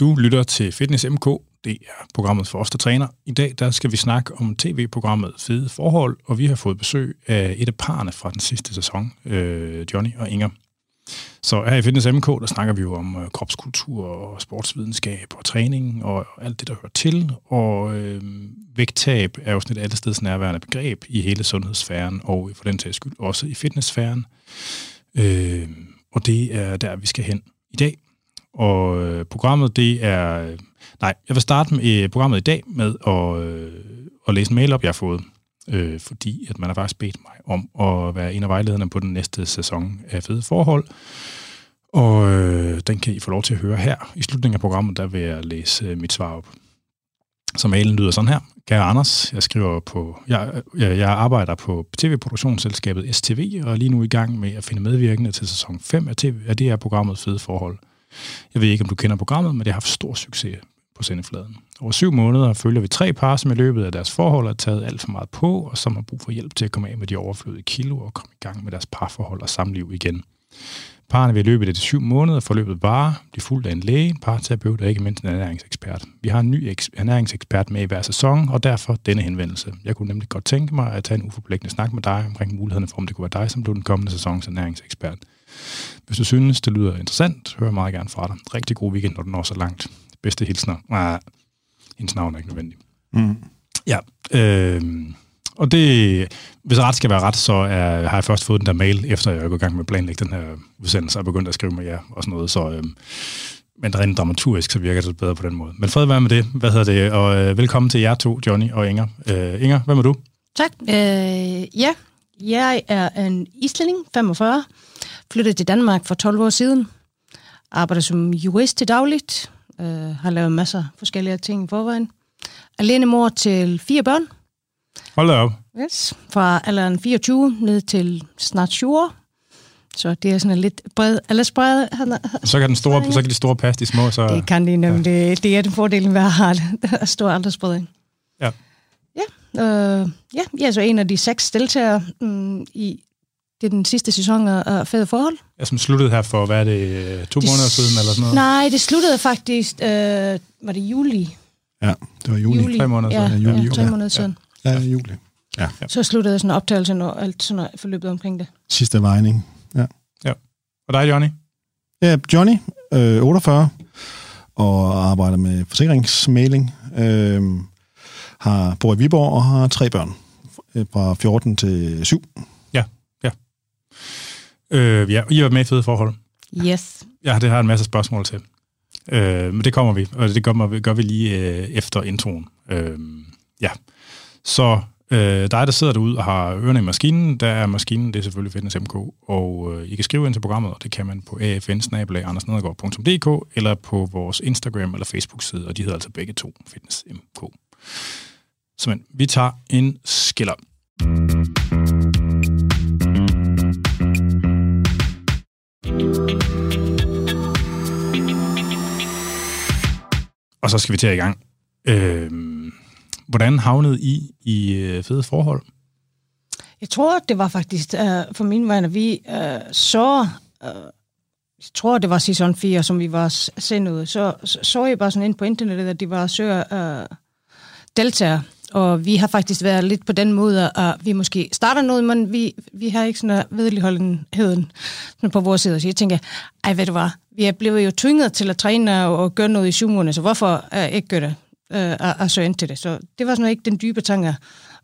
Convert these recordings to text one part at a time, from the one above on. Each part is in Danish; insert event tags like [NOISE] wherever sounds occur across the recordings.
Du lytter til Fitness MK. Det er programmet for os, der træner. I dag der skal vi snakke om tv-programmet Fede Forhold, og vi har fået besøg af et af parerne fra den sidste sæson, øh, Johnny og Inger. Så her i Fitness MK, der snakker vi jo om øh, kropskultur og sportsvidenskab og træning og alt det, der hører til. Og øh, vægttab er jo sådan et allesteds nærværende begreb i hele sundhedssfæren og for den sags skyld også i fitnesssfæren. Øh, og det er der, vi skal hen i dag. Og øh, programmet, det er... Øh, nej, jeg vil starte med øh, programmet i dag med at, øh, at læse en mail op, jeg har fået. Øh, fordi at man har faktisk bedt mig om at være en af vejlederne på den næste sæson af Fede Forhold. Og øh, den kan I få lov til at høre her. I slutningen af programmet, der vil jeg læse øh, mit svar op. Så mailen lyder sådan her. Kære Anders, jeg skriver på, jeg, jeg, jeg arbejder på tv-produktionsselskabet STV, og er lige nu i gang med at finde medvirkende til sæson 5 af, TV, af det her programmet Fede Forhold. Jeg ved ikke, om du kender programmet, men det har haft stor succes på sendefladen. Over syv måneder følger vi tre par, som i løbet af deres forhold har taget alt for meget på, og som har brug for hjælp til at komme af med de overflødige kilo og komme i gang med deres parforhold og samliv igen. Parerne vil i løbet af de syv måneder forløbet bare blive fuldt af en læge, en parterapeut og ikke mindst en ernæringsekspert. Vi har en ny ernæringsekspert med i hver sæson, og derfor denne henvendelse. Jeg kunne nemlig godt tænke mig at tage en uforpligtende snak med dig omkring mulighederne for, om det kunne være dig, som blev den kommende sæsons ernæringsekspert. Hvis du synes, det lyder interessant, hører jeg meget gerne fra dig. Rigtig god weekend, når du når så langt. Bedste hilsner. Ah, hendes navn er ikke nødvendigt. Mm. Ja, øh, og det, hvis ret skal være ret, så er, har jeg først fået den der mail, efter jeg er gået i gang med at planlægge den her udsendelse, og begyndt at skrive med jer og sådan noget, så... Øh, men rent dramaturgisk, så virker det bedre på den måde. Men fred være med det. Hvad hedder det? Og øh, velkommen til jer to, Johnny og Inger. Øh, Inger, hvem er du? Tak. Øh, ja, jeg er en islænding, 45, flyttede til Danmark for 12 år siden. Arbejder som jurist til dagligt. Øh, har lavet masser af forskellige ting i forvejen. Alene mor til fire børn. Hold op. Yes. Fra alderen 24 ned til snart 20 år. Så det er sådan en lidt bred, eller bred. Så kan, den store, så kan de store passe de små. Så, det kan de nemlig. Ja. Det, det er den fordelen ved at have [LAUGHS] stor aldersspredning. Ja. Ja, øh, ja, jeg er så en af de seks deltagere mm, i det er den sidste sæson af Fede Forhold. Ja, som sluttede her for, hvad er det, to det, måneder siden eller sådan noget? Nej, det sluttede faktisk, øh, var det juli? Ja, det var juli. juli. Tre måneder ja, siden. Ja, juli, ja, tre måneder siden. Ja, ja juli. Ja. Så sluttede sådan optagelsen og alt sådan noget forløbet omkring det. Sidste vejning, ja. Ja. Og dig, Johnny? Ja, Johnny, øh, 48, og arbejder med forsikringsmailing. Øh, har, bor i Viborg og har tre børn fra 14 til 7. Øh, ja, I har med i fede forhold. Yes. Ja, det har en masse spørgsmål til. Øh, men det kommer vi, og det gør, gør vi lige øh, efter introen. Øh, ja. Så øh, dig, der sidder derude og har ørerne i maskinen, der er maskinen, det er selvfølgelig Fitness MK, og øh, I kan skrive ind til programmet, og det kan man på afn eller på vores Instagram eller Facebook-side, og de hedder altså begge to Fitness MK. Så men, vi tager en skiller. Og så skal vi til i gang. Øh, hvordan havnede I i øh, fede forhold? Jeg tror, det var faktisk øh, for min vej, vi øh, så... øh, jeg tror, det var sæson 4, som vi var sendt ud. Så, så, så jeg bare sådan ind på internettet, at de var søger øh, deltager. Og vi har faktisk været lidt på den måde, at vi måske starter noget, men vi, vi har ikke sådan øh, vedligeholdenheden på vores side. Så jeg tænker, ej, ved du hvad, vi er blevet jo tvinget til at træne og gøre noget i syv måneder, så hvorfor uh, ikke gøre det? Uh, at, søge ind til det. Så det var sådan ikke den dybe tanke. Jeg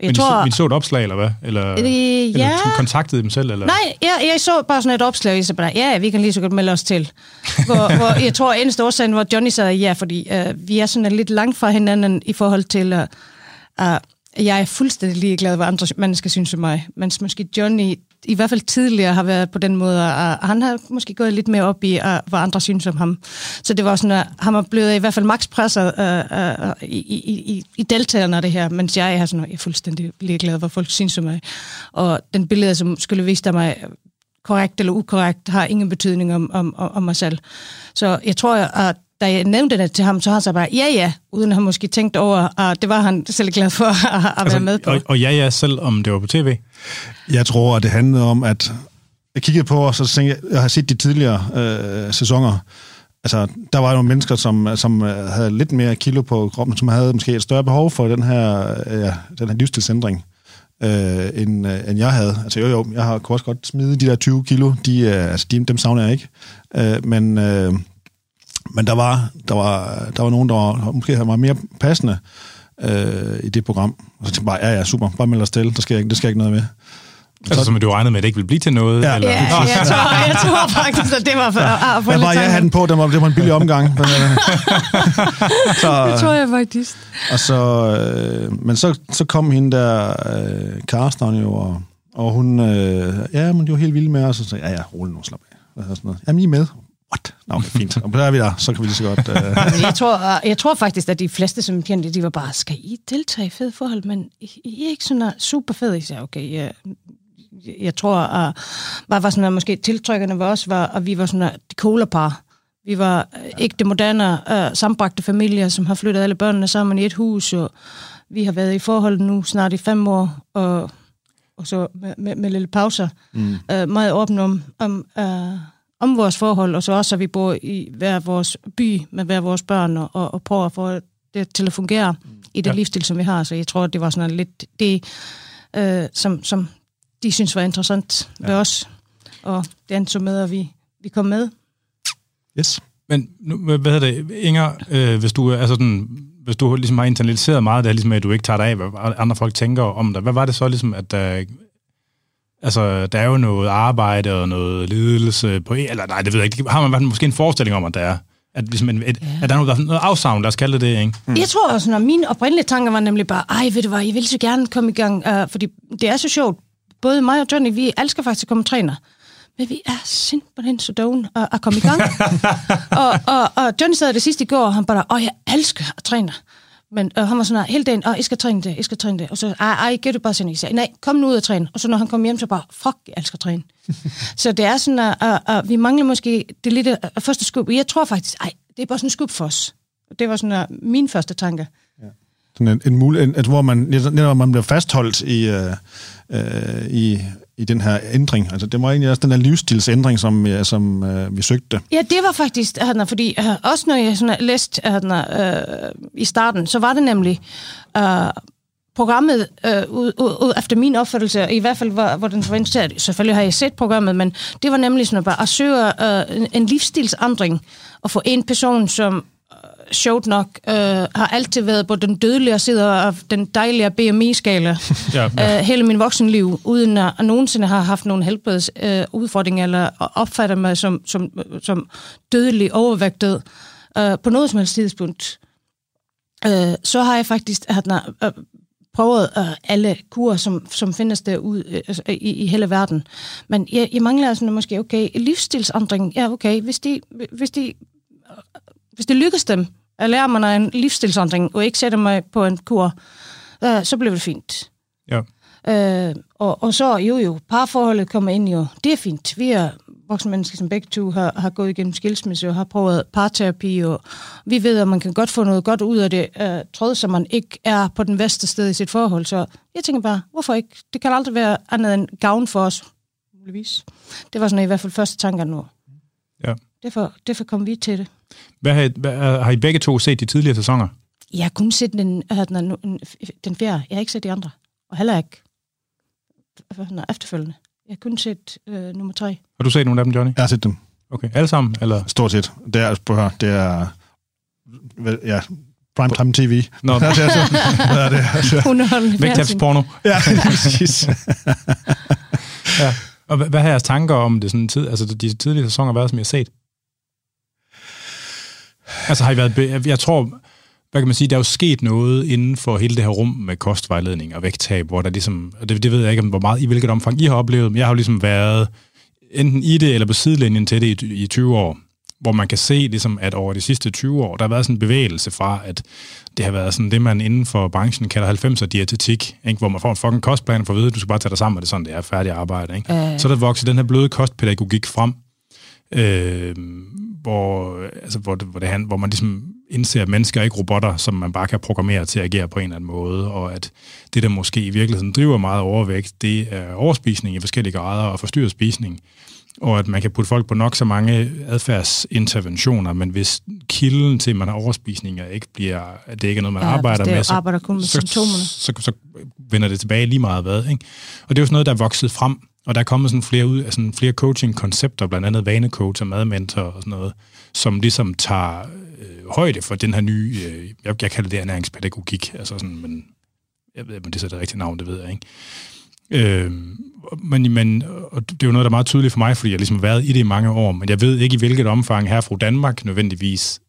Men tror, vi så et opslag, eller hvad? Eller, øh, ja. eller kontaktede dem selv? Eller? Nej, jeg, jeg så bare sådan et opslag, og jeg sagde ja, vi kan lige så godt melde os til. hvor, [LAUGHS] hvor jeg tror, eneste årsagen, hvor Johnny sagde ja, fordi uh, vi er sådan lidt langt fra hinanden i forhold til... Uh, Uh, jeg er fuldstændig ligeglad, hvad andre mennesker synes om mig. Mens måske Johnny i hvert fald tidligere har været på den måde, og han har måske gået lidt mere op i, uh, hvad andre synes om ham. Så det var sådan, at han er blevet i hvert fald max presset uh, øh, uh, øh, i, i, i deltagerne af det her, mens jeg er sådan, jeg er fuldstændig ligeglad, hvad folk synes om mig. Og den billede, som skulle vise mig korrekt eller ukorrekt, har ingen betydning om, om, om mig selv. Så jeg tror, at da jeg nævnte det til ham, så har han så bare, ja ja, uden at han måske tænkt over, at det var han selv glad for [LAUGHS] at, at altså, være med på. Og, og ja ja, selv om det var på tv? Jeg tror, at det handlede om, at jeg kiggede på, og så tænkte jeg, jeg har set de tidligere øh, sæsoner, altså, der var nogle mennesker, som, som havde lidt mere kilo på kroppen, som havde måske et større behov for den her, ja, den her livsstilsændring, øh, end, øh, end jeg havde. Altså jo, jo, jeg har også godt smide de der 20 kilo, de, øh, altså, de, dem savner jeg ikke. Øh, men øh, men der var, der var, der var nogen, der var, måske var mere passende øh, i det program. Og så tænkte jeg bare, ja, ja, super, bare meld os til, der sker ikke, det sker ikke noget med. Altså, som du regnede med, at det ikke ville blive til noget? Ja, eller? ja jeg, tror, jeg tror [LAUGHS] faktisk, at det var for, at få Jeg bare, jeg havde den på, det var, det var en billig omgang. Men, øh, [LAUGHS] så, det tror jeg faktisk. Og så, øh, men så, så kom hende der, øh, Karsten jo, og, og hun, øh, ja, men de var helt vilde med os, og så sagde ja, ja, rolig nu, slap af. Og sådan noget. Jamen, I er med. What? Nå, okay, fint. Og der er vi der, så kan vi lige så godt... Uh... jeg, tror, jeg tror faktisk, at de fleste, som kendte, de var bare, skal I deltage i fede forhold? Men I, er ikke sådan super fede. Jeg sagde, okay, jeg, jeg tror, at var, var sådan, at måske tiltrykkerne var også, var, at vi var sådan de cola par. Vi var ikke det moderne uh, sambragte familier, som har flyttet alle børnene sammen i et hus, og vi har været i forhold nu snart i fem år, og, og så med, med, med lille pauser. Mm. Uh, meget åben om, om uh, om vores forhold, og så også, at vi bor i hver vores by med hver vores børn, og, og prøver at få det til at fungere i det ja. livsstil, som vi har. Så jeg tror, det var sådan lidt det, øh, som, som de synes var interessant ja. ved os. Og det endte så med, at vi, vi kom med. Yes. Men nu, hvad hedder det, Inger, øh, hvis du altså sådan, hvis du ligesom har internaliseret meget det ligesom at du ikke tager dig af, hvad andre folk tænker om dig, hvad var det så ligesom, at der Altså, der er jo noget arbejde og noget ledelse på... Eller nej, det ved jeg ikke. Har man måske en forestilling om, at der er? At, ligesom en, et, ja. at der er noget, noget afsavn, lad os kalde det det, ikke? Mm. Jeg tror også, når mine oprindelige tanker var nemlig bare, ej, ved du hvad, jeg vil så gerne komme i gang, uh, fordi det er så sjovt. Både mig og Johnny, vi elsker faktisk at komme træner. Men vi er simpelthen så doven at, at komme i gang. [LAUGHS] og, og, og Johnny sad det sidste i går, og han bare, åh, jeg elsker at træne. Men øh, han var sådan her, hele dagen, jeg skal træne det, jeg skal træne det. Og så, ej, ej, gør du bare sådan, jeg sagde, nej, kom nu ud og træne. Og så når han kom hjem, så bare, fuck, jeg elsker at træne. [LAUGHS] så det er sådan, at, at, at, vi mangler måske det lille at første skub. Jeg tror faktisk, ej, det er bare sådan en skub for os. Det var sådan uh, min første tanke. Ja. Sådan en, en mulighed, hvor man, netop man bliver fastholdt i, uh, uh, i i den her ændring? Altså, det var egentlig også den her livsstilsændring, som, ja, som øh, vi søgte. Ja, det var faktisk, øh, hadna, fordi øh, også når jeg sådan, læste øh, hadna, øh, i starten, så var det nemlig øh, programmet, øh, ud, ud, efter min opfattelse, i hvert fald hvor, hvor den forventede, selvfølgelig har jeg set programmet, men det var nemlig sådan at bare at søge øh, en, en livsstilsændring, og få en person, som sjovt nok, øh, har altid været på den dødelige side af den dejlige BMI-skala [LAUGHS] ja, ja. Øh, hele min voksenliv, uden at, nogensinde har haft nogen helbredsudfordringer, øh, eller opfatter mig som, som, som dødelig overvægtet øh, på noget som helst tidspunkt. Øh, så har jeg faktisk at, øh, prøvet øh, alle kurer, som, som findes derude øh, altså, i, i hele verden. Men jeg, jeg mangler sådan måske, okay, livsstilsændring, ja okay, hvis de, hvis de hvis det lykkes dem at lære mig en livsstilsændring, og ikke sætte mig på en kur, øh, så bliver det fint. Ja. Øh, og, og så, jo jo, parforholdet kommer ind jo. Det er fint. Vi er voksne mennesker, som begge to har, har gået igennem skilsmisse og har prøvet parterapi, og vi ved, at man kan godt få noget godt ud af det, øh, trods så man ikke er på den bedste sted i sit forhold. Så jeg tænker bare, hvorfor ikke? Det kan aldrig være andet end gavn for os, muligvis. Det var sådan i hvert fald første tanker nu. Derfor, derfor kom vi til det. Hvad har, hvad, har I begge to set de tidligere sæsoner? Jeg har kun set den, den, den fjerde. Jeg har ikke set de andre. Og heller ikke efterfølgende. Jeg har kun set øh, nummer tre. Har du set nogle af dem, Johnny? Jeg har set dem. Okay, alle sammen? Eller? Stort set. Det er, prøv at det er ja, primetime TV. Nå, [LAUGHS] det er så, det er det. Altså. Vægttabsporno. Ja, præcis. [LAUGHS] ja. Og hvad, hvad har jeres tanker om det sådan tid, altså de tidlige sæsoner, hvad som I har set? Altså har I været... Jeg tror, hvad kan man sige, der er jo sket noget inden for hele det her rum med kostvejledning og vægttab, hvor der ligesom, og det, det ved jeg ikke, hvor meget, i hvilket omfang I har oplevet, men jeg har jo ligesom været enten i det eller på sidelinjen til det i, i 20 år, hvor man kan se, ligesom, at over de sidste 20 år, der har været sådan en bevægelse fra, at det har været sådan det, man inden for branchen kalder 90'er dietetik, ikke? hvor man får en fucking kostplan for at vide, at du skal bare tage dig sammen, og det er sådan, det er færdigt arbejde. Ikke? Øh. Så der vokset den her bløde kostpædagogik frem, øh, hvor, altså, hvor, det, hvor, det, hvor man ligesom indser, at mennesker er ikke robotter, som man bare kan programmere til at agere på en eller anden måde, og at det, der måske i virkeligheden driver meget overvægt, det er overspisning i forskellige grader og forstyrret spisning. og at man kan putte folk på nok så mange adfærdsinterventioner, men hvis kilden til, at man har overspisninger, ikke bliver, at det ikke er noget, man Ja, arbejder det med, så, arbejder kun med så, så, så, så vender det tilbage lige meget hvad. Ikke? Og det er jo sådan noget, der er vokset frem, og der er kommet sådan flere, ud, altså sådan flere coaching-koncepter, blandt andet vanecoach og madmentor og sådan noget, som ligesom tager øh, højde for den her nye, øh, jeg, jeg kalder det ernæringspædagogik, altså sådan, men jeg ved ikke, om det er så det rigtige navn, det ved jeg ikke. Øh, men, men og det er jo noget, der er meget tydeligt for mig, fordi jeg ligesom har været i det i mange år, men jeg ved ikke, i hvilket omfang her fra Danmark nødvendigvis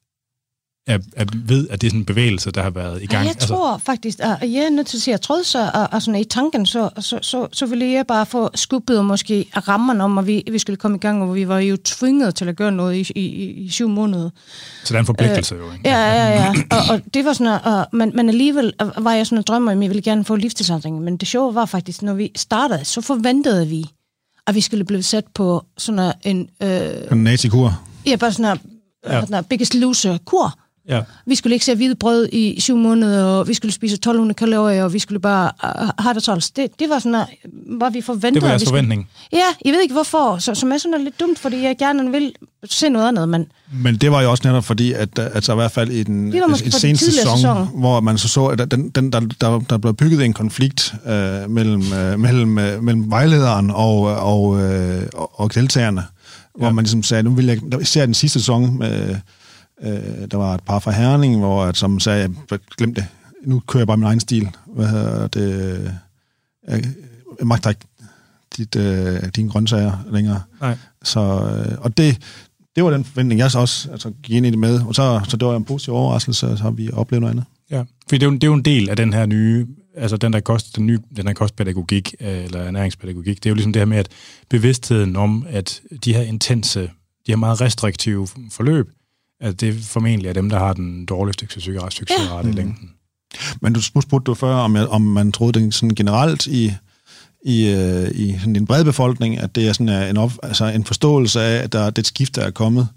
er, er, ved, at det er sådan en bevægelse, der har været i gang. Jeg tror altså, faktisk, at jeg er nødt til at sige, at så, og, og sådan i tanken, så, så, så, så ville jeg bare få skubbet og måske rammerne om, at vi, vi skulle komme i gang, og vi var jo tvunget til at gøre noget i, i, i, i syv måneder. så der er en forpligtelse øh, jo. Ikke? Ja, ja, ja. Og, og det var sådan, og, men, men alligevel var jeg sådan en drømmer, at jeg ville gerne få livstidsændring. Men det sjove var faktisk, når vi startede, så forventede vi, at vi skulle blive sat på sådan en... Øh, En nazikur. ja, bare sådan en, Ja. biggest loser kur. Ja. Vi skulle ikke se hvide brød i syv måneder, og vi skulle spise 1200 kalorier, og vi skulle bare uh, have det træls. Det, det var sådan, at, var vi forventede. Det var jeres vi skulle- forventning. Ja, jeg ved ikke hvorfor, så, som er sådan lidt dumt, fordi jeg gerne vil se noget andet, men Men det var jo også netop fordi, at altså i hvert fald i den, Det var måske i fra den seneste sæson, sæson. hvor man så så, at den, den, der, der, der blev bygget en konflikt øh, mellem, øh, mellem, øh, mellem vejlederen og, og, øh, og, og deltagerne, hvor Ja. man ligesom sagde, nu vil jeg, der- især den sidste sæson, med, øh, der var et par fra Herning, hvor at, som sagde, jeg glemte det, nu kører jeg bare min egen stil. Hvad hedder det? Jeg, jeg magter ikke dit, øh, dine grøntsager længere. Nej. Så, øh, og det, det var den forventning, jeg så også altså, gik ind i det med. Og så, så det var en positiv overraskelse, og så har vi oplevet noget andet. Ja, for det er, jo, det er jo en del af den her nye, altså den der kost, den nye, den her kostpædagogik, øh, eller ernæringspædagogik, det er jo ligesom det her med, at bevidstheden om, at de her intense, de her meget restriktive forløb, at det formentlig er dem, der har den dårligste succes- succesrate ja. i længden. Men du spurgte du før, om, jeg, om man troede det sådan generelt i, i, øh, i sådan en bred befolkning, at det er sådan øh, en, op, altså en forståelse af, at der, det skift, der er kommet.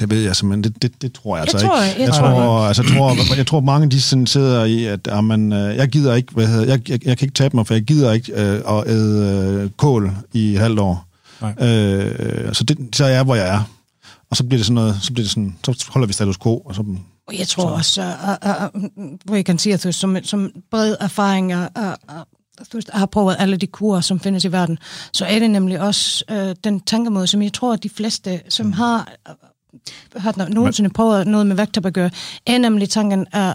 Det ved jeg simpelthen, det, det, det tror jeg, Jeg altså tror- ikke. jeg jeg, tror- altså, jeg, tror, jeg tror, mange de sådan sidder i, at amen, øh, jeg gider ikke, hvad hedder, jeg, jeg, jeg kan ikke tabe mig, for jeg gider ikke øh, at æde øh, kål i et halvt år. Nej. Øh, så, det, så er jeg, hvor jeg er. Og så bliver det sådan noget, så bliver det sådan, så holder vi status quo, og så Og jeg tror også, uh, uh, uh, hvor jeg kan sige, at som, som bred erfaring uh, du ved, har prøvet alle de kurer, som findes i verden, så er det nemlig også uh, den tankemåde, som jeg tror, at de fleste, som har, uh, har no- nogensinde prøvet noget med vægttab at gøre, er nemlig tanken, at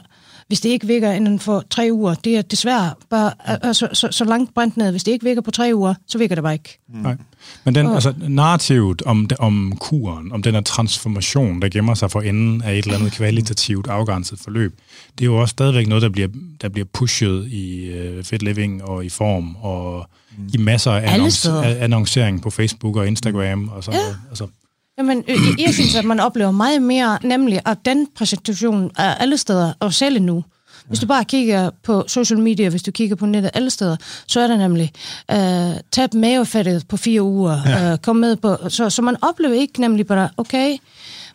hvis det ikke virker inden for tre uger, det er desværre bare uh, så, så, så langt brændt ned. Hvis det ikke virker på tre uger, så virker det bare ikke. Nej. Men den, altså, narrativet om, om kuren, om den her transformation, der gemmer sig for enden af et eller andet kvalitativt afgrænset forløb, det er jo også stadigvæk noget, der bliver, der bliver pushet i øh, Fit Living og i form og mm. i masser af annonc- annoncering på Facebook og Instagram og sådan Ja. noget. Altså, Jamen, øh, jeg, jeg synes, at man oplever meget mere, nemlig at den præsentation er alle steder, og selv nu. Hvis du bare kigger på social media, hvis du kigger på nettet alle steder, så er der nemlig øh, tab mavefettet på fire uger, ja. øh, kom med på, så, så man oplever ikke nemlig bare, okay,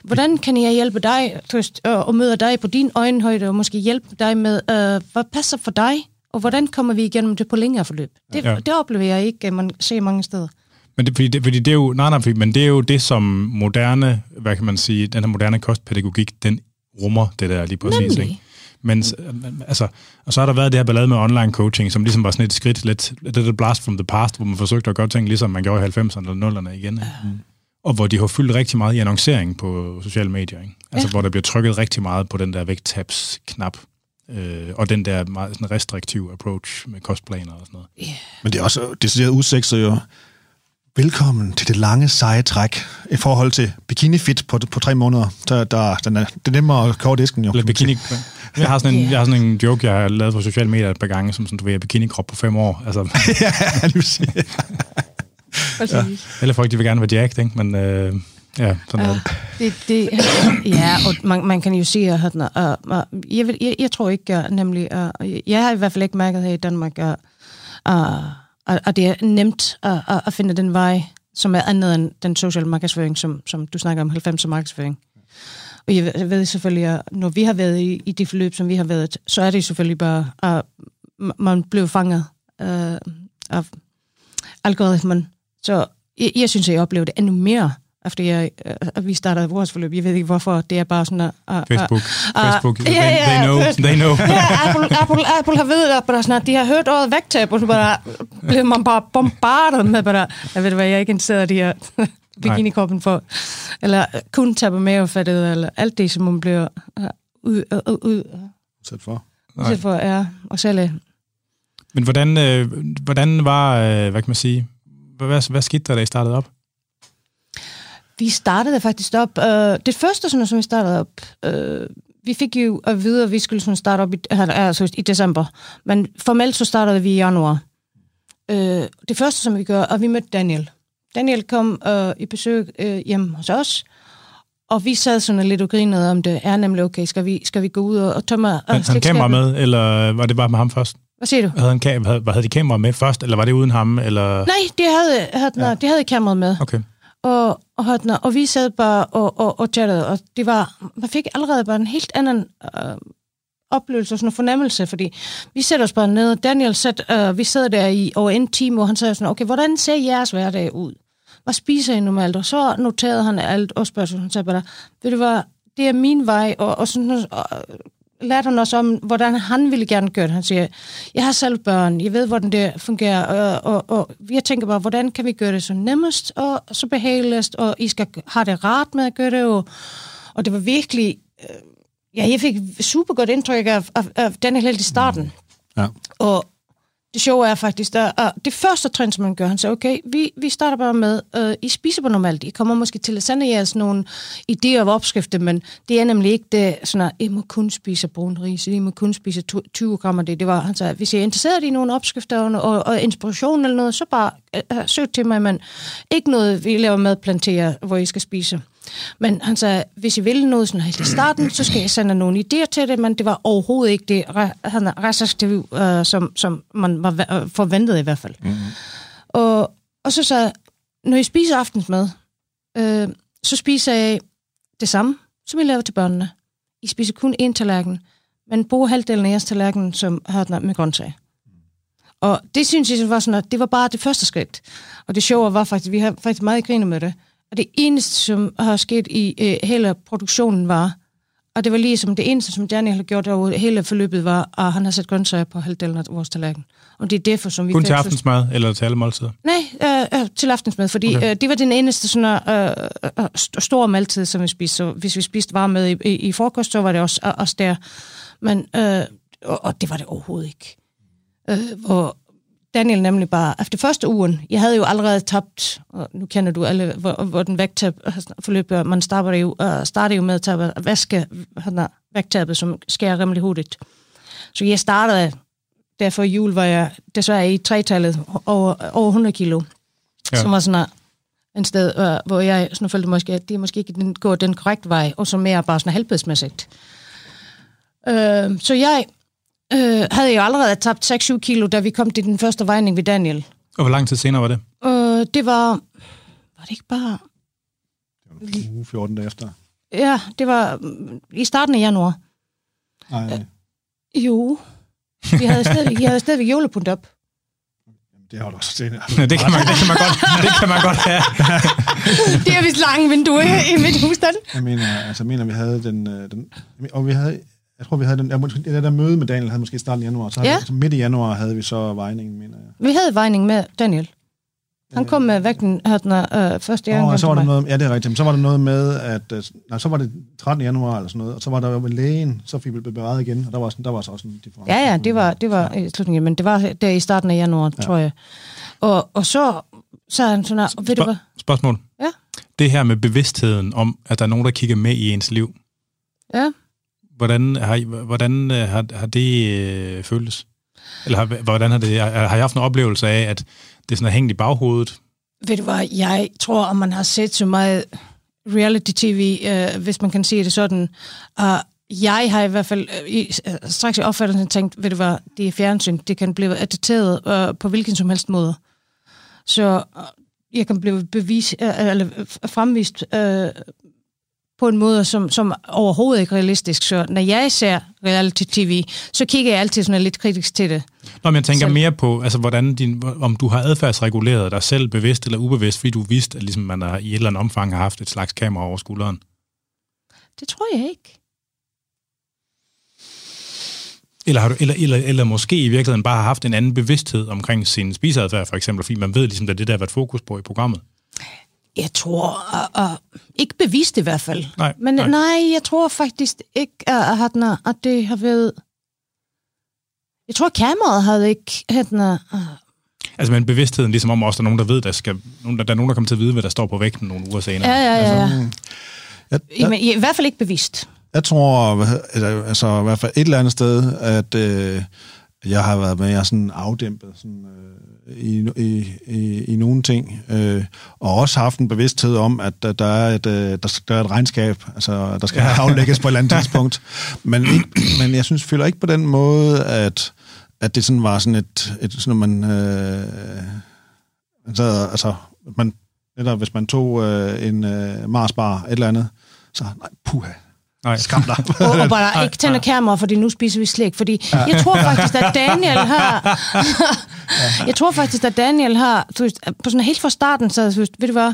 hvordan kan jeg hjælpe dig, du ved, og, møde dig på din øjenhøjde, og måske hjælpe dig med, øh, hvad passer for dig, og hvordan kommer vi igennem det på længere forløb? Det, Ja. det oplever jeg ikke, man ser mange steder. Men det, fordi, det, fordi det er jo, nej, nej, fordi- men det er jo det, som moderne, hvad kan man sige, den her moderne kostpædagogik, den rummer det der lige præcis. Nemlig. Ikke? Men s- altså, og så har der været det her ballade med online coaching, som ligesom var sådan et skridt, lidt, lidt et blast from the past, hvor man forsøgte at gøre ting, ligesom man gjorde i 90'erne eller 0'erne igen. Ikke? Og hvor de har fyldt rigtig meget i annoncering på sociale medier. Ikke? Altså Ja. hvor der bliver trykket rigtig meget på den der vægttabs-knap, øh, og den der meget sådan restriktive approach med kostplaner og sådan noget. Men det er også decideret usekset jo. Velkommen til det lange, seje træk i forhold til bikini fit på, på tre måneder. Der, der, den er, det er nemmere at koge disken jo. Eller bikini. sige. Jeg har, sådan en, Ja. jeg har sådan en joke, jeg har lavet på sociale medier et par gange, som sådan, du ved, bikini-krop på fem år. Altså, [LAUGHS] ja, lige præcis. Ja. alle folk, de vil gerne være jacked, ikke? Men øh, ja, sådan ja. Ja, det, det, ja, og man, man kan jo sige, at uh, uh, jeg, vil, jeg, jeg tror ikke, uh, nemlig, uh, jeg har i hvert fald ikke mærket her i Danmark, uh, uh, at det er nemt at, at, at finde den vej, som er andet end den sociale markedsføring, som, som du snakker om, 90 markedsføring. Og jeg ved- selvfølgelig, at når vi har været i, i det forløb, som vi har været, så er det selvfølgelig bare, at man blev fanget øh, af algoritmen. Så jeg, jeg synes, at jeg oplevede det endnu mere, efter jeg, uh, vi startede vores forløb. Jeg ved ikke, hvorfor. Det er bare sådan... Uh, Facebook. uh, Facebook. ja, they, ja, they know. They know. ja, Apple, Apple, Apple har ved, at bare sådan, at de har hørt ordet vægttab, og så bare, bliver man bare bombardet med, bare, jeg ved hvad, jeg er ikke interesseret i de her [LAUGHS] bikinikoppen for, eller kun taber mavefattet, eller alt det, som man bliver uh, ud, ud, ud, Sæt for. Nej. ud for, ja, og selv Men hvordan, øh, hvordan var, øh, hvad kan man sige, hvad, hvad, hvad skete der, da I startede op? Vi startede faktisk op. Øh, det første, sådan, som vi startede op, øh, vi fik jo at vide, at vi skulle sådan starte op i, altså, i december. Men formelt så startede vi i januar. Øh, det første, som vi gør, og vi mødte Daniel. Daniel kom øh, i besøg øh, hjemme hos os, og vi sad sådan lidt og grinede om det. Er nemlig okay, skal vi, skal vi gå ud og, og tømme Han, han kamera med, eller var det bare med ham først? Hvad siger du? Havde, han, havde, havde de kamera med først, eller var det uden ham? Eller? Nej, det havde, havde, ja. det havde kameraet med. Okay. Og, og, hørte, og vi sad bare og, og, og chattede, og det var, man fik allerede bare en helt anden øh, oplevelse og sådan en fornemmelse, fordi vi sætter os bare ned, Daniel sat, øh, vi sad der i over en time, og han sagde sådan, okay, hvordan ser jeres hverdag ud? Hvad spiser I normalt? Og så noterede han alt, og spørgsmålet, han sagde bare, ved du hvad, det er min vej, og, og sådan, og, lærte han også om, hvordan han ville gerne gøre det. Han siger, jeg har selv børn, jeg ved, hvordan det fungerer, og, og, og jeg tænker bare, hvordan kan vi gøre det så nemmest og så behageligst, og I skal have det rart med at gøre det, og, og det var virkelig, øh, ja, jeg fik super godt indtryk af, af, af den helt i starten. Ja. Og det sjove er faktisk, der, det første trin, som man gør, han siger, okay, vi, vi starter bare med, øh, I spiser på normalt, I kommer måske til at sende jeres nogle idéer og opskrifter, men det er nemlig ikke det, sådan at I må kun spise brun ris, I må kun spise 20 gram af det. Det var, han sagde, hvis I er interesseret i nogle opskrifter og, og, og inspiration eller noget, så bare øh, øh søg til mig, men ikke noget, vi laver madplanterer, hvor I skal spise. Men han sagde, hvis I vil noget sådan helt i starten, så skal jeg sende nogle idéer til det, men det var overhovedet ikke det han restriktiv, uh, som, som man var uh, forventet i hvert fald. Mm-hmm. Og, og så sagde når I spiser aftensmad, øh, så spiser jeg det samme, som I laver til børnene. I spiser kun én tallerken, men bruger halvdelen af jeres tallerken som har med grøntsager. Og det synes jeg var sådan, at det var bare det første skridt. Og det sjove var faktisk, at vi har faktisk meget griner med det. Og det eneste, som har sket i øh, hele produktionen var, og det var ligesom det eneste, som Daniel har gjort over hele forløbet, var, at han har sat grøntsager på halvdelen af vores tallerken. Og det er derfor, som vi... Kun til aftensmad, eller til alle måltider? Nej, øh, øh, til aftensmad, fordi okay. øh, det var den eneste sådan, øh, øh, store måltid, som vi spiste. Så hvis vi spiste varme med i, i, i frokost, så var det også, også der. Men, øh, og, og det var det overhovedet ikke. Øh, hvor Daniel nemlig bare, efter første ugen, jeg havde jo allerede tabt, og nu kender du alle, hvor, hvor den vægttab forløb, man starter jo, uh, starter jo med at tage, vaske vægttabet, som skærer rimelig hurtigt. Så jeg startede, der for jul var jeg desværre i tretallet over, over 100 kilo, ja. som var sådan en sted, uh, hvor jeg sådan følte måske, at det måske ikke den, går den korrekte vej, og så mere bare sådan helbredsmæssigt. Uh, så jeg øh, havde jo allerede tabt 6-7 kilo, da vi kom til den første vejning ved Daniel. Og hvor lang tid senere var det? Øh, det var... Var det ikke bare... Det var uge 14 dage efter. Ja, det var mm, i starten af januar. Nej. Øh, jo. Vi havde stadig, jeg havde stadigvæk julepunt op. Det har du også senere. [LAUGHS] Ja, det, kan man, det, kan man godt, det kan man godt have. [LAUGHS] det er vist lange vinduer i mit husstand. Jeg mener, altså, jeg mener, vi havde den, øh, den... Og vi havde jeg tror, vi havde den, jeg, det der møde med Daniel havde måske starten i januar, så Ja. vi, altså midt i januar havde vi så vejningen, mener jeg. Vi havde vejning med Daniel. Han kom med vægten her den øh, første gang. og så var der noget, ja, det er rigtigt. Men så var der noget med, at øh, nej, så var det 13. januar eller sådan noget, og så var der jo med lægen, så fik vi bevaret igen, og der var, sådan, der var så også en difference. Ja, ja, det var, det var i slutningen, men det var der i starten af januar, ja. tror jeg. Og, og så sagde han sådan her, ved du hvad? Spørg- spørgsmål. Ja. Det her med bevidstheden om, at der er nogen, der kigger med i ens liv. Ja. Hvordan har, I, hvordan øh, har, har det øh, føltes? Eller har, hvordan har det, har, har I haft en oplevelse af, at det sådan er hængt i baghovedet? Ved du hvad, jeg tror, at man har set så meget reality-tv, øh, hvis man kan sige det sådan. Og jeg har i hvert fald øh, i, øh, straks i opfattelsen tænkt, ved du hvad, det er fjernsyn, det kan blive editeret øh, på hvilken som helst måde. Så øh, jeg kan blive bevis, øh, eller øh, fremvist øh, på en måde, som, som overhovedet ikke er realistisk. Så når jeg ser reality-tv, så kigger jeg altid sådan lidt kritisk til det. Nå, men jeg tænker Selv. mere på, altså, hvordan din, om du har adfærdsreguleret dig selv bevidst eller ubevidst, fordi du vidste, at ligesom man har, i et eller andet omfang har haft et slags kamera over skulderen. Det tror jeg ikke. Eller, har du, eller, eller, eller måske i virkeligheden bare har haft en anden bevidsthed omkring sin spiseadfærd, for eksempel, fordi man ved ligesom, at det der har været fokus på i programmet. Jeg tror, uh, uh, ikke bevidst i hvert fald. Nej, Men nej. nej, jeg tror faktisk ikke, uh, at, at, at det har været... Jeg tror, kameraet havde ikke... At, uh, Altså, men bevidstheden ligesom om også, der er nogen, der ved, der, skal, nogen, der, der er nogen, der kommer til at vide, hvad der står på vægten nogle uger senere. ja, ja, ja. ja. Jeg, jeg, Jamen, I, I hvert fald ikke bevidst. jeg tror, altså i hvert fald et eller andet sted, at øh, jeg har været mere sådan afdæmpet sådan, øh, i, i, i, i nogle ting, øh, og også haft en bevidsthed om, at der, der, er, et, øh, der, der er et regnskab, altså der skal ja. [LAUGHS] aflægges på et eller andet tidspunkt. [LAUGHS] Men, ikke, men jeg synes, føler ikke på den måde, at, at det sådan var sådan et, et sådan, at man, øh, altså, altså, man, netop hvis man tog øh, en øh, Marsbar, et eller andet, så nej, puha, Nej. skam dig. [LAUGHS] Og, og bare ikke tænde kamera, fordi nu spiser vi slik. Fordi jeg tror faktisk, at Daniel har... [LAUGHS] jeg tror faktisk, at Daniel har... På sådan helt fra starten, så ved, du hvad,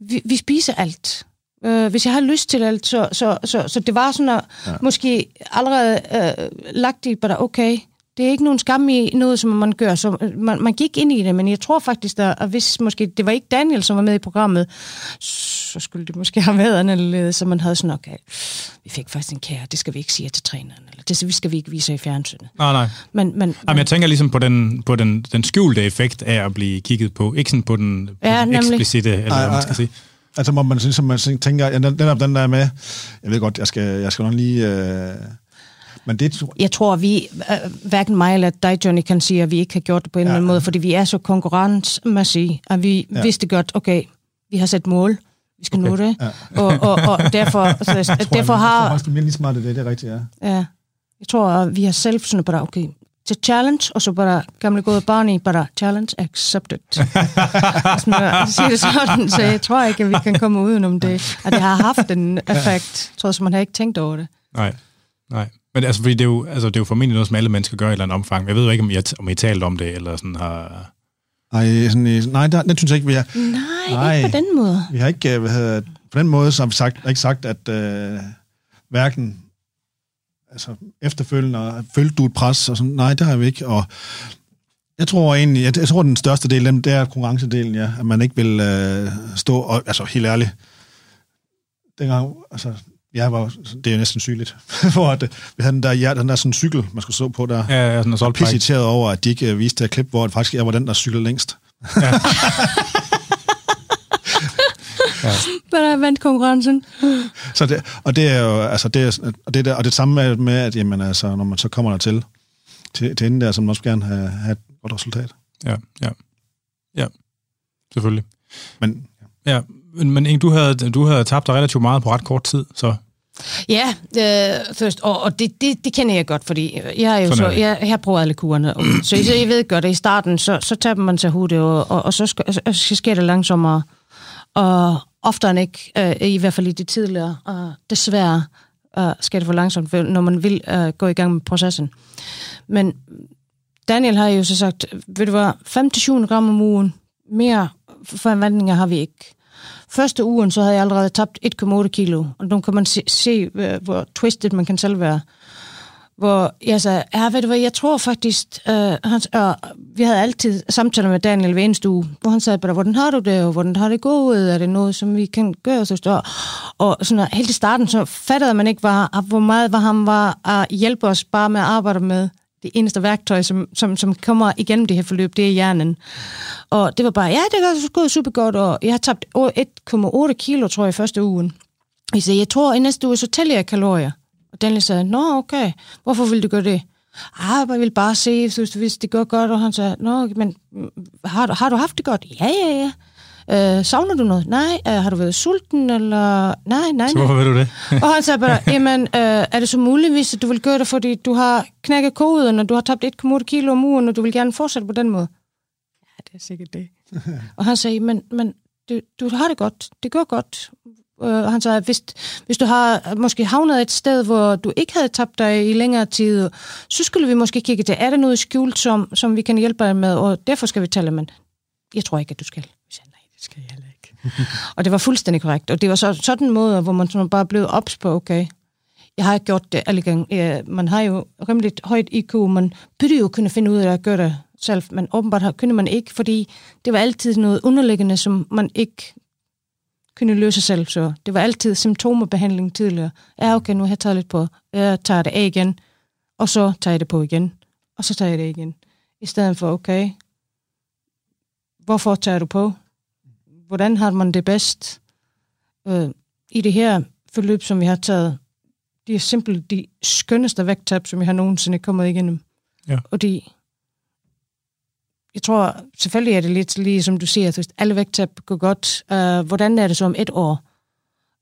vi, vi spiser alt. Uh, hvis jeg har lyst til alt, så, så, så, så det var sådan at ja. måske allerede uh, lagt i, bare okay, det er ikke nogen skam i noget, som man gør. Så øh, man, man gik ind i det, men jeg tror faktisk, at, at hvis måske det var ikke Daniel, som var med i programmet, så skulle det måske [LAUGHS] have været anderledes, så man havde sådan, okay, vi fik faktisk en kære, det skal vi ikke sige til træneren, eller det skal vi ikke vise i fjernsynet. Nej, nej. Men, men, Jamen, jeg tænker ligesom på den, på den, den skjulte effekt af at blive kigget på. Ikke sådan på den, på Ja, den eksplicite, eller hvad man skal sige. Altså, må man at man tænker, ja, netop den der med, jeg ved godt, jeg skal, jeg skal nok lige... Øh, men det tror jeg tror, vi, øh, hverken mig eller dig, Johnny, kan sige, at vi ikke har gjort det på en ja. eller anden måde, fordi vi er så konkurrencemæssige, at vi. Ja. vidste godt, okay, vi har sat mål, vi skal okay. nå det, Ja. og, og, og derfor, [LAUGHS] så, jeg, tror, derfor jeg, jeg tror har... faktisk, det er mere lige smart, det, det er rigtigt, ja. Ja, jeg tror, at vi har selv sådan bare, okay, til challenge, og så bare gamle gode Barney, bare challenge accepted. [LAUGHS] Hvis man siger det sådan, så jeg tror ikke, at vi kan komme udenom det, at det har haft en effekt, tror jeg, så man har ikke tænkt over det. Nej, nej. Men altså, fordi det er, jo, altså, det er jo formentlig noget, som alle mennesker gør i et eller andet omfang. Jeg ved jo ikke, om I har, om I talt om det, eller sådan har... Ej, sådan, øh, nej, der, det synes jeg ikke, vi har. Nej, Nej. ikke på den måde. Vi har ikke, øh, hvad hedder, på den måde, så har vi sagt, ikke sagt, at øh, hverken altså, efterfølgende følte du et pres, og sådan, nej, det har vi ikke, og jeg tror egentlig, jeg, jeg tror, den største del, dem, det er konkurrencedelen, ja, at man ikke vil øh, stå, og, altså helt ærligt, dengang, altså, jeg var, det er jo næsten sygeligt, [LAUGHS] hvor at, øh, vi havde den der, ja, den der sådan cykel, man skulle stå på der, Ja, ja sådan en pisse over, at de ikke øh, viste det klip, hvor det faktisk jeg var den, der cyklede længst. Bare [LAUGHS] vandt konkurrencen. Så det, og det er jo, altså det er, og det, der, og det samme med, med, at jamen, altså, når man så kommer der til, til, til inden der, så man også gerne have, have et godt resultat. Ja, ja. Ja, selvfølgelig. Men Ja, men, men Inge, du havde, du havde tabt dig relativt meget på ret kort tid, så... Ja, øh, først, og, og det, det, det kender jeg godt, fordi jeg er jo Sådan så, er jeg, jeg har prøvet alle kurerne, og, [CLEARS THROAT] så, så jeg ved godt, at i starten, så, så taber man sig hovedet, og, og, og så, skal, så, sker det langsommere, og oftere end ikke, øh, i hvert fald i det tidligere, og desværre øh, sker det for langsomt, når man vil øh, gå i gang med processen. Men Daniel har jo så sagt, ved du hvad, 5-7 gram om ugen, mere forventninger har vi ikke. Første ugen, så havde jeg allerede tabt 1,8 kilo, og nu kan man se, se øh, hvor twisted man kan selv være. Hvor jeg sagde, ja, ved du hvad, jeg tror faktisk, øh, han, øh, vi havde altid samtaler med Daniel hver eneste uge, hvor han sagde hvordan har du det, og hvordan har det gået, er det noget, som vi kan gøre, så større. Og sådan, helt i starten, så fattede man ikke, hvor, hvor meget var han var at hjælpe os bare med at arbejde med det eneste værktøj, som, som, som kommer igennem det her forløb, det er hjernen. Og det var bare, ja, det er gået super godt, og jeg har tabt 1,8 kilo, tror jeg, i første ugen. Jeg sagde, jeg tror, i næste uge, så tæller jeg kalorier. Og Daniel sagde, nå, okay, hvorfor vil du gøre det? Ah, jeg vil bare se, hvis, det går godt, og han sagde, nå, men mm, har, du- har du haft det godt? Ja, ja, ja. Øh, savner du noget? Nej. Øh, har du været sulten? Eller... Nej, nej, Så nej. hvorfor ved du det? Og han sagde bare, [LAUGHS] jamen, øh, er det så muligt, hvis du vil gøre det, fordi du har knækket koden, og du har tabt 1,8 kilo om ugen, og du vil gerne fortsætte på den måde? Ja, det er sikkert det. [LAUGHS] og han sagde, men, men du, du har det godt. Det går godt. Uh, han sagde, hvis, hvis du har måske havnet et sted, hvor du ikke havde tabt dig i længere tid, så skulle vi måske kigge til, er der noget skjult, som, som vi kan hjælpe dig med, og derfor skal vi tale, men jeg tror ikke, at du skal. Jeg sagde, nej, det skal jeg heller ikke. og det var fuldstændig korrekt, og det var så, sådan en måde, hvor man sådan bare blev ops på, okay, jeg har gjort det alle gange. Ja, man har jo rimelig højt IQ, man burde jo kunne finde ud af at gøre det selv, men åbenbart kunne man ikke, fordi det var altid noget underliggende, som man ikke kunne løse selv. Så det var altid symptomerbehandling tidligere. Ja, okay, nu har jeg taget lidt på. Jeg tager det af igen, og så tager jeg det på igen, og så tager jeg det igen. I stedet for, okay, hvorfor tager du på? Hvordan har man det bedst? Øh, I det her forløb, som vi har taget, de er simpelthen de skønneste vægttab, som jeg har nogensinde kommet igennem. Ja. Og de, jeg tror, selvfølgelig er det lidt lige, som du siger, at alle vægttab går godt. Uh, hvordan er det så om et år?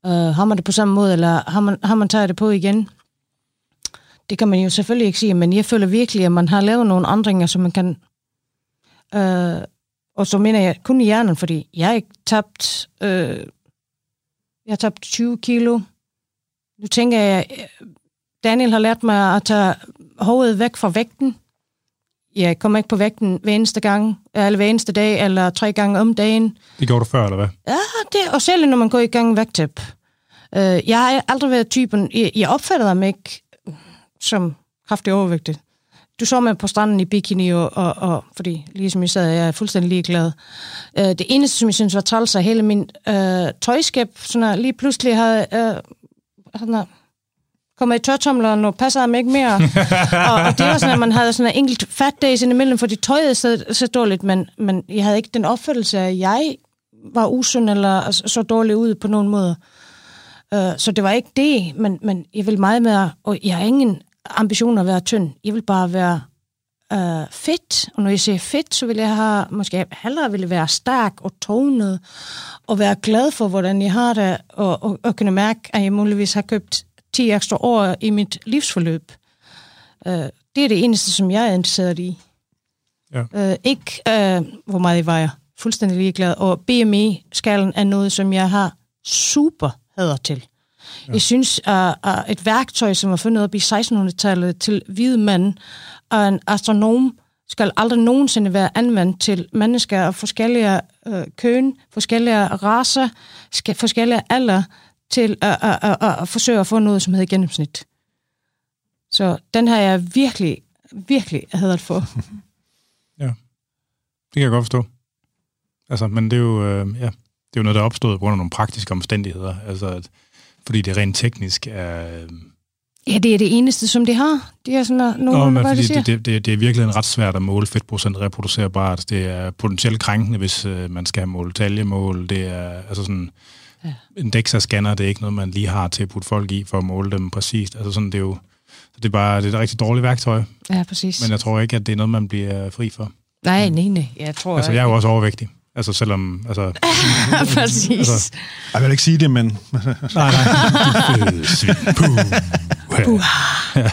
Uh, har man det på samme måde, eller har man, har man taget det på igen? Det kan man jo selvfølgelig ikke sige, men jeg føler virkelig, at man har lavet nogle ændringer, som man kan... Uh, og så mener jeg kun i hjernen, fordi jeg har ikke tabt... Uh, jeg har tabt 20 kilo. Nu tænker jeg, Daniel har lært mig at tage hovedet væk fra vægten. Jeg kommer ikke på vægten hver eneste gang, eller hver eneste dag, eller tre gange om dagen. Det gjorde du før, eller hvad? Ja, det, og selv når man går i gang med vægttab. Uh, jeg har aldrig været typen, jeg, jeg opfattede mig ikke som kraftig overvægtig. Du så mig på stranden i bikini, og, og, og fordi ligesom jeg sagde, jeg er fuldstændig ligeglad. Uh, det eneste, som jeg synes var træls, er hele min uh, tøjskab, sådan at lige pludselig havde uh, sådan kommer i tørtomleren og passer ham ikke mere. [LAUGHS] og, og det var sådan, at man havde sådan en enkelt fat days indimellem, fordi tøjet så, så dårligt, men, men jeg havde ikke den opfattelse af, at jeg var usund eller så dårlig ud på nogen måde. Uh, så det var ikke det, men, men jeg vil meget mere, og jeg har ingen ambition at være tynd. Jeg vil bare være uh, fedt, og når jeg siger fedt, så vil jeg have, måske hellere ville være stærk og tonet, og være glad for, hvordan jeg har det, og, og, og kunne mærke, at jeg muligvis har købt 10 ekstra år i mit livsforløb. Uh, det er det eneste, som jeg er interesseret i. Ja. Uh, ikke uh, hvor meget jeg vejer. Fuldstændig ligeglad. Og BMI-skalen er noget, som jeg har super hader til. Ja. Jeg synes, at uh, et værktøj, som var fundet op i 1600-tallet til hvide mænd, og en astronom, skal aldrig nogensinde være anvendt til mennesker af forskellige øh, køn, forskellige raser, skal, forskellige alder, til at, at, at, at, at forsøge at få noget, som hedder gennemsnit. Så den har jeg virkelig, virkelig hadet for. [LAUGHS] ja, det kan jeg godt forstå. Altså, men det er jo, øh, ja, det er jo noget, der er opstået på grund af nogle praktiske omstændigheder. Altså, at, fordi det rent teknisk er... Øh, Ja, det er det eneste, som det har. Det er sådan noget, Nå, men det, det, det, det er virkelig ret svært at måle fedtprocent reproducerbart. Det er potentielt krænkende, hvis øh, man skal have målt taljemål. Det er altså sådan... Ja. En DEXA-scanner, det er ikke noget, man lige har til at putte folk i for at måle dem præcist. Altså sådan, det er jo det er bare det er et rigtig dårligt værktøj. Ja, præcis. Men jeg tror ikke, at det er noget, man bliver fri for. Nej, nej, nej. Jeg tror Altså, jeg er jo også overvægtig. Altså, selvom... Altså, [LAUGHS] præcis. Altså, Jeg vil ikke sige det, men... nej, nej. [LAUGHS] Øh, svin. Puh. Puh. Ja.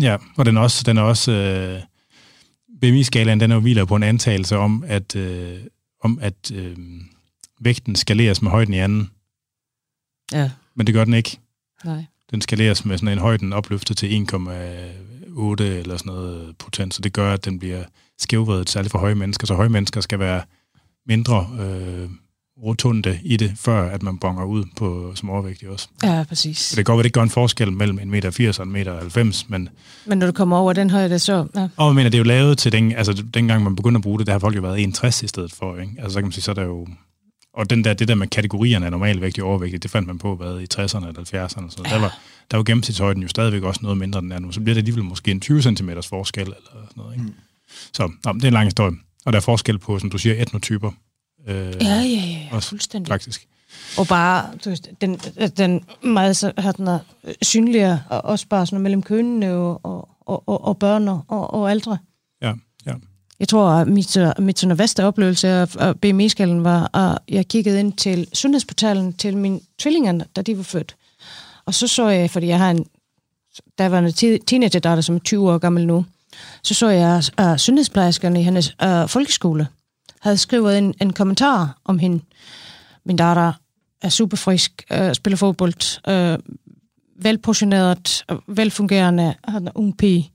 ja, og den er også... Den er også øh, BMI-skalaen, den er jo hviler på en antagelse om, at, øh, om, at øh, vægten skaleres med højden i anden. Ja, Men det gør den ikke. nej. Den skaleres med sådan en højden opløftet til 1,8 eller sådan noget procent, så det gør, at den bliver skævvredet, særligt for høje mennesker. Så høje mennesker skal være mindre øh, rotunde i det, før at man bonger ud på som overvægtig også. Ja, præcis. Så det kan godt være, det gør en forskel mellem 1,80 meter og 1,90 meter, men Men når du kommer over den højde, så... Ja. og jeg mener, det er jo lavet til den, altså dengang man begyndte at bruge det, der har folk jo været 1,60 i stedet for, ikke? Altså så kan man sige, så er der jo og den der, det der med kategorierne af normalvægtig og overvægtig, det fandt man på hvad, i 60'erne eller 70'erne. Så der var, der var gennemsnitshøjden jo stadigvæk også noget mindre, end den er nu. Så bliver det alligevel måske en 20 cm forskel eller sådan noget. Ikke? Mm. Så nå, det er en lang historie. Og der er forskel på, som du siger, etnotyper. Øh, Ja, ja, ja, ja, Også fuldstændig. Faktisk. Og bare, du den, den meget så, har den er synlige, og også bare sådan mellem kønnene og, og, og, og, og børn og, og ældre. Jeg tror, at mit, øh, mit sådan værste oplevelse af af BMI-skallen var, at jeg kiggede ind til sundhedsportalen til mine tvillinger, da de var født. Og så så jeg, fordi jeg har en der var en teenager-datter, som er 20 år gammel nu, så så jeg, at sundhedsplejerskerne i hendes uh, folkeskole havde skrevet en, en kommentar om hende. Min datter er super frisk, øh, spiller fodbold, øh, velportioneret, øh, velfungerende, har en ung pige.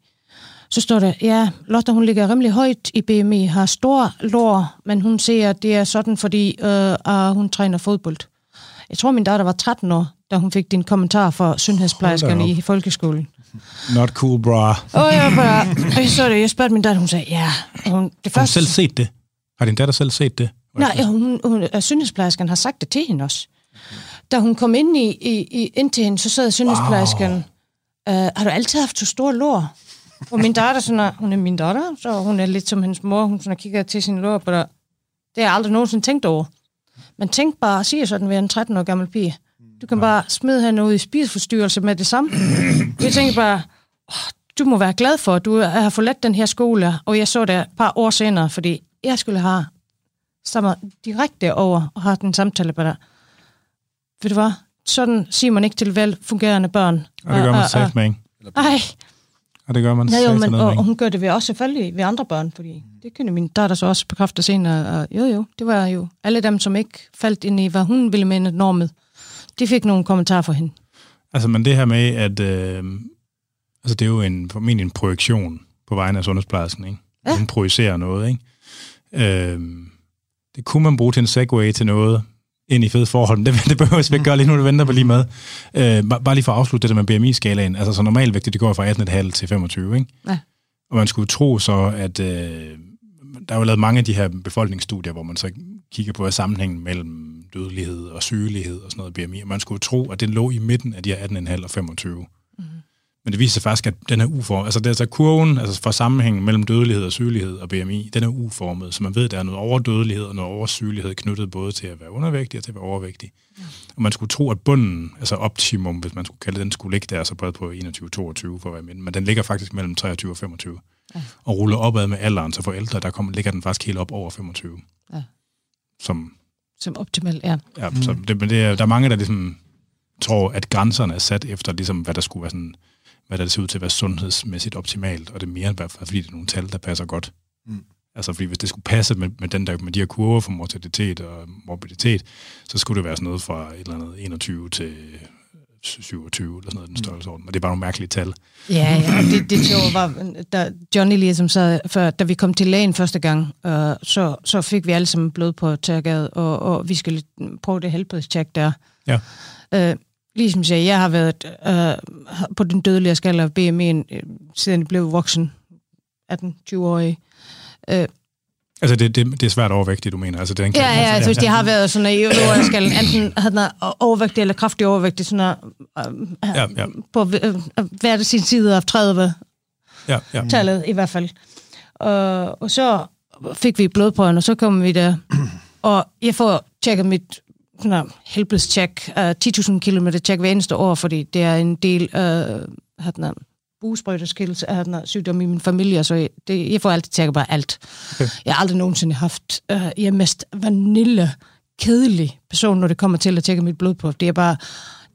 Så står der, ja, Lotte hun ligger rimelig højt i BMI, har stor lår, men hun siger, at det er sådan, fordi øh, at hun træner fodbold. Jeg tror, min datter var 13 år, da hun fik din kommentar fra sundhedsplejerskerne i folkeskolen. Not cool, bra. Og jeg bare, og jeg så det, jeg spurgte min datter, hun sagde, ja. Hun, det Har du første, selv set det? Har din datter selv set det? Nej, hun, hun, øh, sundhedsplejersken har sagt det til hende også. Da hun kom ind, i, i, i, ind til hende, så sad sundhedsplejersken, wow. øh, har du altid haft så store lår? Og min datter, sådan er, hun er min datter, så hun er lidt som hendes mor, hun sådan kigger til sin lår på der. Det har jeg aldrig nogensinde tænkt over. Men tænk bare, siger sådan ved en 13 år gammel pige. Du kan bare smide hende ud i spiseforstyrrelse med det samme. Jeg tænker bare, "Åh, du må være glad for, at du har forladt den her skole, og jeg så det et par år senere, fordi jeg skulle have stammer direkte over og har den samtale på dig. Ved du hvad? Sådan siger man ikke til velfungerende børn. Og det gør man sagt med, ikke? Ej, Og det gør man ja, jo, men, og, og hun gør det ved også selvfølgelig ved andre børn, fordi det kunne min datter så også bekræfte senere. Og jo, jo, det var jo alle dem, som ikke faldt ind i, hvad hun ville mene normet. De fik nogle kommentarer fra hende. Altså, men det her med, at øh, altså, det er jo en, formentlig en projektion på vegne af sundhedsplejersken, ikke? Ja. Hun projicerer noget, ikke? Øh, det kunne man bruge til en segway til noget ind i fede forhold, det, [LAUGHS] det behøver vi ikke gøre lige nu, du venter på lige med. Øh, bare, bare lige for at afslutte det der med BMI-skalaen. Altså, så normalvægtigt, det går fra 18,5 til 25, ikke? Ja. Og man skulle tro så, at øh, der er jo lavet mange af de her befolkningsstudier, hvor man så kigger på sammenhængen mellem dødelighed og sygelighed og sådan noget BMI, og man skulle tro, at den lå i midten af de her 18,5 og 25. Men det viser sig faktisk, at den er uformet. Altså, det er altså kurven altså for sammenhængen mellem dødelighed og sygelighed og BMI, den er uformet, så man ved, at der er noget overdødelighed og noget oversygelighed knyttet både til at være undervægtig og til at være overvægtig. Og man skulle tro, at bunden, altså optimum, hvis man skulle kalde den skulle ligge der så både på 21-22 for at være midten, men den ligger faktisk mellem 23 og 25. Ja. Og ruller opad med alderen, så for ældre, der kommer, ligger den faktisk helt op over 25. Ja. Som Som optimalt er. Ja, mm. så det, men det er, der er mange, der ligesom tror, at grænserne er sat efter, ligesom, hvad der skulle være sådan, hvad der ser ud til at være sundhedsmæssigt optimalt, og det er mere end bare, fordi det er nogle tal, der passer godt. Mm. Altså, fordi hvis det skulle passe med, med, den der, med de her kurver for mortalitet og morbiditet, så skulle det være sådan noget fra et eller andet 21 til 27 eller sådan noget, den størrelsesorden. Og det er bare nogle mærkelige tal. Ja, ja, og det, det sjove var, da Johnny ligesom sad, før, da vi kom til lægen første gang, øh, så, så fik vi alle sammen blod på tærgadet, og, og vi skulle prøve det helbredstjek der. Ja. Øh, ligesom siger, jeg har været øh, på den dødelige skala af BMI'en, øh, siden jeg blev voksen, 18-20-årig. Øh, Altså, det, det, det er svært overvægtigt, du mener. Altså, det er en Ja, ja, altså, hvis de har været sådan i øverskalen, [COUGHS] enten havde den overvægtig eller kraftig overvægtig, sådan øh, Ja, ja. på øh, hver sin side af 30 Ja, ja. tallet i hvert fald. Og, og så fik vi blodprøven, og så kom vi der, [COUGHS] og jeg får tjekket mit her helbredstjek, uh, 10.000 km tjek hver eneste år, fordi det er en del af uh, af den her sygdom i min familie, så jeg, det, jeg får altid tjekket bare alt. Okay. Jeg har aldrig nogensinde haft, uh, jeg er mest vanille, kedelig person, når det kommer til at tjekke mit blodprøve. Det er bare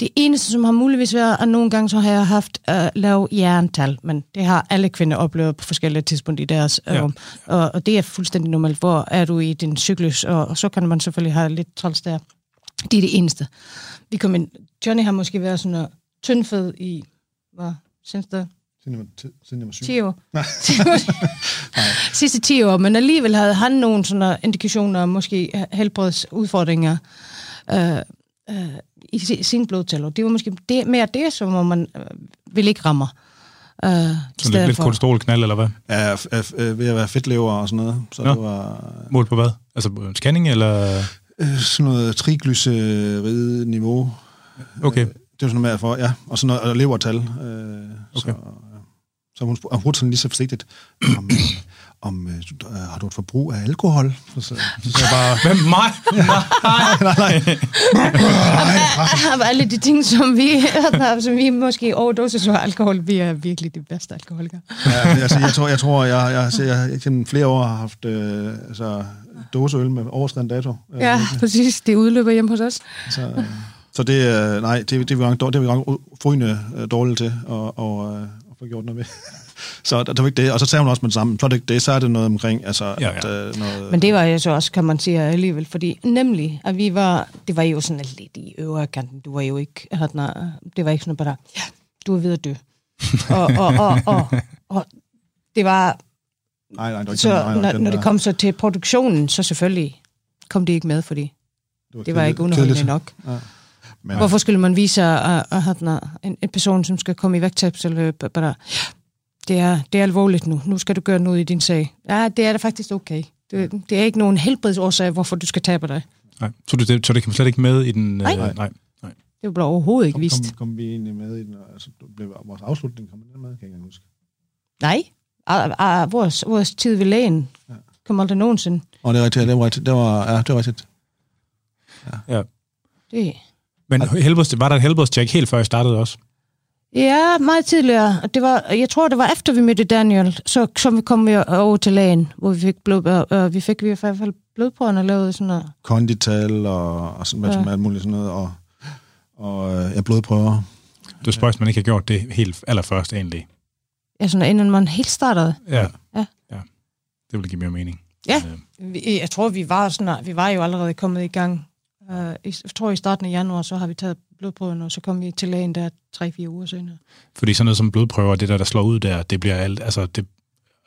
det eneste, som har muligvis været, at nogle gange så har jeg haft uh, lav hjernetal, men det har alle kvinder oplevet på forskellige tidspunkter i deres Ja. ja. og, og det er fuldstændig normalt. Hvor er du i din cyklus, og, og så kan man selvfølgelig have lidt træls der. Det er det eneste. Vi kom ind, Johnny har måske været sådan noget tyndfed i, hvad synes du, Siden jeg var ti- siden jeg var syg. 10 år. [LAUGHS] [LAUGHS] Sidste 10 år, men alligevel havde han nogle sådan indikationer, måske helbredsudfordringer øh, øh, i si- sin blodtal. Og det var måske det, mere det, som man øh, vil ikke rammer. Øh, Sådan lidt, lidt kolesterolknald, eller hvad? Ja, f- øh, ved at være fedtlever og sådan noget. Så Nå. det var Mål på hvad? Altså øh, scanning, eller... øh, sådan noget triglyceride-niveau. Okay. Øh, det var sådan noget med, for, ja, og sådan noget og levertal. Øh, Okay. Så, ja. så hun, spurgte, hun sådan lige så forsigtigt, om, øh, øh, du- øh, har du et forbrug af alkohol? Så, så, jeg bare, [LAUGHS] Hvem? Mig? nej, nej. Af [LAUGHS] alle de ting, som vi, [LAUGHS] som vi måske overdosis af alkohol, vi er virkelig de bedste alkoholikere. Ja, altså, jeg tror, jeg, tror, jeg, jeg, jeg, jeg, jeg gennem flere år har haft øh, altså, dåseøl med overskrevet dato. Øh, Ja, præcis. Det udløber hjemme hos os. Så, øh, så det, øh, nej, det, det er vi gang, det er vi gang forrygende øh, dårligt til at, og, øh, at få gjort noget ved. Så det var ikke det. Og så sagde hun også med det samme, så er det ikke det, så er det noget omkring, altså, Ja, ja. At, øh, noget... Men det var jo så også, kan man sige, alligevel, fordi nemlig, at vi var, det var jo sådan lidt i øvre kanten, du var jo ikke, havde, det var ikke sådan bare, ja, du er ved at dø. [LAUGHS] og, og, og, og, og, det var, nej, nej, det var ikke så nej, nej, når, når det der- kom så til produktionen, så selvfølgelig kom det ikke med, fordi det var kedeligt- ikke underholdende kedeligt. nok. Ja. Men, Hvorfor skulle man vise at, at have en, en person, som skal komme i vægttabsløb, bare, ja, det er, det er alvorligt nu, nu skal du gøre noget i din sag. Ja, det er da faktisk okay. Det, det er ikke nogen helbredsårsag, hvorfor du skal tabe dig. Nej. Så, det, så det kan slet ikke med i den... Nej. Øh, nej. Det blev overhovedet ikke kom, vist. kom, kom, vi egentlig med i den, altså, blev vores afslutning, kom den med, kan jeg ikke huske. Nej, ah, ah, vores, vores tid ved lægen Ja. kom aldrig nogensinde. Og det er rigtigt, det var rigtigt, det var, ja, det var rigtigt. Ja. Det, Men helbreds, var der et helbredstjek helt før jeg startede også? Ja, meget tidligere. Det var, jeg tror, det var efter vi mødte Daniel, så, så kom vi over til lægen, hvor vi fik, blod, øh, øh, vi fik vi i hvert fald blodprøverne lavet sådan noget. Kondital og, og sådan, Ja. alt muligt sådan noget, og, og øh, ja, blodprøver. Det er spørgsmål, man ikke har gjort det helt allerførst egentlig. Ja, sådan, inden man helt startede. Ja. Ja. ja. Det ville give mere mening. Ja. Øh, Vi- Jeg tror, vi var, sådan, vi var jo allerede kommet i gang. Uh, jeg tror, i starten af januar, så har vi taget blodprøverne, og så kom vi til lægen der 3-4 uger senere. Fordi sådan noget som blodprøver, det der, der slår ud der, det bliver alt, altså det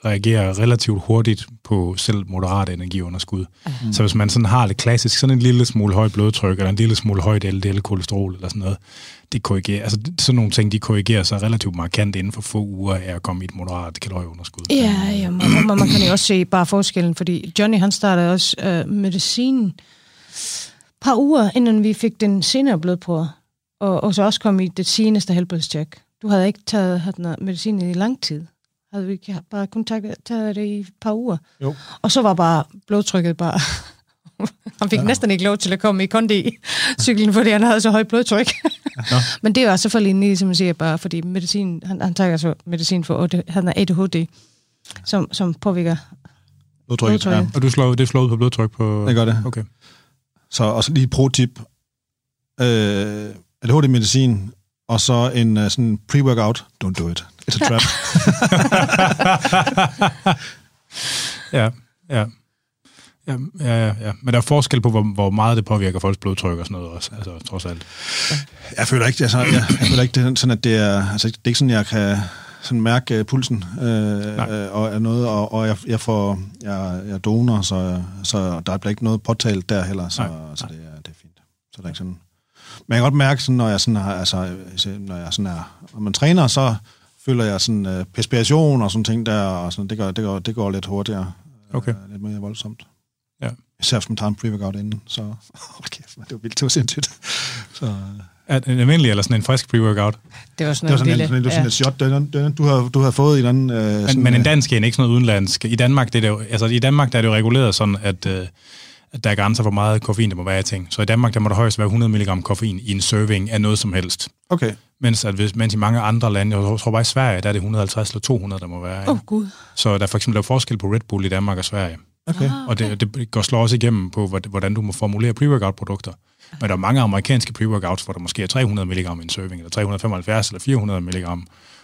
reagerer relativt hurtigt på selv moderat energiunderskud. Mm. Så hvis man sådan har det klassisk, sådan en lille smule højt blodtryk, eller en lille smule højt LDL-kolesterol, eller sådan noget, det korrigerer, altså sådan nogle ting, de korrigerer sig relativt markant inden for få uger af at komme i et moderat kalorieunderskud. Ja, ja man, man, man kan jo også se bare forskellen, fordi Johnny han startede også øh, medicin par uger, inden vi fik den senere blodprøve, og, og så også kom i det seneste helbredstjek. Du havde ikke taget medicin i lang tid. Havde vi ikke bare kun taget, det i et par uger. Jo. Og så var bare blodtrykket bare... [LAUGHS] han fik ja. næsten ikke lov til at komme i kondi-cyklen, fordi han havde så højt blodtryk. Ja. [LAUGHS] Men det er også selvfølgelig lige, som jeg siger, bare fordi medicin, han, han tager så medicin for, han er ADHD, som, som påvirker Blodtrykket, Blodtrykket. ja. Og du slår, det slår ud på blodtryk på... Det gør det. Okay. Så også lige pro-tip. Øh, ADHD-medicin, og så en uh, sådan pre-workout. Don't do it. It's a trap. [LAUGHS] Ja, ja. Ja, ja, ja, ja. Men der er forskel på, hvor, hvor meget det påvirker folks blodtryk og sådan noget også, altså trods alt. Jeg føler ikke, altså, jeg, jeg føler ikke det er sådan, at det er, altså, det er ikke sådan, jeg kan sådan mærke uh, pulsen øh, øh, og er noget, og, og jeg, jeg får, jeg, jeg er donor, så, så der bliver ikke noget påtalt der heller, så, Nej, så det, er, det er fint. Så der er ikke sådan, men jeg kan godt mærke, sådan, når jeg sådan har, altså, når jeg sådan er, når man træner, så føler jeg sådan uh, perspiration og sådan ting der, og sådan, det, går, det, går, det går lidt hurtigere. Okay. Øh, lidt mere voldsomt. Ja. Især hvis man tager en pre-workout inden, så... [LAUGHS] Hold kæft, man, det var vildt, det var sindssygt. Så, Er det en almindelig eller sådan en frisk pre-workout? Det var sådan det var sådan, en en, sådan, en, sådan et shot, den, den, du, har, du har fået i den... Øh, Men, sådan, men en øh, dansk en, ikke sådan noget udenlandsk. I Danmark, det er det jo, altså, i Danmark der er det jo reguleret sådan, at, øh, at der er grænser for meget koffein, der må være i ting. Så i Danmark, der må der højst være 100 mg koffein i en serving af noget som helst. Okay. Mens, at hvis, mens i mange andre lande, jeg tror bare i Sverige, der er det 150 eller 200, der må være. Åh, Oh. Gud. Så der er for eksempel lavet forskel på Red Bull i Danmark og Sverige. Okay. Ah, Og det, det går slår også igennem på, hvor- hvordan du må formulere pre-workout-produkter. Men der er mange amerikanske pre-workouts, hvor der måske er 300 mg i en serving, eller 375 eller 400 mg.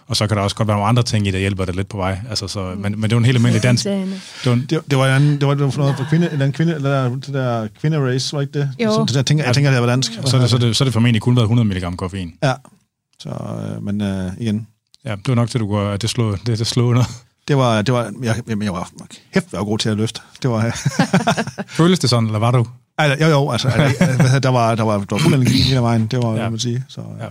Og så kan der også godt være nogle andre ting i, der hjælper dig lidt på vej. Altså, så, men, men det er jo en helt almindelig dansk... Det var en, Det, det var en det var, det var for noget for kvinde, eller en kvinde, eller der, det der kvinde-race, var ikke det? Jo. Så, det der, tænker, jeg tænker, det var dansk. så, er det, så, det, så det formentlig kun været 100 mg koffein. Ja. Så, øh, men øh, igen, Ja, det var nok til, du går, at det slår, det, det slår under. det var, det var, jeg, jamen, jeg var, kæft, jeg var god til at løfte. Det var, [LAUGHS] Føles det sådan, eller var du? Altså, jo, jo, altså, altså, [LAUGHS] der var, der var, der var fuld energi hele vejen, det var, Ja. man sige. Så, Ja. ja.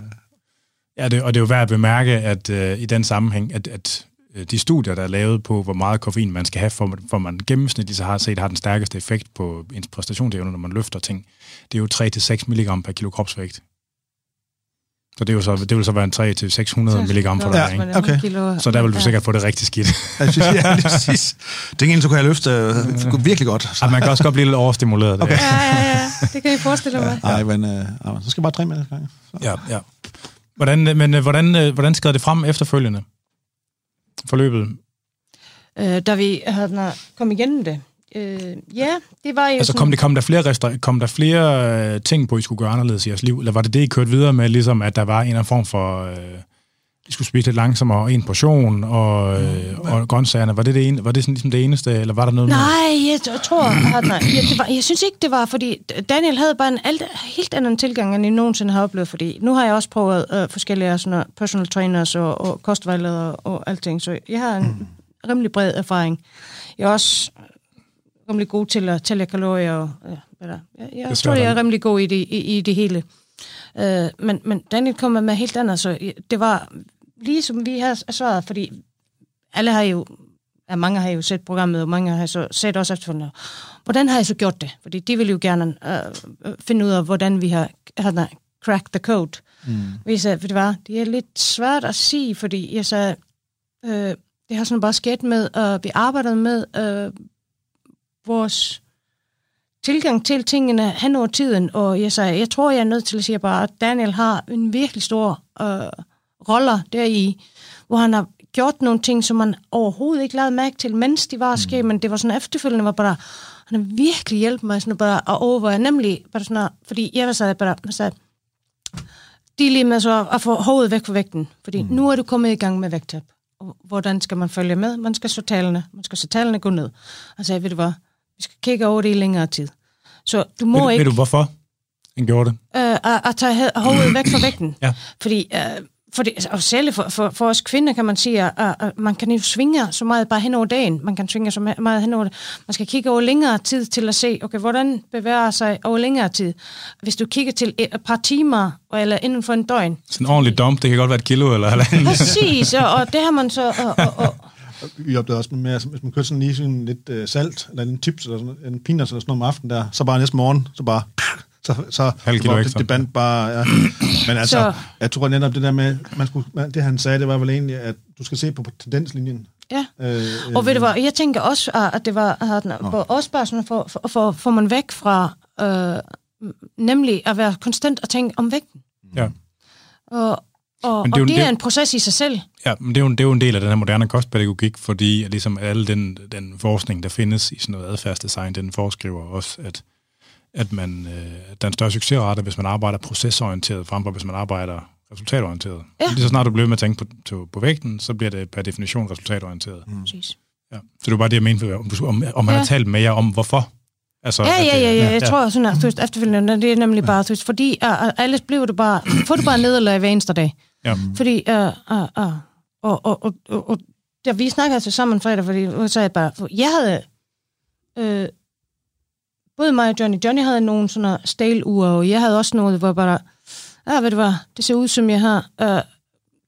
Ja, det, og det er jo værd at bemærke, at øh, i den sammenhæng, at, at øh, de studier, der er lavet på, hvor meget koffein man skal have, for, for man gennemsnitligt så har set har den stærkeste effekt på ens præstationsevne, når man løfter ting, det er jo 3-6 mg per kilo kropsvægt. Så det, er jo så, det vil så være en 3-600 mg for dig, Ja, ikke? okay. Så der vil du sikkert få det rigtig skidt. Ja, det [LAUGHS] er præcis. Det er så kunne jeg løfte øh, virkelig godt. Så. At man kan også godt blive lidt overstimuleret. Okay. Ja, ja, ja. Det kan I forestille mig. Nej, men øh, så skal jeg bare træne med det. Så. Ja, ja. Hvordan, øh, men øh, hvordan, øh, hvordan skred det frem efterfølgende? Forløbet? Øh, da vi havde kom igennem det. Øh, ja, det var jo Altså sådan, kom, det, kom der flere, restra- kom der flere øh, ting på, I skulle gøre anderledes i jeres liv? Eller var det det, I kørte videre med, ligesom at der var en eller anden form for... Øh, de skulle spise lidt langsommere, og en portion, og, øh, og grøntsagerne. Var det, det, ene, var det sådan ligesom det eneste, eller var der noget Nej, jeg tror, at, nej, jeg, det var, jeg synes ikke, det var, fordi Daniel havde bare en alt, helt anden tilgang, end jeg nogensinde har oplevet, fordi nu har jeg også prøvet øh, forskellige sådan, noget, personal trainers og, og kostvejledere og alting, så jeg har en mm. rimelig bred erfaring. Jeg er også rimelig god til at tælle kalorier, og ja, der. Jeg, jeg Det tror, jeg er rimelig god i det, i, i det hele. Øh, men, men Daniel kom med helt andet, så det var ligesom vi har svaret, fordi alle har jo, ja, mange har jo set programmet, og mange har så set også efterfølgende. Hvordan har jeg så gjort det? Fordi de vil jo gerne øh, finde ud af, hvordan vi har, har crack the code. Mm. Vi sagde, ved du hvad, det er lidt svært at sige, fordi jeg sagde, øh, det har sådan bare sket med, og vi arbejdede med øh, vores tilgang til tingene hen over tiden, og jeg sagde, jeg tror, jeg er nødt til at sige bare, at Daniel har en virkelig stor øh, roller deri, hvor han har gjort nogle ting, som man overhovedet ikke lavede mærke til, mens de var sket, men det var sådan efterfølgende, var bare, han har virkelig hjulpet mig sådan bare at overveje, nemlig bare sådan, fordi jeg var så bare, sagde, de lige med så at få hovedet væk fra vægten, fordi mm. nu er du kommet i gang med vægttab. Hvordan skal man følge med? Man skal så talene, man skal så talene gå ned. Og så ved du hvad, vi skal kigge over det i længere tid. Så du må ved, ikke... ved du, hvorfor han gjorde det? øh, at, at tage hovedet væk fra [CLEARS THROAT] vægten. Ja. Fordi, øh, for det, og særligt for, for, for os kvinder kan man sige, at, at, man kan jo svinge så meget bare hen over dagen. Man kan svinge så me- meget hen over det. Man skal kigge over længere tid til at se, okay, hvordan bevæger sig over længere tid. Hvis du kigger til et, et par timer, eller inden for en døgn. Sådan en ordentlig dump, det kan godt være et kilo eller halvanden. Præcis, og, og det har man så... Og, og, og, Vi opdagede også med, at hvis man kører sådan lige sådan lidt øh, salt, eller en chips, eller sådan, en peanuts eller sådan noget om aftenen der, så bare næste morgen, så bare... Så, så Halv kilo så det, det bandt bare... Ja. Men altså, Så- jeg tror netop det der med, man skulle, man, det han sagde, det var vel egentlig, at du skal se på tendenslinjen. ja. Øh, Og ved du hvad, jeg tænker også, at det var at, for, også bare sådan, for, for, for, for man væk fra, øh, nemlig at være konstant og tænke om vægten. ja. Og, og, Men det, det er jo- og det det- er en proces i sig selv. Ja, men det er, jo, det er jo en del af den her moderne kostpædagogik, fordi at ligesom alle den, den forskning, der findes i sådan noget adfærdsdesign, den foreskriver også, at, at man, øh, der er en større succesrate, hvis man arbejder procesorienteret, frem for hvis man arbejder resultatorienteret. Ja. Lige så snart du bliver med at tænke på, på, på vægten, så bliver det per definition resultatorienteret. Mm. Præcis. Ja. Så det var bare det, jeg mente, om, om, om man Ja. har talt med jer om, hvorfor. Altså, Ja, at ja, det- ja, ja, jeg tror sådan, at efterfølgende, det er nemlig bare, ved, fordi uh, alles blev det bare, får du bare nederlag hver eneste dag. Ja. Fordi, uh, uh, uh, og, og, og, og, og der, vi snakkede altså sammen fredag, fordi så jeg bare, for jeg havde, øh, både mig og Johnny, Johnny havde nogle sådan stale uger, og jeg havde også noget, hvor jeg bare, ja, ved du hvad, det ser ud som, jeg har øh,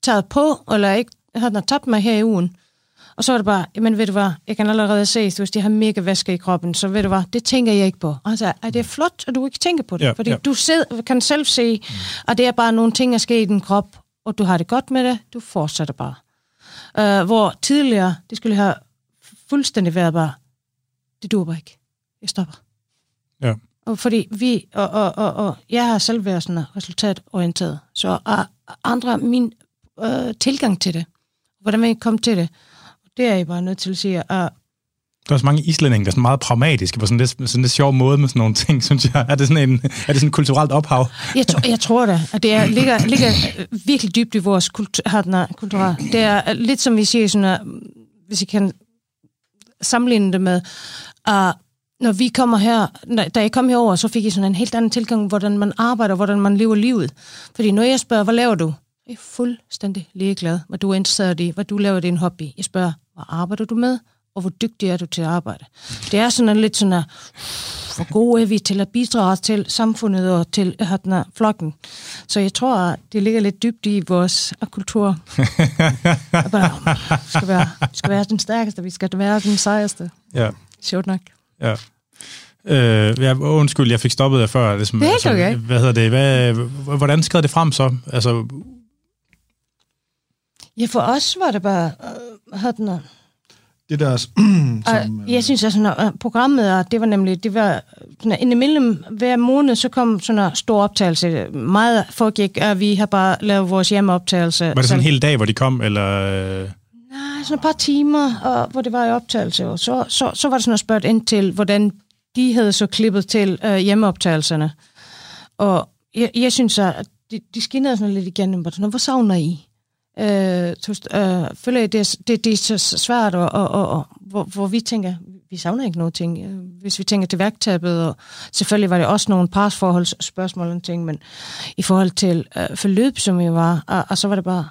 taget på, eller ikke, jeg har tabt mig her i ugen. Og så er det bare, jamen ved du hvad, jeg kan allerede se, hvis de har mega væske i kroppen, så ved du hvad, det tænker jeg ikke på. Altså, er det flot, at du ikke tænker på det? Ja, fordi ja. du selv, kan selv se, at det er bare nogle ting, der sker i din krop, og du har det godt med det, du fortsætter bare. Uh, hvor tidligere, det skulle have fuldstændig været bare, det dur bare ikke. Jeg stopper. Ja. Og fordi vi, og, og, og, og jeg har selv været sådan resultatorienteret, så er andre min øh, tilgang til det, hvordan jeg komme til det, det er jeg bare nødt til at sige, at der er også mange islændinge, der er sådan meget pragmatiske på sådan lidt, sådan lidt sjov måde med sådan nogle ting, [LAUGHS] synes jeg. Er det sådan, en, er det sådan et kulturelt ophav? Jeg, tror, jeg tror det, at det er, ligger, ligger virkelig dybt i vores kultur, kultur. Det er lidt som vi siger, sådan, at, hvis I kan sammenligne det med, at når vi kommer her, når- da jeg kom herover, så fik jeg sådan en helt anden tilgang, hvordan man arbejder, hvordan man lever livet. Fordi når jeg spørger, hvad laver du? Jeg er fuldstændig ligeglad, hvad du er interesseret i, hvad du laver din hobby. Jeg spørger, hvad arbejder du med, og hvor dygtig er du til at arbejde? Det er sådan lidt sådan, at hvor gode er vi til at bidrage til samfundet og til øh, den her flokken. Så jeg tror, at det ligger lidt dybt i vores øh, kultur. [LAUGHS] At bare, vi skal være, vi skal være den stærkeste, vi skal være den sejeste. Ja. Sjovt nok. Ja. Øh, ja, undskyld, jeg fik stoppet jer før. Ligesom, Det er helt okay. Hvad hedder det? Hvad, hvordan skred det frem så? Altså, Ja, for os var det bare... Øh? Det der, [CLEARS THROAT] som, Og jeg synes, at sådan, at programmet, og det var nemlig, det var sådan, indimellem hver måned, så kom sådan en stor optagelse. Meget foregik, at vi har bare lavet vores hjemmeoptagelse. var det sådan en hel dag, hvor de kom, eller... øh, Nej, sådan et par timer, og, hvor det var i optagelse. Og så, så, så var det sådan at spørge ind til, hvordan de havde så klippet til øh, hjemmeoptagelserne. Og jeg, jeg synes, at de, de skinnede sådan lidt igennem, hvor, sådan, hvor savner I? Øh, tust, øh, føler det, det, det er så svært, og, og, og, og hvor, hvor vi tænker, vi savner ikke noget ting. Øh, hvis vi tænker til værktabet, og selvfølgelig var det også nogle parsforholdsspørgsmål og ting, men i forhold til øh, forløb, som vi var, og, og så var det bare,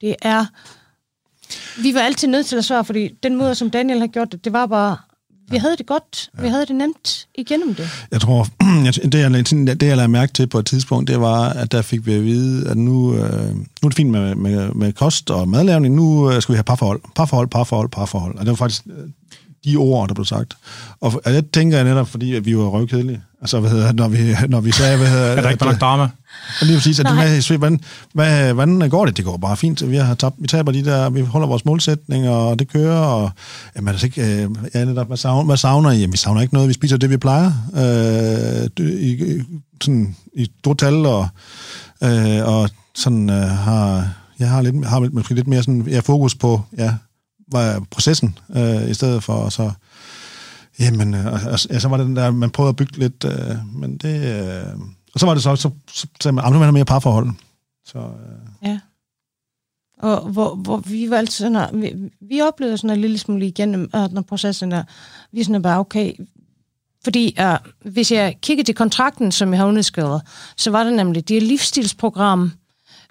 det er, vi var altid nødt til at svare, fordi den måde, som Daniel har gjort det, det var bare, vi havde det godt, ja. vi havde det nemt igennem det. Jeg tror, [CLEARS THROAT] det jeg, det jeg lagde mærke til på et tidspunkt, det var, at der fik vi at vide, at nu, øh, nu er det fint med, med, med kost og madlavning, nu øh, skal vi have parforhold. Parforhold, parforhold, parforhold. Og det var faktisk øh, de ord, der blev sagt. Og det tænker jeg netop, fordi at vi var røvkedelige. Altså, hvad hedder, når vi, når vi sagde, hvad hedder... er der ikke bare nok drama? Lige præcis, at det med, hvordan, hvad, hvordan går det? Det går bare fint. Vi, har tabt, vi taber de der, vi holder vores målsætninger, og det kører, og jamen, altså ikke, øh, ja, netop, hvad, savner, hvad savner I? Jamen, vi savner ikke noget, vi spiser det, vi plejer. Øh, i, sådan, i stort tal, og, øh, og sådan øh, har, jeg har, lidt, har måske lidt mere sådan, ja, fokus på, ja, var processen, øh, i stedet for så... Jamen, øh, altså, så var det den der, man prøvede at bygge lidt, øh, men det... Øh, og så var det så, så, så sagde man, ah, nu er mere parforhold. Så, øh. Ja. Og hvor, hvor vi var altid sådan, vi, vi oplevede sådan en lille smule igennem uh, øh, den processen der, vi er sådan bare, okay, fordi uh, hvis jeg kigger til kontrakten, som jeg har underskrevet, så var det nemlig, det er livsstilsprogram,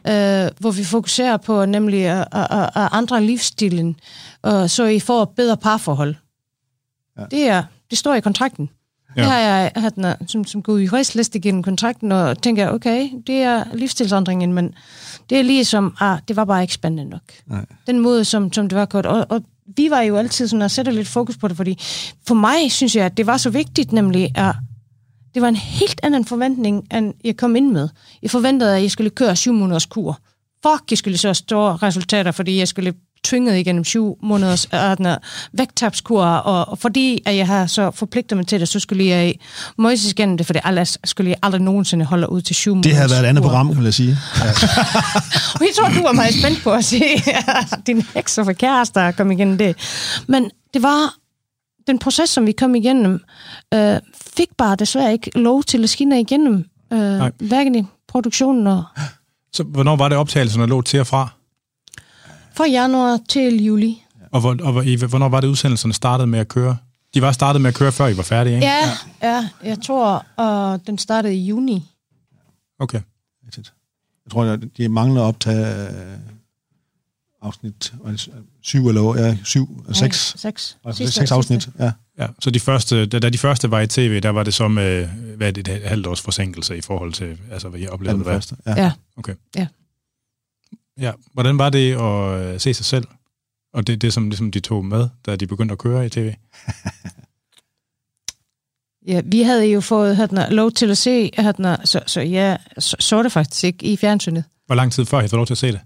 uh, hvor vi fokuserer på nemlig at uh, uh, andre livsstilen, uh, så I får bedre parforhold. Ja. Det, er, det står i kontrakten. Ja. Det har jeg haft, som, som god jurist læst igennem kontrakten, og tænker, okay, det er livsstilsændringen, men det er ligesom, ah, det var bare ikke spændende nok. Nej. Den måde, som, som det var godt. Og, og vi var jo altid sådan at sætte lidt fokus på det, fordi for mig synes jeg, at det var så vigtigt, nemlig at det var en helt anden forventning, end jeg kom ind med. Jeg forventede, at jeg skulle køre syv måneders kur. Fuck, jeg skulle så store resultater, fordi jeg skulle tvinget igennem syv måneders uh, vægttabskur, og, og fordi at jeg har så forpligtet mig til det, så skulle jeg møjes igennem det, for det ellers skulle jeg aldrig nogensinde holde ud til syv måneder. Det havde været et andet program, kan jeg sige. Ja. [LAUGHS] og jeg tror, du var meget spændt på at se [LAUGHS] din heks og kæreste, der kom igennem det. Men det var den proces, som vi kom igennem, øh, fik bare desværre ikke lov til at skinne igennem, øh, hverken i produktionen og... Så hvornår var det optagelserne lå til og fra? Fra januar til juli. Og, hvor, og hvornår var det udsendelserne startede med at køre? De var startet med at køre, før I var færdige, ikke? Ja, ja jeg tror, uh, den startede i juni. Okay. Jeg tror, de mangler at optage uh, afsnit syv eller ja, syv, ja, seks. Seks. Sidste, seks afsnit, sidste. ja. Ja, så de første, da, da de første var i tv, der var det som med, hvad er det, et halvt års forsinkelse i forhold til, altså hvad I oplevede? Ja, første, ja. ja. Okay. Ja. Ja, hvordan var det at øh, se sig selv? Og det, det som ligesom de tog med, da de begyndte at køre i tv? ja, vi havde jo fået havde lov til at se, havde, så, så ja, så, så det faktisk ikke i fjernsynet. Hvor lang tid før I fået lov til at se det?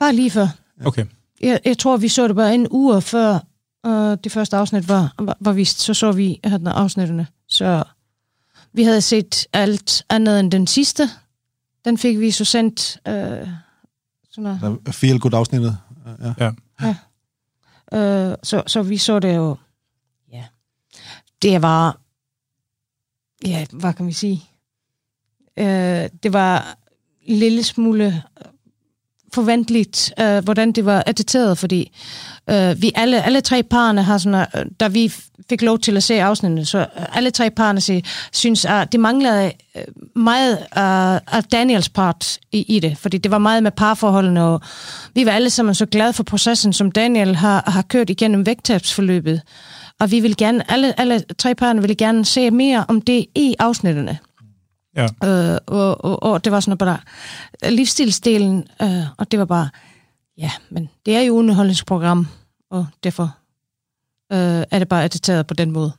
Bare lige før. Okay. Jeg, jeg tror, vi så det bare en uge før uh, det første afsnit var, var, var vist. Så så vi havde, afsnittene. Så vi havde set alt andet end den sidste. Den fik vi så sendt... Uh, sådan noget. Feel good afsnittet. Ja. ja. ja. Øh, så, så vi så det jo, ja, det var, ja, hvad kan vi sige? Øh, det var en lille smule forventeligt, øh, hvordan det var editeret, fordi øh, vi alle, alle tre parerne har sådan, øh, da vi fik lov til at se afsnittet, så øh, alle tre parerne sig, synes, at det manglede øh, meget af, af Daniels part i, i det, fordi det var meget med parforholdene, og vi var alle sammen så glade for processen, som Daniel har, har kørt igennem vægttabsforløbet, og vi vil gerne, alle, alle tre parerne ville gerne se mere om det i afsnittene. Ja. Øh, og, og, og det var sådan bare livsstilsdelen, øh, og det var bare, ja, men det er jo underholdningsprogram, og derfor øh, er det bare editeret på den måde.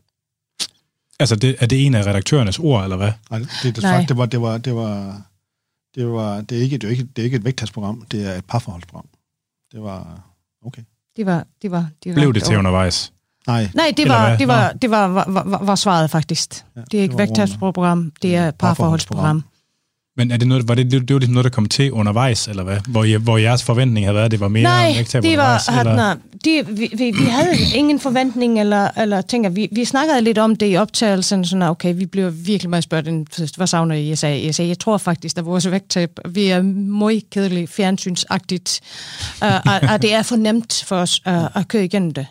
Altså, det, er det en af redaktørernes ord, eller hvad? Nej, det, det, det, det var, det var, det var, det var, det er ikke, det er ikke, det er ikke et vægttasprogram, det er et parforholdsprogram. Det var, okay. Det var, det var, det var Blev det til undervejs? Nej. Nej, det var, det var, det var, var, var, var svaret faktisk. Ja, det er ikke vægttabsprogram, det er parforholdsprogram. Men er det noget, var det, det, det var ligesom noget, der kom til undervejs, eller hvad? Hvor, I, hvor jeres forventning havde været, at det var mere Nej, vægttab det var? Eller? Nej, det, vi, vi, vi havde ingen forventning, eller, eller tænker, vi, vi snakkede lidt om det i optagelsen, sådan, okay, vi blev virkelig meget spurgt, hvad savner I? Jeg sagde, jeg, sagde, jeg tror faktisk, at vores vægttab, vi er meget kedeligt, fjernsynsagtigt, uh, og, og det er for nemt for os uh, at køre igennem det.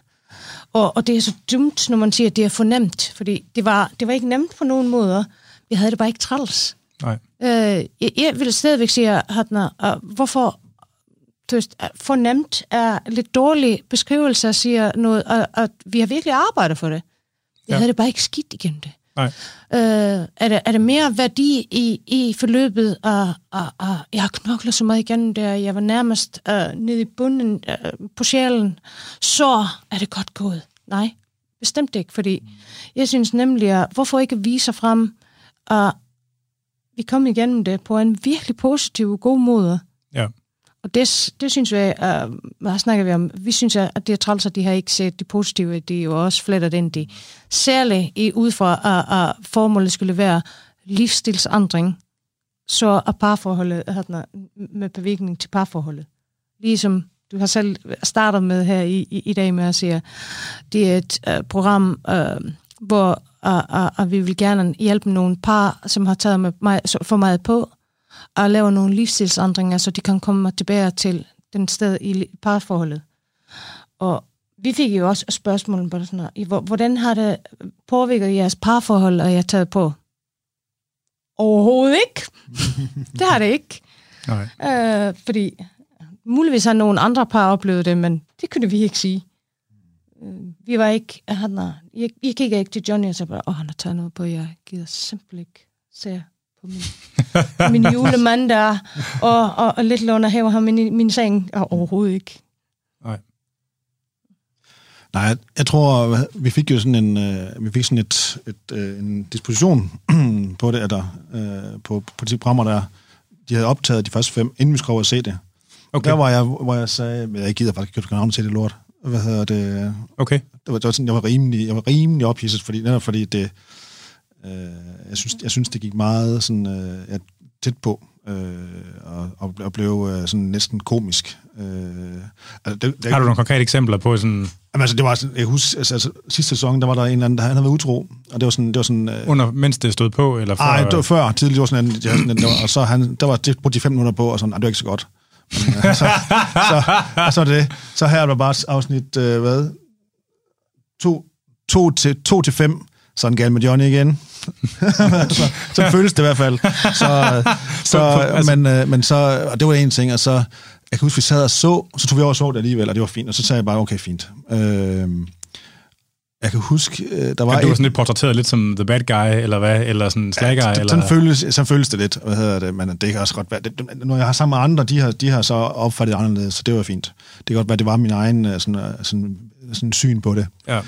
Og, og det er så dumt, når man siger, at det er for nemt, fordi det var, det var ikke nemt på nogen måder. Vi havde det bare ikke træls. Nej. Øh, jeg, jeg vil stadigvæk sige, Hatna, uh, hvorfor ved, fornemt er lidt dårlig beskrivelse siger noget, at, at vi har virkelig arbejdet for det. Jeg ja. havde det bare ikke skidt igennem det. Nej. Øh, er, det, er det mere værdi i, i forløbet, og, og, og jeg har knoklet så meget igennem det, jeg var nærmest uh, nede i bunden uh, på sjælen, så er det godt gået. Nej, bestemt ikke, fordi jeg synes nemlig, at hvorfor ikke vise frem, at vi kom igennem det på en virkelig positiv og god måde. Ja. Og det, det synes vi, uh, øh, hvad snakker vi om? Vi synes, at det er træls, at de har ikke set det positive. De er jo også flettet ind i. Særligt i ud fra, at, at formålet skulle være livsstilsandring, så er parforholdet med bevægning til parforholdet. Ligesom du har selv startet med her i, i, i dag med at sige, det er et uh, program, uh, hvor uh, uh, uh, vi vil gerne hjælpe nogle par, som har taget med mig, for meget på, at lave nogle livsstilsændringer, så de kan komme tilbage til den sted i parforholdet. Og vi fik jo også spørgsmål på sådan noget. Hvordan har det påvirket jeres parforhold, at jeg taget på? Overhovedet ikke. [LAUGHS] det har det ikke. Nej. Øh, fordi muligvis har nogle andre par oplevet det, men det kunne vi ikke sige. Øh, vi var ikke... Han, jeg, jeg kiggede ikke til Johnny og sagde bare, åh, han har taget noget på, jeg gider simpelthen ikke se på min, [LAUGHS] min julemand der, og, og, og lidt låner hæver ham i min seng. Og overhovedet ikke. Nej. Nej, jeg tror, vi fik jo sådan en, øh, vi fik sådan et, et, øh, en disposition [CLEARS THROAT] på det, der, øh, på, på de programmer, der de havde optaget de første fem, inden vi skulle over og se det. Okay. Der var jeg, hvor jeg sagde, at jeg gider faktisk ikke købe til det lort. Hvad hedder det? Okay. Det var, det var sådan, jeg var rimelig, jeg var rimelig ophidset, fordi, netop fordi det, øh, jeg, synes, jeg synes, det gik meget sådan, øh, ja, tæt på, øh, og, og, og blev øh, sådan næsten komisk. Øh, altså, det, det, Har du nogle konkrete eksempler på sådan... Jamen, altså, det var sådan, jeg husker, altså, altså, sidste sæson, der var der en eller anden, der han havde været utro, og det var sådan... Det var sådan øh, Under, mens det stod på, eller før? Nej, det var før, tidligere, var sådan en, var sådan en, der var, og så han, der var det brugte de fem minutter på, og sådan, det var ikke så godt. Men, øh, så, så, så, så, det. Så her er der bare afsnit, øh, hvad? To, to, til, to til fem, sådan gal med Johnny igen. [LAUGHS] så, så føles det i hvert fald. Så, [LAUGHS] så, altså- men, øh, men så, og det var en ting, og så, jeg kan huske, vi sad og så, så tog vi over og så det alligevel, og det var fint, og så sagde jeg bare, okay, fint. Øh, jeg kan huske, øh, der var... Ja, du var sådan lidt portrætteret lidt som the bad guy, eller hvad? Eller sådan slag guy? Ja, eller... sådan, føles, sådan føles det lidt, hvad hedder det, men det kan også godt være... Det, når jeg har sammen med andre, de har, de har så opfattet det anderledes, så det var fint. Det kan godt være, det var min egen øh, sådan, sådan, sådan syn på det. Ja.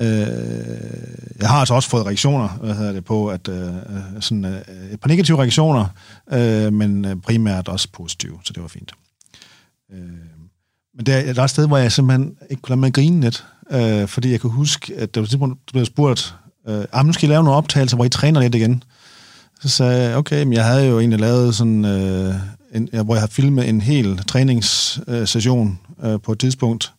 Øh, jeg har altså også fået reaktioner hvad hedder det, på, at øh, øh sådan, øh, et par negative reaktioner, øh, men øh, primært også positive, så det var fint. Øh, men der, der er et sted, hvor jeg simpelthen ikke kunne lade mig grine lidt, øh, fordi jeg kan huske, at der var tidspunkt, du blev spurgt, øh, ah, nu skal I lave nogle optagelser, hvor I træner lidt igen. Så sagde jeg, okay, men jeg havde jo egentlig lavet sådan, øh, en, hvor jeg har filmet en hel træningssession øh, på et tidspunkt,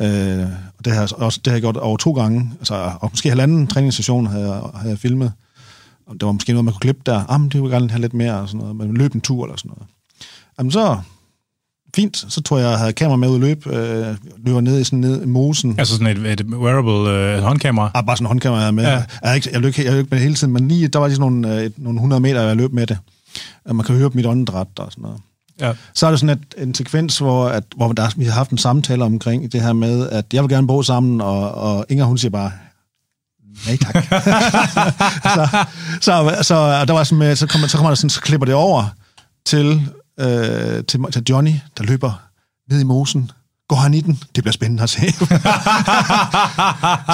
Øh, og det har, også, det har jeg gjort over to gange, altså, og måske halvanden træningssession havde jeg, havde jeg filmet. Og det var måske noget, man kunne klippe der. Ah, men det ville gerne have lidt mere, og sådan noget. Men løb en tur eller sådan noget. Jamen så, fint. Så tror jeg, jeg havde kamera med ud at løbe. Øh, løber ned i sådan ned i mosen. Altså sådan et, et wearable øh, håndkamera? Ah, bare sådan en håndkamera, jeg havde med. Ja. Jeg, jeg, ikke, jeg, løb, jeg løb med det hele tiden, men lige, der var lige sådan nogle, øh, nogle 100 meter, jeg løb med det. Og man kan høre på mit åndedræt og sådan noget. Ja. Så er der sådan et, en sekvens, hvor, at, hvor der, vi har haft en samtale omkring det her med, at jeg vil gerne bo sammen, og, og Inger hun siger bare, nej tak. [LAUGHS] så, så, så, der var sådan med, så, kommer, så kommer der sådan, så klipper det over til, øh, til, til Johnny, der løber ned i mosen, går han i den? Det bliver spændende at se. [LAUGHS]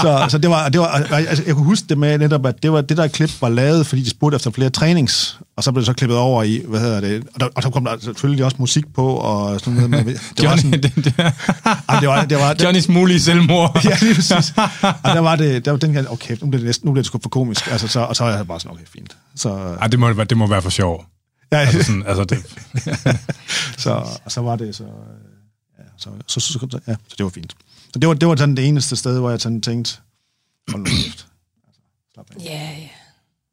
så, så det var, det var altså, jeg kunne huske det med netop, at det, var, det der klip var lavet, fordi de spurgte efter flere trænings, og så blev det så klippet over i, hvad hedder det, og, der, og så kom der selvfølgelig også musik på, og sådan noget. Med, det Johnny, var sådan, [LAUGHS] det, det, ah, det var, det var, det, Johnnys mulige selvmord. [LAUGHS] ja, lige præcis. Og der var det, der var den her, okay, nu bliver det, næsten, nu bliver det sgu for komisk, altså, så, og så er jeg bare sådan, okay, fint. Så, Ej, det må, det må være for sjov. Ja, altså, sådan, altså det. så, og så var det så Så, så, så, så, ja, så det var fint. Så det var, det var sådan det eneste sted, hvor jeg sådan tænkte, hold nu kæft. Altså, slap af. Ja, ja.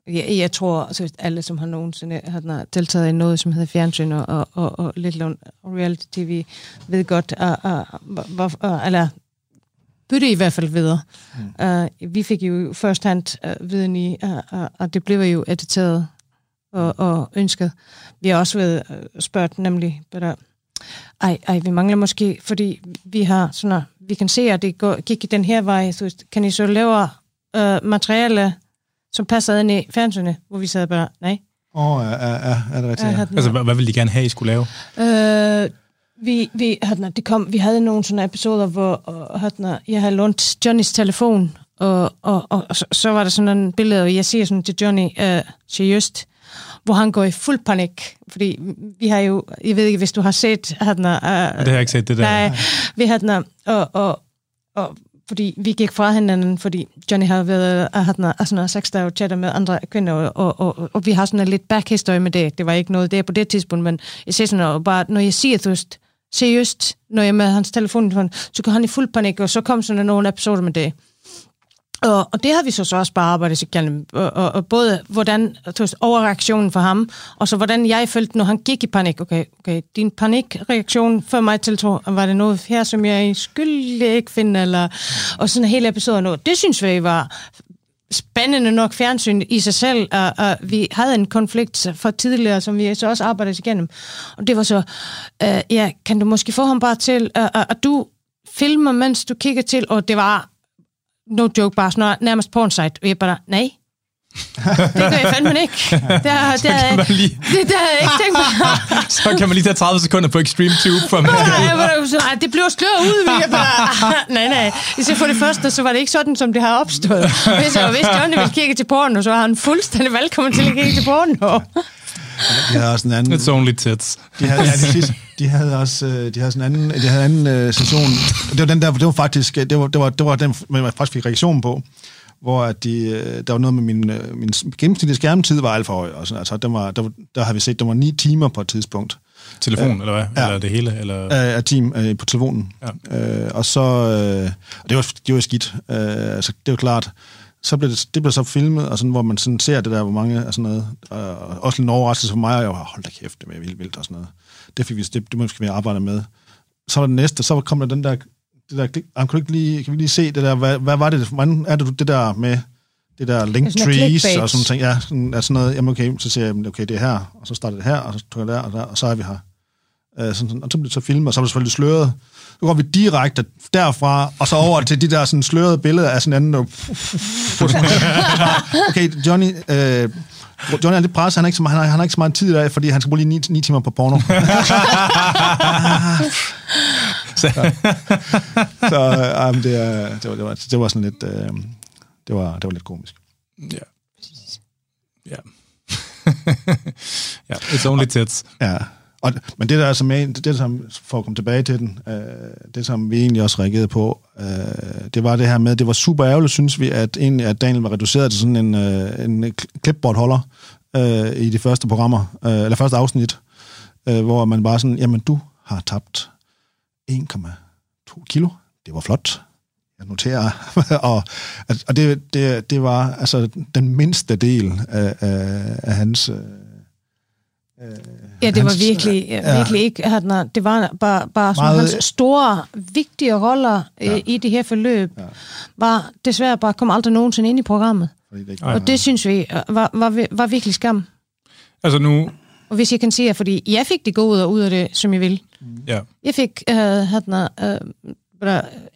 Jeg, jeg tror, altså, alle, som har nogensinde har deltaget i noget, som hedder fjernsyn og, og, og, og lidt reality tv, ved godt, uh, uh, hvor, uh, eller bytte i hvert fald videre. Mm. Uh, vi fik jo first hand uh, viden i, uh, uh, og det blev jo editeret og, og ønsket. Vi har også været uh, spurgt nemlig, der, ej, ej, vi mangler måske, fordi vi har sådan, vi kan se, at det går, gik i den her vej, så kan I så lave uh, materiale, som passer ind i fjernsynet, hvor vi sad bare, nej. Åh, oh, ja, ja, ja, er det rigtigt? Ja. Altså, hvad, hvad ville de gerne have, I skulle lave? Uh, vi, vi, havde, det kom, vi havde nogle sådan episoder, hvor havde, jeg havde lånt Johnnys telefon, og, og, og, og så, så var der sådan en billede, og jeg siger sådan til Johnny, uh, seriøst, hvor han går i fuld panik, fordi vi har jo, jeg ved ikke, hvis du har set, havde, uh, det har jeg ikke set, det der. Nej, vi havde, og, og, og fordi vi gik fra hinanden, fordi Johnny har været havde sådan sex der chatter med andre kvinder, og, og, og, og vi har sådan en lidt backhistory med det. Det var ikke noget der på det tidspunkt, men jeg siger sådan, og bare, når jeg siger, du seriøst, når jeg med hans telefon, så går han i fuld panik, og så kom sådan nogle episoder med det. Og, og det har vi så, så også bare arbejdet igennem. Og, og, og både hvordan, overreaktionen for ham, og så hvordan jeg følte, når han gik i panik. Okay, okay din panikreaktion før mig til var det noget her, som jeg skulle ikke finde, eller, og sådan en hel episode. Det synes vi var spændende nok fjernsyn i sig selv, og, og vi havde en konflikt for tidligere, som vi så også arbejdede igennem. Og det var så, øh, ja, kan du måske få ham bare til, uh, uh, at du filmer, mens du kigger til, og det var no joke, bare sådan nærmest pornsite, og jeg bare, nej, [LAUGHS] det gør jeg fandme ikke. Det, er, det, er, det, det har jeg ikke tænkt mig. [LAUGHS] så kan man lige tage 30 sekunder på Extreme Tube, for man skal Nej, det blev sløret ud. Jeg bare, [LAUGHS] nej, nej. Så for det første, så var det ikke sådan, som det har opstået. Hvis, jeg, hvis Johnny ville kigge til porno, så var han fuldstændig velkommen til at kigge til porno. De havde også en anden... It's only tits. De havde, ja, de, sidste, de havde også øh, de havde sådan en anden, de havde en anden uh, session. Det var den der, det var faktisk, det var, det var, det var den, man faktisk fik reaktion på hvor at de, øh, der var noget med min, min gennemsnitlige skærmtid var alt for høj. Og sådan, altså, der, var, der, der har vi set, der var ni timer på et tidspunkt. Telefon, uh, eller hvad? Ja, eller det hele? Eller? Uh, team uh, på telefonen. Ja. Uh, og så, uh, og det var, det var skidt. Uh, altså, det var klart, så blev det, det blev så filmet, og sådan, hvor man sådan ser det der, hvor mange af sådan noget. Uh, også en overraskelse for mig, og jeg var, hold da kæft, det var vildt vildt og sådan noget. Det fik vi, det, det måske vi arbejde med. Så var det næste, så kom der den der det der, kan, du ikke lige, kan vi lige se det der, hvad, hvad var det, hvordan er det det der med det der link trees og sådan ting, ja, sådan, er sådan noget, jamen okay, så siger jeg, okay, det er her, og så starter det her, og så trykker jeg der, og, der, og så er vi her. Uh, sådan, sådan, og så bliver det så filmet, og så er det selvfølgelig sløret. Så går vi direkte derfra, og så over til de der sådan slørede billeder af sådan anden, og, [LAUGHS] okay, Johnny, uh, Johnny er lidt presset, han har ikke så, han har, han har ikke så meget tid i dag, fordi han skal bruge lige 9, 9 timer på porno. [LAUGHS] så [LAUGHS] så um, det, det, var, det, var, det var sådan lidt, uh, det, var, det var lidt komisk. Ja. Ja. ja, it's only tits. Ja. Og, men det der er som det, som, for at komme tilbage til den, øh, det som vi egentlig også reagerede på, øh, det var det her med, det var super ærgerligt, synes vi, at, egentlig, at Daniel var reduceret til sådan en, øh, en clipboardholder øh, i de første programmer, øh, eller første afsnit, øh, hvor man bare sådan, jamen du har tabt 1,2 kilo, det var flot, jeg noterer, [LAUGHS] og, og det, det, det var altså den mindste del af, af, af hans... Øh, ja, det var virkelig, ja. virkelig ikke... Han, det var bare, bare sådan, meget, hans store, vigtige roller ja. i det her forløb, ja. var desværre bare kom aldrig nogensinde ind i programmet. Det og det synes vi var, var, var virkelig skam. Altså nu... Og hvis jeg kan sige, fordi jeg fik det gode ud af det, som jeg vil. Ja. Jeg fik uh, han, uh,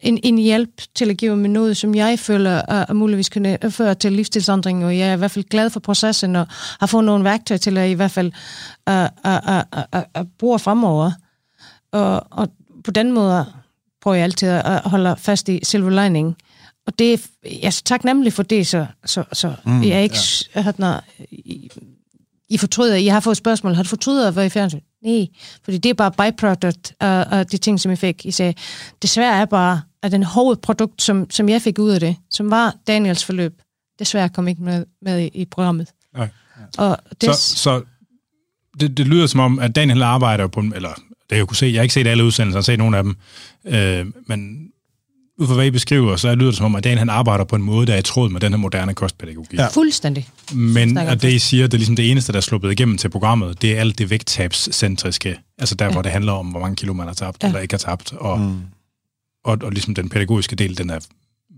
en, en hjælp til at give mig noget, som jeg føler er, muligvis kunne føre til livsstilsændring, og jeg er i hvert fald glad for processen, og har fået nogle værktøjer til at i hvert fald uh, uh, uh, uh, bruge fremover. Og, og på den måde prøver jeg altid at holde fast i silver lining. Og det er, jeg er taknemmelig for det, så, så, så mm, jeg er ikke... Ja. Har, I, I fortryder, I har fået spørgsmål, har du fortrydet at være i fjernsyn? Nej, fordi det er bare byproduct af, af de ting, som jeg fik. I sagde, desværre er bare, at den hovedprodukt, som, som jeg fik ud af det, som var Daniels forløb, desværre kom ikke med, med i, i programmet. Nej. Og det, så, så det, det lyder som om, at Daniel arbejder på, eller det jeg kunne se, jeg har ikke set alle udsendelser, jeg har set nogle af dem, øh, men ud fra hvad I beskriver, så lyder det som om, at Daniel han arbejder på en måde, der er i tråd med den her moderne kostpædagogik. Ja. Fuldstændig. Men at det, I siger, det er ligesom det eneste, der er sluppet igennem til programmet, det er alt det vægttabscentriske. Altså der, ja. hvor det handler om, hvor mange kilo man har tabt, ja. eller ikke har tabt. Og, mm. og, og ligesom den pædagogiske del, den er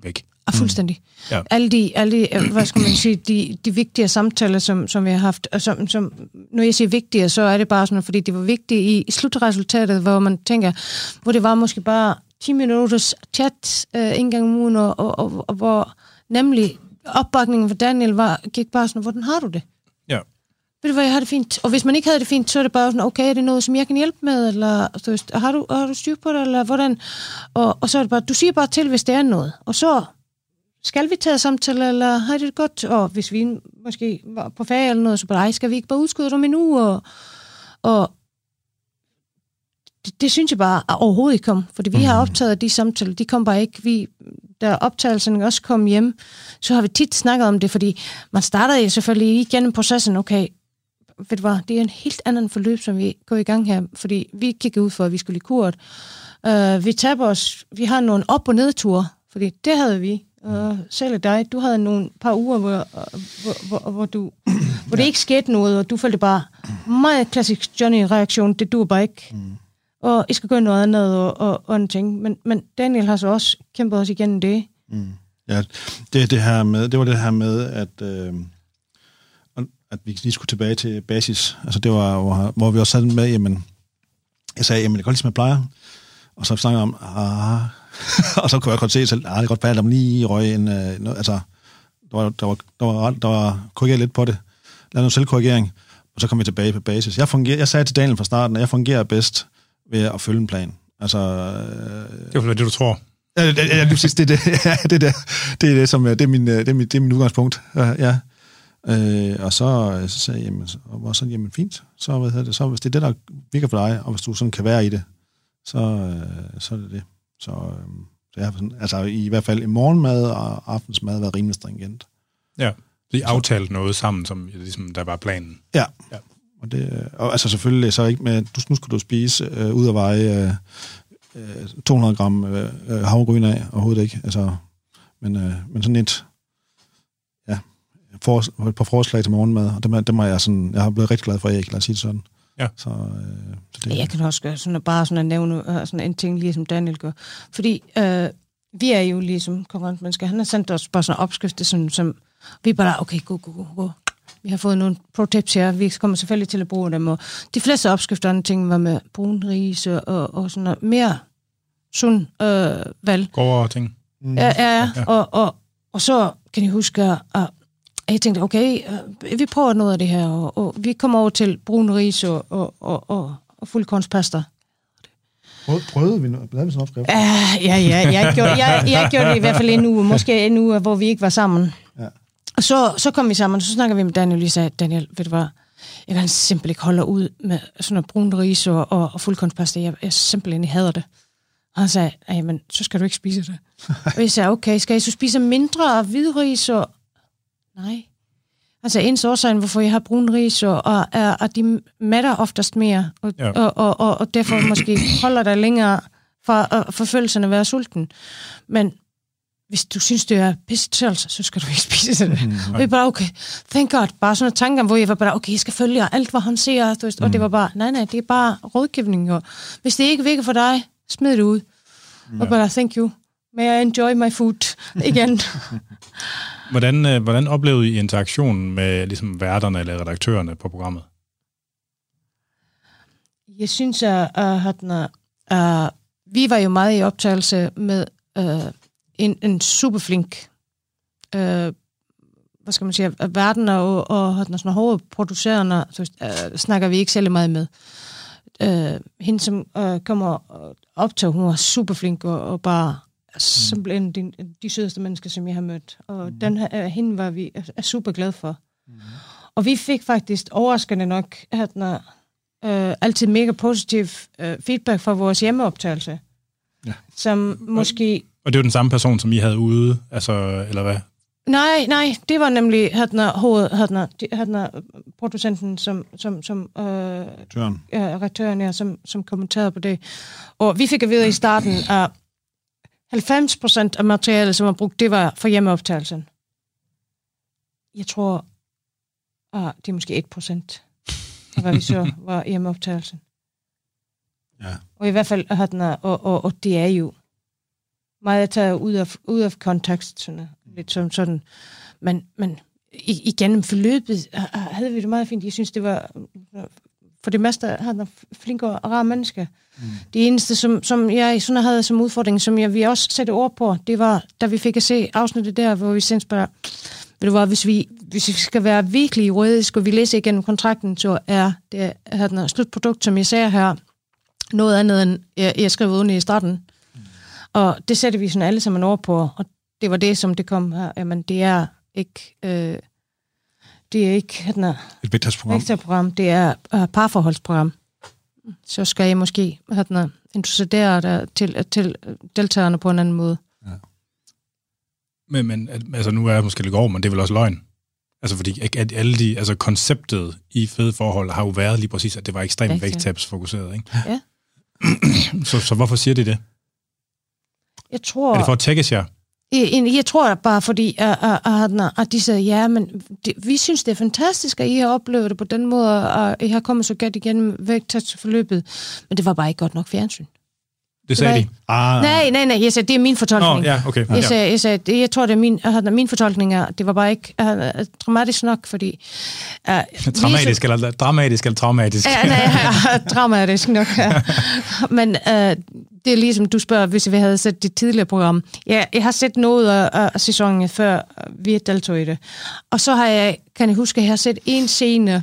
væk. Og fuldstændig. Ja. Alle de, alle de, øh, hvad skal man sige, de, de vigtige samtaler, som, som vi har haft, og som, som, når jeg siger vigtige, så er det bare sådan, fordi det var vigtigt i, i slutresultatet, hvor man tænker, hvor det var måske bare 10 minutters chat øh, en gang om ugen, og, og, og, og hvor nemlig opbakningen for Daniel var, gik bare sådan, hvordan har du det? Ja. Ved du hvad, jeg har det fint. Og hvis man ikke havde det fint, så er det bare sådan, okay, er det noget, som jeg kan hjælpe med, eller du ved, har, du, har du styr på det, eller hvordan? Og, og så er det bare, du siger bare til, hvis det er noget. Og så skal vi tage samtale, eller har det godt? Og hvis vi måske var på ferie eller noget, så bare, ej, skal vi ikke bare udskyde det om en uge? Og, og det, synes jeg bare overhovedet ikke kom, fordi vi mm. har optaget de samtaler, de kom bare ikke. Vi, da optagelserne også kom hjem, så har vi tit snakket om det, fordi man starter selvfølgelig igennem processen, okay, ved du hvad, det er en helt anden forløb, som vi går i gang her, fordi vi kigger ud for, at vi skulle i kurt. Uh, vi taber os, vi har nogle op- og nedture, fordi det havde vi. Uh, selv dig, du havde nogle par uger, hvor, hvor, hvor, hvor, du, hvor det ikke skete noget, og du følte bare meget klassisk Johnny-reaktion, det du bare ikke. Mm. Og I skal gøre noget andet og, og, og en ting. Men, men Daniel har så også kæmpet os igennem det. Mm. Ja, det, det, her med, det var det her med, at, øh, at vi lige skulle tilbage til basis. Altså det var, hvor, hvor vi også sad med, jamen, jeg sagde, jamen det går ligesom jeg plejer. Og så snakkede om, ah, [LAUGHS] og så kunne jeg godt se selv, ah, det er godt at lige røg en, øh, altså, der var, der var, der var, der var korrigeret lidt på det. Lad noget selvkorrigering, og så kom vi tilbage på basis. Jeg, fungerer, jeg sagde til Daniel fra starten, at jeg fungerer bedst ved at følge en plan. Altså, øh, Det er det, du tror. Ja, det, ja, det, det, det, [LAUGHS] ja, det, det, det er det, som det er min, det er min, det er min udgangspunkt. Ja. Øh, og så, så sagde jeg, jamen, så, og sådan, jamen fint, så, hvad hedder det, så hvis det er det, der virker for dig, og hvis du sådan kan være i det, så, øh, så er det det. Så, øh, så jeg har sådan, altså i hvert fald i morgenmad og aftensmad været rimelig stringent. Ja, vi aftalte noget sammen, som ligesom, der var planen. Ja. Ja. Og, det, og altså selvfølgelig så ikke med, du, nu skal du spise øh, ud af veje øh, øh, 200 gram øh, øh, havregryn af, overhovedet ikke. Altså, men, øh, men sådan et, ja, for, et par forslag til morgenmad, og dem, dem er jeg sådan, jeg har blevet rigtig glad for æg, lad os sige det sådan. Ja. Så, øh, så det, Jeg kan også gøre sådan, at bare sådan at nævne uh, sådan en ting, ligesom Daniel gør. Fordi øh, vi er jo ligesom konkurrentmennesker. Han har sendt os bare sådan en opskrift, som, som vi er bare, okay, go, go, go. Vi har fået nogle pro-tips her. Vi kommer selvfølgelig til at bruge dem. Og de fleste opskrifter og ting var med brun ris og, og, sådan noget mere sund øh, valg. Grovere ting. mm, Ja, ja, ja. Og, og, og så kan jeg huske, at at jeg tænkte, okay, øh, vi prøver noget af det her, og, og vi kommer over til brun ris og, og, og, og, og fuldkornspasta. Prøvede, prøvede vi noget, lavede vi sådan en opskrift? Uh, ja, ja, jeg gjorde, jeg, jeg gjorde det i hvert fald en uge, måske en uge, hvor vi ikke var sammen. Og så, så kom vi sammen, og så snakker vi med Daniel, og sagde, Daniel, ved du hvad, jeg kan simpelthen ikke holde ud med sådan noget brun ris og, og, og fuldkornspasta. Jeg, jeg simpelthen hader det. Og han sagde, "Ej, men så skal du ikke spise det. og jeg sagde, okay, skal jeg så spise mindre af hvid ris? Og... Nej. Altså, ens årsagen, hvorfor jeg har brun ris, og, og at de mætter oftest mere, og, Ja. og, og, og, og derfor måske holder dig længere fra at forfølgelsen at være sulten. Men hvis du synes, det er pisse træls, så skal du ikke [LAUGHS] spise det. Mm, og jeg bare, okay, thank God. Bare sådan nogle tanker, hvor jeg var bare, okay, jeg skal følge alt, hvad han siger. Du ved, Og det var bare, nej, nej, det er bare rådgivning. Og hvis det ikke virker for dig, smid det ud. Og bare, thank you. May I enjoy my food [LAUGHS] igen. Hvordan, øh, hvordan oplevede I interaktionen med ligesom, værterne eller redaktørerne på programmet? Jeg synes, at, at, at, at vi var jo meget i optagelse med uh, en, en super flink uh, hvad skal man sige, verden og, og at sådan hovedproducerende så, uh, snakker vi ikke særlig meget med. Uh, hende, som uh, kommer og optager, hun var super flink og, og bare simpelthen de, de sødeste mennesker, som jeg har mødt. Og mm. den her, uh, hende var vi er, er super glade for. Mm. Og vi fik faktisk overraskende nok at når, øh, altid mega positiv øh, feedback fra vores hjemmeoptagelse. Ja. Som måske... Og det er jo den samme person, som I havde ude, altså, eller hvad? Nej, nej, det var nemlig hadna, hoved, hadna, hadna, producenten, som, som, som øh, redaktøren, ja, som, som kommenterede på det. Og vi fik at vide i starten, at 90 procent af materialet, som var brugt, det var for hjemmeoptagelsen. Jeg tror, at det er måske 1 procent af hvad vi så [LAUGHS] var hjemmeoptagelsen. Ja. Og i hvert fald, hadna, og, og, og det er jo meget taget ud af, ud af kontekst, sådan, lidt som sådan. Men, men igennem forløbet ha- ha- havde vi det meget fint. Jeg synes, det var for det meste han er flinke og rare mennesker. Mm. Det eneste, som, som jeg sådan havde som udfordring, som jeg vi også satte ord på, det var, da vi fik at se afsnittet der, hvor vi sendte bare, ved du hvad, hvis vi, hvis vi skal være virkelig juridisk, og vi læser igennem kontrakten, så er det her slutprodukt, som jeg ser her, noget andet end jeg, jeg skrev under i starten. Og det sætter vi sådan alle sammen over på, og det var det, som det kom her. Jamen, det er ikke... Øh, det er ikke sådan et Et vægttabsprogram. vægterprogram, det er øh, parforholdsprogram. Så skal jeg måske sådan, introducere dig til, til deltagerne på en anden måde. Men, men at- altså, nu er jeg måske lidt over, men det er vel også løgn. Altså, fordi at, alle de, altså konceptet i fede forhold har jo været lige præcis, at det var ekstremt Vægttab. vægttabsfokuseret, ikke? Ja. [CLEARS THROAT] så, så hvorfor siger de det? Jeg tror... Er det for at tækkes jer? Jeg, jeg tror bare, fordi at, at, at, at de siger, ja, men det, vi synes, det er fantastisk, at I har oplevet det på den måde, og I har kommet så godt igennem vægttabsforløbet, men det var bare ikke godt nok fjernsyn. Det sagde Nej. de. Ah, Nej, nej, nej, jeg sagde, det er min fortolkning. ja, okay. Jeg sagde, jeg, sagde, det, jeg tror, det er min, uh, min fortolkning er, det var bare ikke uh, dramatisk nok, fordi... Uh, [LAUGHS] Dramatisk eller, dramatisk eller traumatisk? Ja, nej, ja, [LAUGHS] dramatisk nok. Ja. [LAUGHS] Men uh, det er ligesom, du spørger, hvis vi havde set det tidligere program. Ja, jeg har set noget af, af sæsonen, før vi deltog i det. Og så har jeg, kan jeg huske, at jeg har set en scene,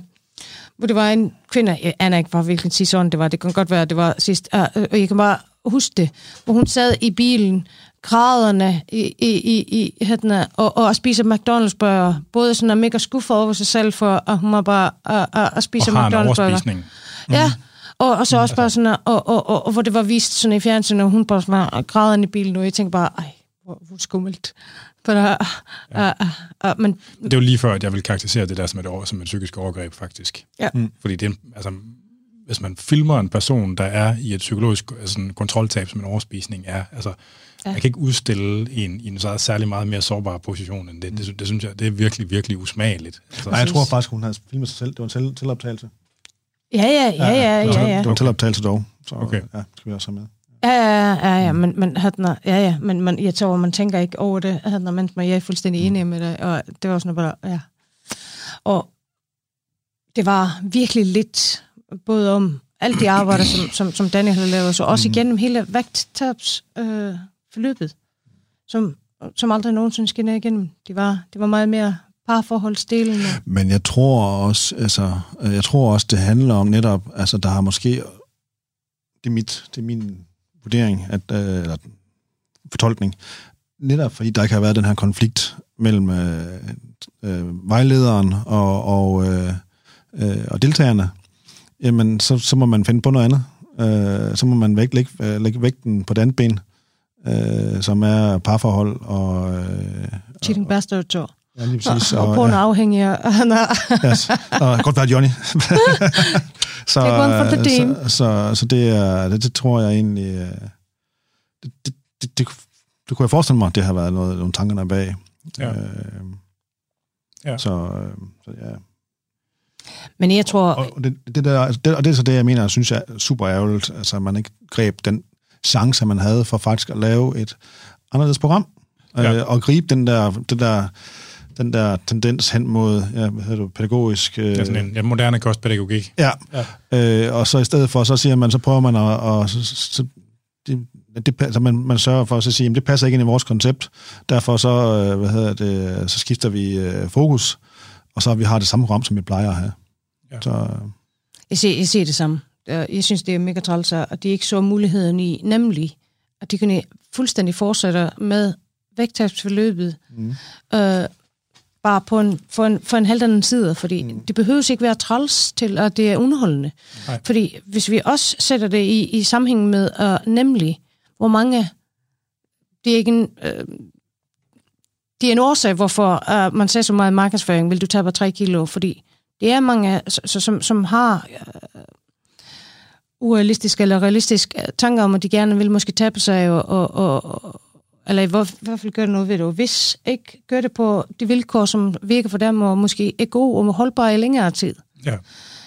hvor det var en kvinde, jeg aner ikke, hvor hvilken sæson det var, det kan godt være, det var sidst, og jeg kan bare huske det, hvor hun sad i bilen, græderne i, i, i, i hættene, og, og spiser McDonald's-burger. Både sådan er mega skuffet over sig selv for, at hun må bare uh, uh, uh, spise en McDonald's-burger. overspisning. Ja, og, og så også bare sådan, og, og, og, og hvor det var vist sådan i fjernsynet, og hun bare sådan grædende i bilen, og jeg tænkte bare, ej, hvor, hvor skummelt. For der, ja. uh, uh, uh, men Det er jo lige før, at jeg vil karakterisere det der som et, over, som et psykisk overgreb, faktisk. Ja. Mm. Fordi det altså, hvis man filmer en person, der er i et psykologisk altså en kontroltab, som en overspisning er, altså, ja. Man kan ikke udstille en i en så særlig meget mere sårbar position end det. Det, sy- det synes jeg, det er virkelig, virkelig usmageligt. Altså, Nej, jeg tror faktisk, hun havde filmet sig selv. Det var en til, tiloptagelse. Ja, ja, ja, ja, ja, ja. Det var tiloptagelse dog. Så Okay. ja, skal vi også have med. Ja, ja, ja, ja, men, men, hadna, ja, ja, men man, jeg tror, man tænker ikke over det, hadna, men jeg er fuldstændig enig med det, og det var sådan bare, ja. Og det var virkelig lidt, både om alt de arbejder, som, som, som Daniel havde lavet, så også igennem hele vægttabs øh, forløbet, som, som aldrig nogensinde skinner igennem. Det var, det var meget mere parforholdsdelen. og- Men jeg tror også, altså, øh, jeg tror også, det handler om netop, altså, der har måske, det er, mit, det er min vurdering, at, øh, eller fortolkning, netop fordi der ikke har været den her konflikt mellem øh, øh, vejlederen og, og, øh, øh, og deltagerne, jamen, så, så må man finde på noget andet. Øh, så må man væk, lægge, øh, lægge vægten på det andet ben, øh, som er parforhold og... Øh, Cheating Bastard 2. ja, lige præcis. Og, og på en ja. afhængig af... [LAUGHS] Yes. Og godt være Johnny. så, [LAUGHS] Take one for the team. så, så, så det, er, det, det tror jeg egentlig... øh, Det, det, det, det, det kunne jeg forestille mig, at det har været noget, nogle tankerne bag. Ja. Øh, Ja. Så, øh, så ja. Men jeg tror... Og det, det der, altså det, og det er så det, jeg mener, jeg synes jeg er super ærgerligt, altså at man ikke greb den chance, man havde for faktisk at lave et anderledes program, Ja. øh, og gribe den der, den der, den der tendens hen mod, ja, hvad hedder det, pædagogisk... Øh, Det er sådan en ja, moderne kostpædagogik. Ja, Ja. Øh, og så i stedet for, så siger man, så prøver man at, og, så, så, det, det, altså man, man sørger for at så sige, jamen det passer ikke ind i vores koncept, derfor så, øh, hvad hedder det, så skifter vi øh, fokus, og så vi har det samme program, som vi plejer at have. Ja. Så, øh, Jeg ser, jeg ser det samme. Jeg synes, det er mega træls, at de ikke så muligheden i, nemlig, at de kunne fuldstændig fortsætte med vægttabsforløbet, mm. øh, bare på en, for, en, for en halv anden side, fordi mm. det behøves ikke være træls til, at det er underholdende. Nej. Fordi hvis vi også sætter det i, i sammenhæng med, uh, nemlig, hvor mange, det er ikke en, øh, det er en årsag, hvorfor uh, man ser så meget markedsføring, vil du tabe 3 kilo, fordi det er mange, så, som, som har uh, urealistiske eller realistiske tanker om, at de gerne vil måske tabe sig, og, og, og, eller i hvert fald gøre noget ved det. hvis ikke gør det på de vilkår, som virker for dem, og måske er gode og holdbare i længere tid. Ja.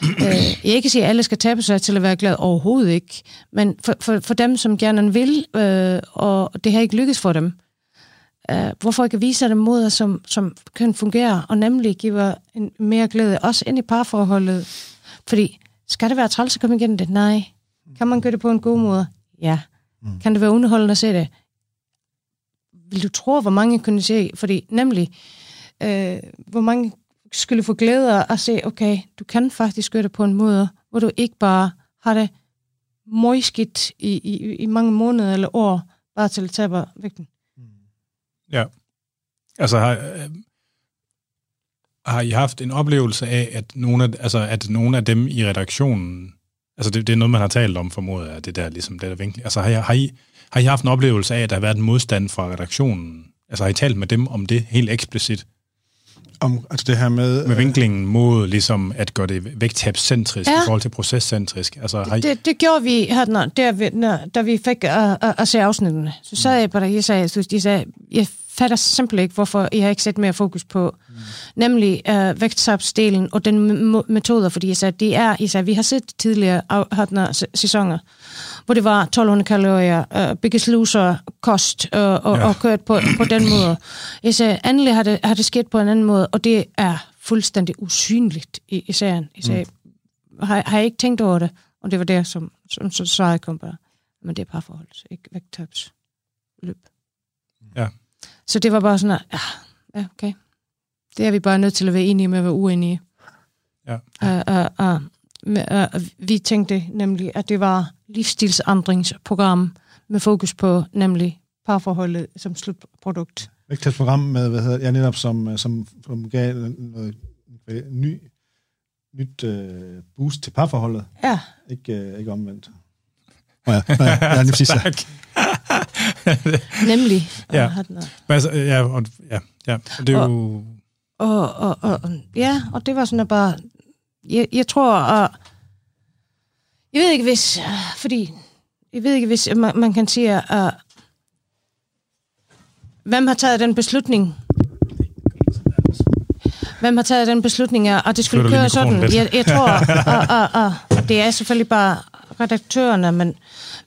øh, jeg ikke sige, at alle skal tabe sig til at være glad overhovedet ikke, men for, for, for dem, som gerne vil, øh, og det har ikke lykkes for dem, øh, hvorfor ikke vise dem måder, som, som kan fungere, og nemlig giver en mere glæde, også ind i parforholdet. Fordi, skal det være træls at komme igennem det? Nej. Kan man gøre det på en god måde? Ja. Mm. Kan det være underholdende at se det? Vil du tro, hvor mange kunne se? Fordi nemlig, øh, hvor mange skulle få glæde af at se, okay, du kan faktisk gøre det på en måde, hvor du ikke bare har det møgskidt i, i, i mange måneder eller år, bare til at tabe vægten. Ja. Altså har, øh, har I haft en oplevelse af, at nogle af, altså, at nogle af dem i redaktionen, altså det, det er noget, man har talt om, formodet at det der, ligesom det der vinkel, Altså har I, har, I, har I haft en oplevelse af, at der har været en modstand fra redaktionen? Altså har I talt med dem om det helt eksplicit? Om, altså det her med... Med vinklingen mod ligesom at gøre det vægttabscentrisk ja. i forhold til procescentrisk. Altså, har I... det, det gjorde vi, her, der, vi, når, da vi fik at, at, at se afsnittene. Så sad jeg bare jeg sagde, jeg, jeg sagde, jeg fatter simpelthen ikke, hvorfor jeg har ikke sat mere fokus på, mm. nemlig uh, vægttabsdelen og den metoder, fordi jeg sagde, det er, jeg sagde, vi har set tidligere her, sæsoner, hvor det var 1200 kalorier, uh, Biggest Loser kost, uh, og, ja. og kørt på, på den måde. Jeg sagde, endelig har det, har det sket på en anden måde, og det er fuldstændig usynligt i, i serien. Jeg sagde, mm. har, har jeg ikke tænkt over det? Og det var der, som, som, som svaret kom bare. Men det er parforhold, ikke vægttabs løb. Ja. Så det var bare sådan, at, ja, okay. Det er vi bare nødt til at være enige med at være uenige. Ja. Uh, uh, uh, uh, vi tænkte nemlig, at det var livsstilsandringsprogram med fokus på nemlig parforholdet som slutprodukt. Vægtets program med, hvad hedder, ja, netop som, som, som gav noget ny, nyt uh, boost til parforholdet. Ja. Ikke, uh, ikke omvendt. Oh ja, ja, [LAUGHS] ja, lige præcis. [LAUGHS] Nemlig. Ja. Altså, ja, og, ja, ja, og det er og, jo... Og, og, og, ja, og det var sådan at bare... Jeg, jeg tror, at... Jeg ved ikke, hvis... Fordi... Jeg ved ikke, hvis man, man kan sige, at... Hvem har taget den beslutning? Hvem har taget den beslutning, at det skulle køre sådan? Jeg, jeg tror, [LAUGHS] at, at, at det er selvfølgelig bare redaktørerne, men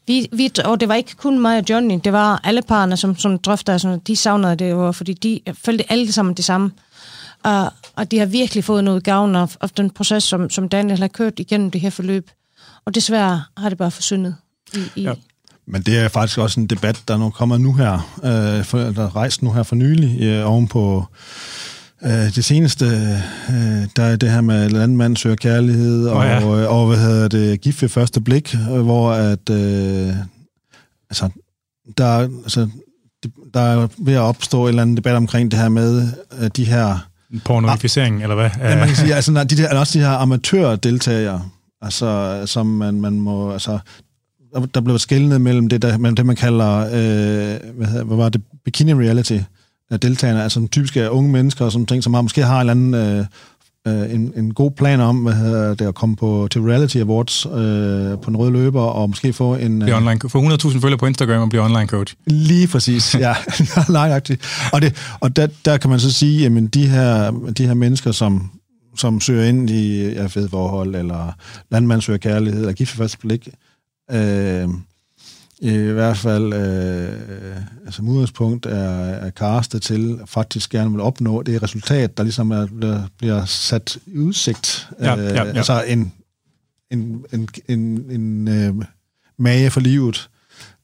vi, vi, og det var ikke kun mig og Johnny, det var alle parerne, som, som drøfter, sådan, de savnede det jo, fordi de følte alle sammen det samme. Uh, og de har virkelig fået noget gavn af, af den proces, som, som Daniel har kørt igennem det her forløb. Og desværre har det bare forsyndet. I, i ja. Men det er faktisk også en debat, der nu kommer nu her, øh, for, der rejst nu her for nylig, øh, oven på Øh, det seneste, øh, der er det her med landmand søger kærlighed, og, oh, ja. og, og hvad hedder det, gift ved første blik, hvor at, øh, altså, der, altså, der er ved at opstå en eller anden debat omkring det her med øh, de her... Pornoificering, eller hvad? Ja, man kan sige, altså, de der, også de her amatørdeltagere, altså, som man, man må, altså, der blev skældnet mellem det, der, mellem det man kalder, øh, hvad, hedder, hvad var det, bikini reality, af deltagerne, altså typisk er unge mennesker, som, tænker, som har, måske har en eller anden øh, øh, en, en god plan om, hvad hedder det, at komme på, til Reality Awards øh, på en rød løber, og måske få en... Øh, online, få 100.000 følgere på Instagram og blive online coach. Lige præcis, ja. [LAUGHS] [LAUGHS] Nøjagtigt. og det, og der, der kan man så sige, at de her, de her mennesker, som, som søger ind i ja, forhold, eller landmand søger kærlighed, eller gift først blik, øh, i hvert fald øh, altså udgangspunkt er, er castet til faktisk gerne vil opnå det resultat, der ligesom er, der bliver sat i udsigt. Ja, ja, ja. Altså en, en, en, en, en øh, mage for livet,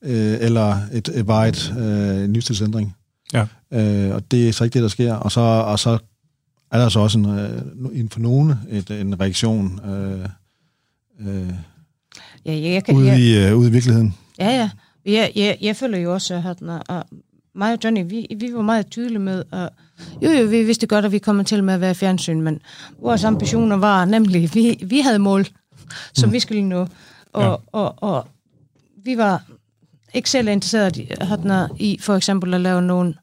øh, eller et, et vejet øh, en livsstilsændring. Ja. Øh, og det er så ikke det, der sker. Og så, og så er der så også en, en for nogen et, en reaktion øh, øh, ja, jeg kan, ude, jeg... I, øh, ude i virkeligheden. Ja, ja. Jeg, jeg, jeg føler jo også, at når, mig og Johnny, vi, vi var meget tydelige med, at jo, jo, vi vidste godt, at vi kommer til med at være fjernsyn, men vores ambitioner var nemlig, vi, vi havde mål, som mm. vi skulle nå, og, ja. og, og, og vi var ikke selv interesseret i for eksempel at lave nogle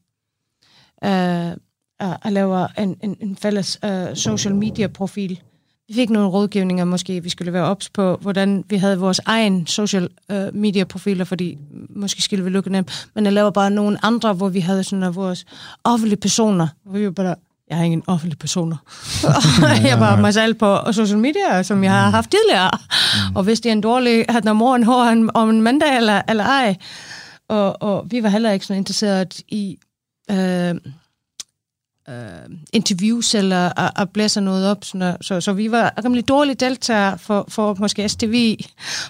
øh, at lave en, en, en fælles øh, social media profil. Vi fik nogle rådgivninger, måske vi skulle være ops på, hvordan vi havde vores egen social øh, media profiler, fordi måske skulle vi lukke dem, men jeg laver bare nogle andre, hvor vi havde sådan vores offentlige personer, hvor vi var bare, jeg har ingen offentlige personer. [LAUGHS] [LAUGHS] jeg var mig selv på social media, som jeg har haft tidligere. Mm. Og hvis det er en dårlig, at når moren har om en mandag eller, eller ej. Og, og vi var heller ikke sådan interesseret i øh, øh, interviews eller at, at blæse noget op. Sådan så, så vi var rimelig dårlige deltagere for, for måske STV.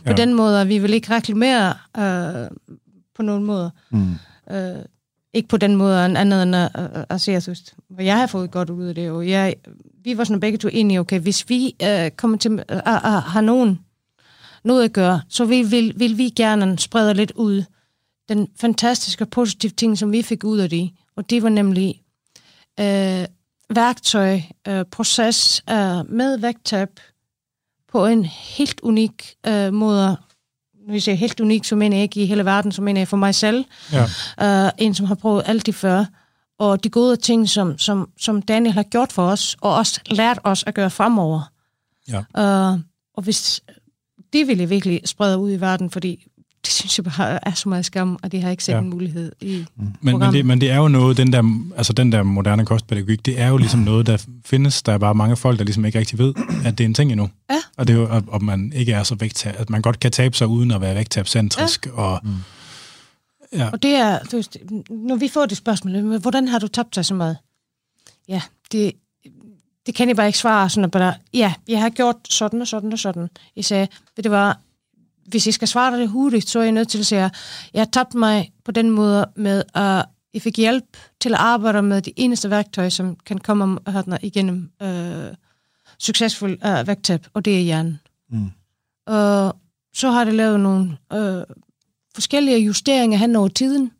På ja. den måde, at vi ville ikke reklamere øh, på nogen måde. Mm. Øh, ikke på den måde andet end at, at, at se, at jeg har fået godt ud af det. Og jeg, vi var sådan begge to enige, okay, hvis vi øh, kommer til at, at, at have nogen noget at gøre, så vil, vil, vil vi gerne sprede lidt ud den fantastiske positive ting, som vi fik ud af det. Og det var nemlig øh, værktøj, øh, proces øh, med vægttab på en helt unik øh, måde. Når jeg siger helt unik, så mener jeg ikke i hele verden, så mener jeg for mig selv. Ja. Øh, en, som har prøvet alt det før. Og de gode ting, som, som, som Daniel har gjort for os, og også lært os at gøre fremover. Ja. Øh, og hvis det vil jeg virkelig sprede ud i verden, fordi det synes jeg bare er så meget skam, og det har ikke set ja. en mulighed i mm. men, men, det, men det er jo noget, den der, altså den der moderne kostpædagogik, det er jo ligesom noget, der findes. Der er bare mange folk, der ligesom ikke rigtig ved, at det er en ting endnu. Ja. Og det er jo, at man ikke er så vægttab, at man godt kan tabe sig uden at være vægttabcentrisk. Ja. Og, mm. ja. og det er, du, når vi får det spørgsmål, hvordan har du tabt dig så meget? Ja, det, det kan jeg bare ikke svare sådan, at bare, ja, jeg har gjort sådan og sådan og sådan. Jeg sagde, det var hvis jeg skal svare det hurtigt, så er jeg nødt til at sige, at jeg har tabt mig på den måde med, at jeg fik hjælp til at arbejde med det eneste værktøj, som kan komme her, igennem øh, succesfuld øh, vægttab, og det er hjernen. Mm. Og så har det lavet nogle øh, forskellige justeringer hen over tiden,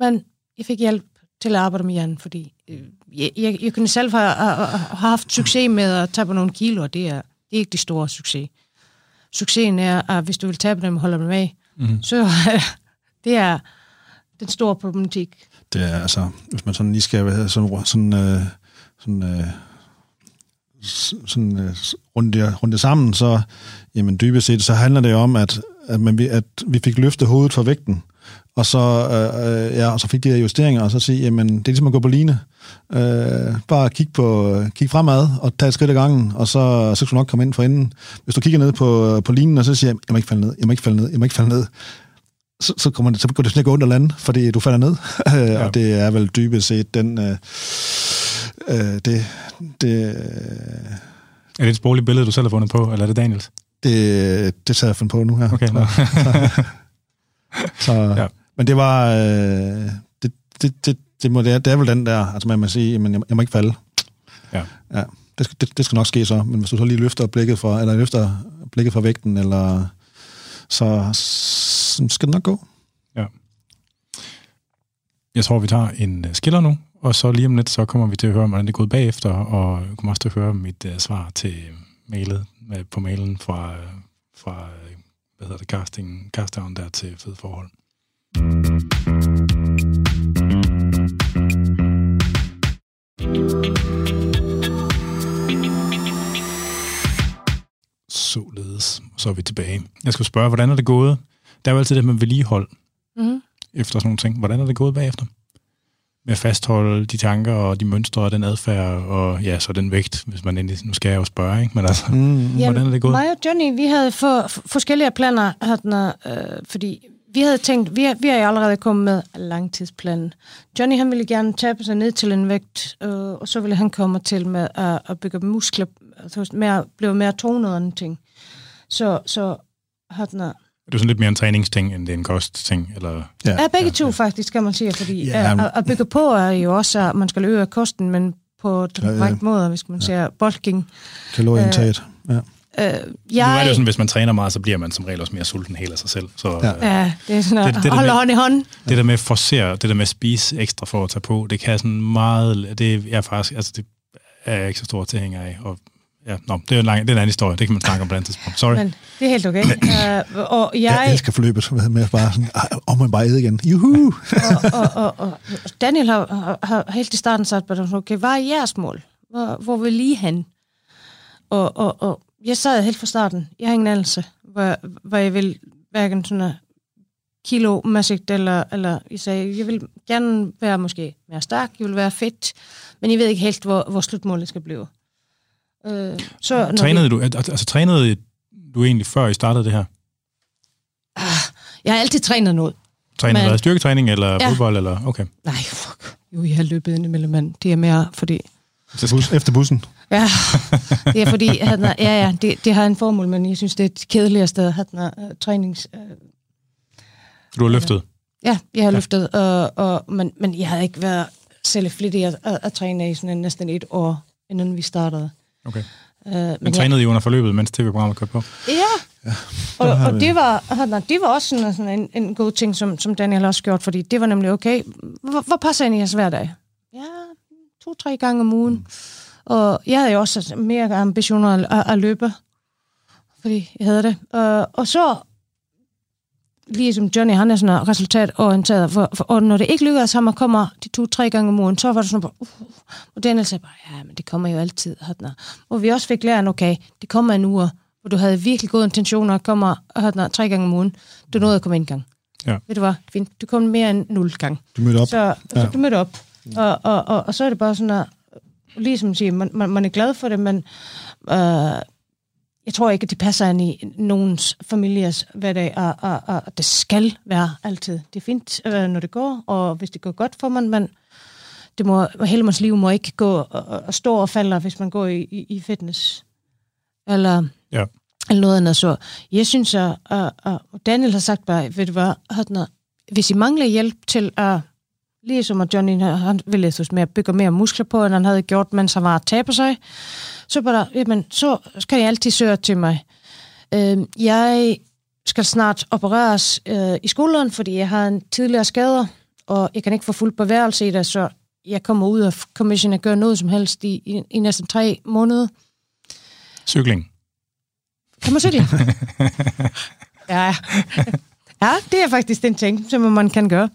men jeg fik hjælp til at arbejde med hjernen, fordi øh, jeg, jeg, jeg kunne selv have, have, have haft succes med at tage på nogle kilo, og det er, det er ikke det store succes succesen er, at hvis du vil tabe dem og holde dem med, mm. så [LAUGHS] det er den store problematik. Det er altså, hvis man sådan lige skal have sådan, sådan, øh, sådan, øh, sådan øh, runde, runde sammen, så jamen dybest set, så handler det om, at, at, man, at vi fik løftet hovedet fra vægten, og så, øh, øh, ja, og så fik de her justeringer, og så sige, jamen, det er ligesom at gå på line. Øh, bare kig, på, kig fremad og tage et skridt ad gangen, og så, så skal du nok komme ind for enden. Hvis du kigger ned på, på linen, og så siger, jeg må ikke falde ned, jeg må ikke falde ned, jeg må ikke falde ned, så, så, kommer det, så går det sådan ikke at lande, fordi du falder ned. [LAUGHS] ja. og det er vel dybest set den... Øh, øh, det, det, er det et sprogligt billede, du selv har fundet på, eller er det Daniels? Det, det tager jeg fundet på nu her. Okay, [LAUGHS] så, så, [LAUGHS] så, ja. Men det var... Øh, det, det, det, det, må, det, er, det er vel den der, altså man må sige, jamen, jeg, jeg må ikke falde. Ja. ja det, skal, det, det skal nok ske så, men hvis du så lige løfter blikket fra, eller løfter blikket fra vægten, eller så, så skal det nok gå. Ja. Jeg tror, vi tager en øh, skiller nu, og så lige om lidt, så kommer vi til at høre, hvordan det er gået bagefter, og vi kommer også til at høre mit uh, svar til mailet, uh, på mailen fra, uh, fra uh, hvad hedder det, casting, casteren der til fed forhold. Således, så er vi tilbage. Jeg skal spørge, hvordan er det gået? Der er jo altid det med vedligehold mm-hmm. efter sådan nogle ting. Hvordan er det gået bagefter? Med at fastholde de tanker og de mønstre og den adfærd og ja, så den vægt, hvis man endelig, nu skal jeg jo spørge, ikke? Men altså, mm. hvordan er det gået? Mig og Johnny, vi havde for, for forskellige planer, her, øh, fordi vi havde tænkt, vi har, vi har allerede kommet med langtidsplanen. Johnny han ville gerne tabe sig ned til en vægt, øh, og så ville han komme til med at, at bygge muskler, altså mere, blive mere tonet og ting. Så, så han er... Er det sådan lidt mere en træningsting, end det er en kostting? Eller? Ja, ja begge to ja. faktisk, kan man sige, fordi ja, at, at bygge på er jo også, at man skal øge kosten, men på den ja, ja. måde, hvis man ja. siger bulking. Kalorieindtaget, øh, ja. Øh, jeg... Nu er det jo sådan, hvis man træner meget, så bliver man som regel også mere sulten helt af sig selv. Så, ja. Øh, ja, det er sådan det, det holde hånd i hånd. Det der med at forsere, det der med at spise ekstra for at tage på, det kan sådan meget, det er faktisk, altså det er jeg ikke så stor tilhænger af, og Ja, nå, det er en, lang, det er en anden historie. Det kan man snakke om på et andet tidspunkt. Sorry. Men det er helt okay. Uh, og jeg... Jeg elsker forløbet med bare sådan, om man bare æde igen. Juhu! og, og, og, og Daniel har, har, har helt i starten sagt, okay, hvad er jeres mål? Hvor, hvor vil I hen? Og, og, og jeg sad helt fra starten. Jeg har ingen anelse, hvor, hvor jeg vil hverken sådan kilomæssigt, eller, eller jeg sagde, jeg vil gerne være måske mere stærk, jeg vil være fedt, men jeg ved ikke helt, hvor, hvor slutmålet skal blive. Øh, så, trænede vi, du, altså trænede du egentlig før I startede det her? Ah, jeg har altid trænet noget. Trænet men, styrketræning eller ja. fodbold? Eller? Okay. Nej, fuck. Jo, jeg har løbet ind imellem, men det er mere fordi... Efter bussen? Ja, [LAUGHS] det er fordi, at, ja, ja, det, det har en formål, men jeg synes, det er et kedeligere sted, at uh, trænings... Uh, du har løftet? Ja, jeg har ja. løftet, og, og, men, men jeg har ikke været selv flittig at, at, at træne i sådan en, næsten et år, inden vi startede. Okay. Uh, men, men trænede I under forløbet, mens tv-programmet kørte på? Ja, ja. og, og det, var, det var også sådan, sådan en, en god ting, som, som Daniel også gjort, fordi det var nemlig okay, hvor, hvor passer ind i jeres hverdag? To-tre gange om ugen. Mm. Og jeg havde jo også mere ambitioner at, at løbe, fordi jeg havde det. Uh, og så ligesom Johnny, han er sådan resultatorienteret, for, for, og når det ikke lykkedes ham at komme de to-tre gange om ugen, så var det sådan bare, uh, og Daniel sagde bare, ja, men det kommer jo altid. Hatna. Og vi også fik lært, okay, det kommer en uge, hvor du havde virkelig gode intentioner at komme hatna, tre gange om ugen. Du nåede at komme en gang. Ja. Ved du hvad? Fint. Du kom mere end nul gang. Du mødte op. Så, ja. så du mødte op. Og, og, og, og, så er det bare sådan, at, ligesom siger, man, man, man er glad for det, men øh, jeg tror ikke, at det passer ind i nogens familiers hverdag, og, og, og det skal være altid. Det er fint, øh, når det går, og hvis det går godt for man, men det må, hele ens liv må ikke gå og, og stå og falde, hvis man går i, i, i fitness. Eller, ja. eller noget andet. Så jeg synes, at, at, at Daniel har sagt bare, ved du hvad, hvis I mangler hjælp til at ligesom at Johnny han ville med at bygge mere muskler på, end han havde gjort, mens han var at tabe sig, så, bare, jamen, så skal jeg altid søge til mig. Øh, jeg skal snart opereres øh, i skolen, fordi jeg har en tidligere skader, og jeg kan ikke få fuld bevægelse i det, så jeg kommer ud af commission og gør noget som helst i, i, i næsten tre måneder. Cykling. Kan man cykle? [LAUGHS] ja. ja, det er faktisk den ting, som man kan gøre.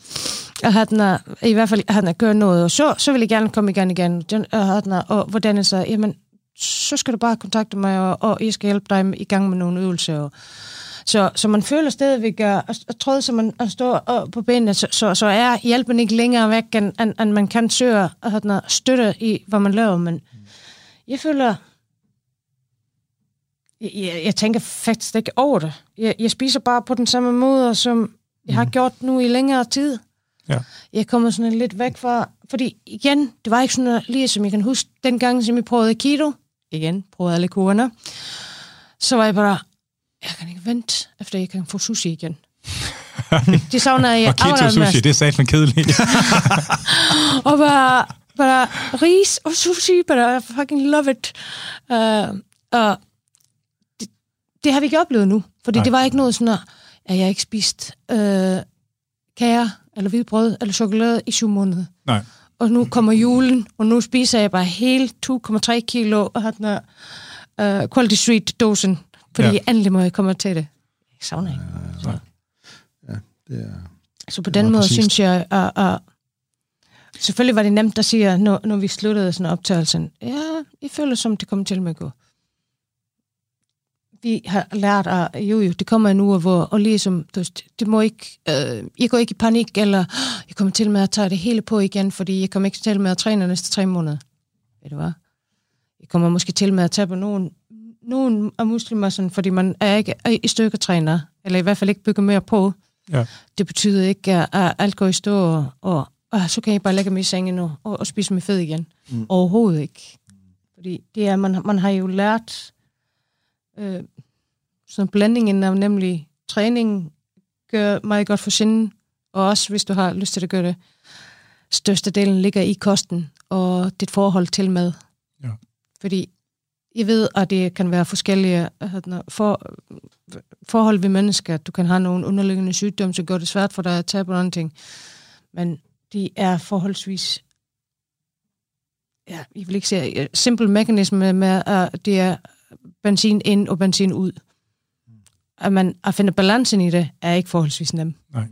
Og er, i hvert fald han er gør noget, og så, så vil jeg gerne komme igen igen. Og, han er, og hvordan er så, jamen, så skal du bare kontakte mig, og, og jeg skal hjælpe dig i gang med nogle øvelser. Og, så, så man føler stadigvæk at, at tråde, så man at stå på benene, så, så, så er hjælpen ikke længere væk, end, end, end man kan søge at støtte i, hvad man laver. Men jeg føler, jeg, jeg tænker faktisk ikke over det. Jeg, jeg spiser bare på den samme måde, som jeg har mm. gjort nu i længere tid. Ja. Jeg kommer sådan lidt væk fra, fordi igen, det var ikke sådan lige som jeg kan huske, den gang, som jeg prøvede keto, igen, prøvede alle kurerne, så var jeg bare, jeg kan ikke vente, efter jeg kan få sushi igen. [LAUGHS] det savner jeg. Og keto sushi, det er satme kedeligt. [LAUGHS] og bare, bare ris og sushi, bare fucking love it. Uh, uh, det, det har vi ikke oplevet nu, fordi Nej. det var ikke noget sådan, at jeg ikke spist uh, kager eller hvidt brød eller chokolade i syv måneder. Nej. Og nu kommer julen, og nu spiser jeg bare hele 2,3 kilo af den her uh, Quality Street-dosen, fordi ja. endelig må jeg komme til det. Jeg savner ikke. Ja, ja, ja. det er... Så på den måde præcist. synes jeg, at, at selvfølgelig var det nemt at sige, når, når vi sluttede sådan optagelsen, ja, jeg føler som, det kommer til med at gå vi har lært, at jo, jo, det kommer en uge, hvor, og ligesom, du det må ikke, øh, jeg går ikke i panik, eller jeg kommer til med at tage det hele på igen, fordi jeg kommer ikke til med at træne næste tre måneder. Ved du hvad? Jeg kommer måske til med at tage på nogen, nogen af muslimer, fordi man er ikke i stykker træner, eller i hvert fald ikke bygger mere på. Ja. Det betyder ikke, at alt går i stå, og, og, og så kan jeg bare lægge mig i sengen og, og, og spise mig fed igen. Mm. Overhovedet ikke. Fordi det er, man, man har jo lært øh, så blandingen af nemlig træning gør meget godt for sinden, og også hvis du har lyst til at gøre det. Størstedelen ligger i kosten og dit forhold til mad. Ja. Fordi jeg ved, at det kan være forskellige for, forhold ved mennesker. Du kan have nogle underliggende sygdomme, så gør det svært for dig at tage på nogle ting. Men de er forholdsvis ja, jeg vil ikke sige, simpel mekanisme med, at det er benzin ind og benzin ud. At man at finde balancen i det, er ikke forholdsvis nem. Nej.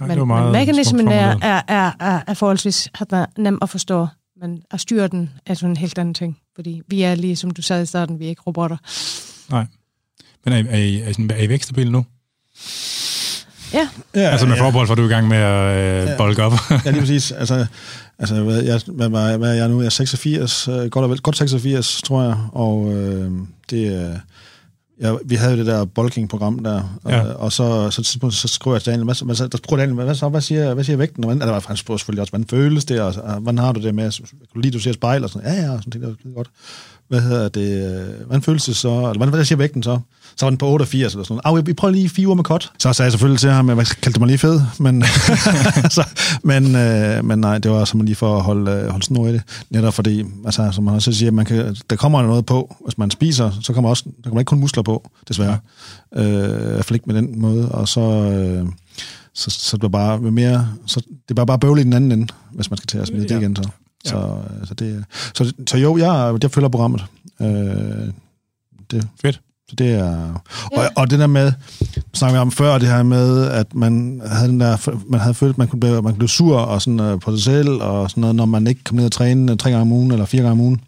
Nej, men, men mekanismen er, er, er, er, er forholdsvis nem at forstå, men at styre den er sådan en helt anden ting. Fordi vi er lige, som du sagde i starten, vi er ikke robotter. Nej. Men er, er, I, er, I, er I vækstabil nu? Ja. ja altså med ja. forbehold for, at du er i gang med at øh, ja. bolke op. [LAUGHS] ja, lige præcis. Altså, altså hvad, jeg, hvad, hvad, hvad er jeg nu? Jeg er 86, øh, godt, godt 86, tror jeg, og øh, det er... Øh, Ja, vi havde jo det der bulking-program der, ja. og, og så, så, så, så skriver jeg til Daniel, hvad, hvad, der spurgte Daniel, hvad, så, hvad, siger, hvad siger vægten? Og, eller, han spurgte selvfølgelig også, hvordan føles det, og, og hvordan har du det med, kan du lide, du ser spejl, og sådan, ja, ja, sådan, det er godt. Hvad hedder det, øh, hvordan føles det så, eller hvordan, siger vægten så? Så var den på 88 eller sådan noget. vi prøver lige fire uger med kort. Så sagde jeg selvfølgelig til ham, hvad kaldte mig lige fed, men, [LAUGHS] så, men, øh, men nej, det var som lige for at holde, øh, holde snor i det. Netop fordi, altså, som man også siger, man kan, der kommer noget på, hvis man spiser, så kommer også, der kommer ikke kun muskler på, desværre. Ja. Øh, I hvert fald ikke med den måde, og så... Øh, så, så det bare mere, så det er bare, bare bøvle i den anden ende, hvis man skal til at smide ja. det igen. Så. Ja. Så, øh, så, det, så, så jo, jeg, jeg følger programmet. Øh, det, Fedt. Så det er... Ja. Og, og det der med, snakker vi om før, det her med, at man havde, den der, man havde følt, at man kunne blive, man kunne blive sur og sådan, uh, på sig selv, og sådan noget, når man ikke kom ned og træne uh, tre gange om ugen, eller fire gange om ugen.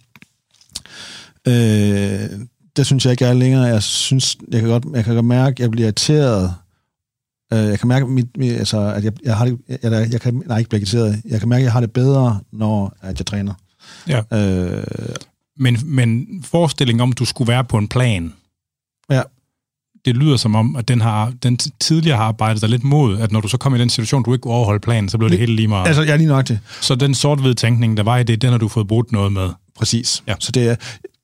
Øh, det synes jeg ikke er længere. Jeg synes, jeg kan godt, jeg kan godt mærke, at jeg bliver irriteret. Øh, jeg kan mærke, mit, mit, altså, at jeg, jeg har det, jeg, jeg kan, nej, ikke blive irriteret. Jeg kan mærke, at jeg har det bedre, når at jeg træner. Ja. Øh, men, men forestillingen om, at du skulle være på en plan, Ja. Det lyder som om, at den, har, den tidligere har arbejdet dig lidt mod, at når du så kommer i den situation, du ikke kunne overholde planen, så bliver det hele lige meget. Altså, jeg er lige nok det. Så den sort tænkning, der var i det, den har du fået brugt noget med. Præcis. Ja. Så det er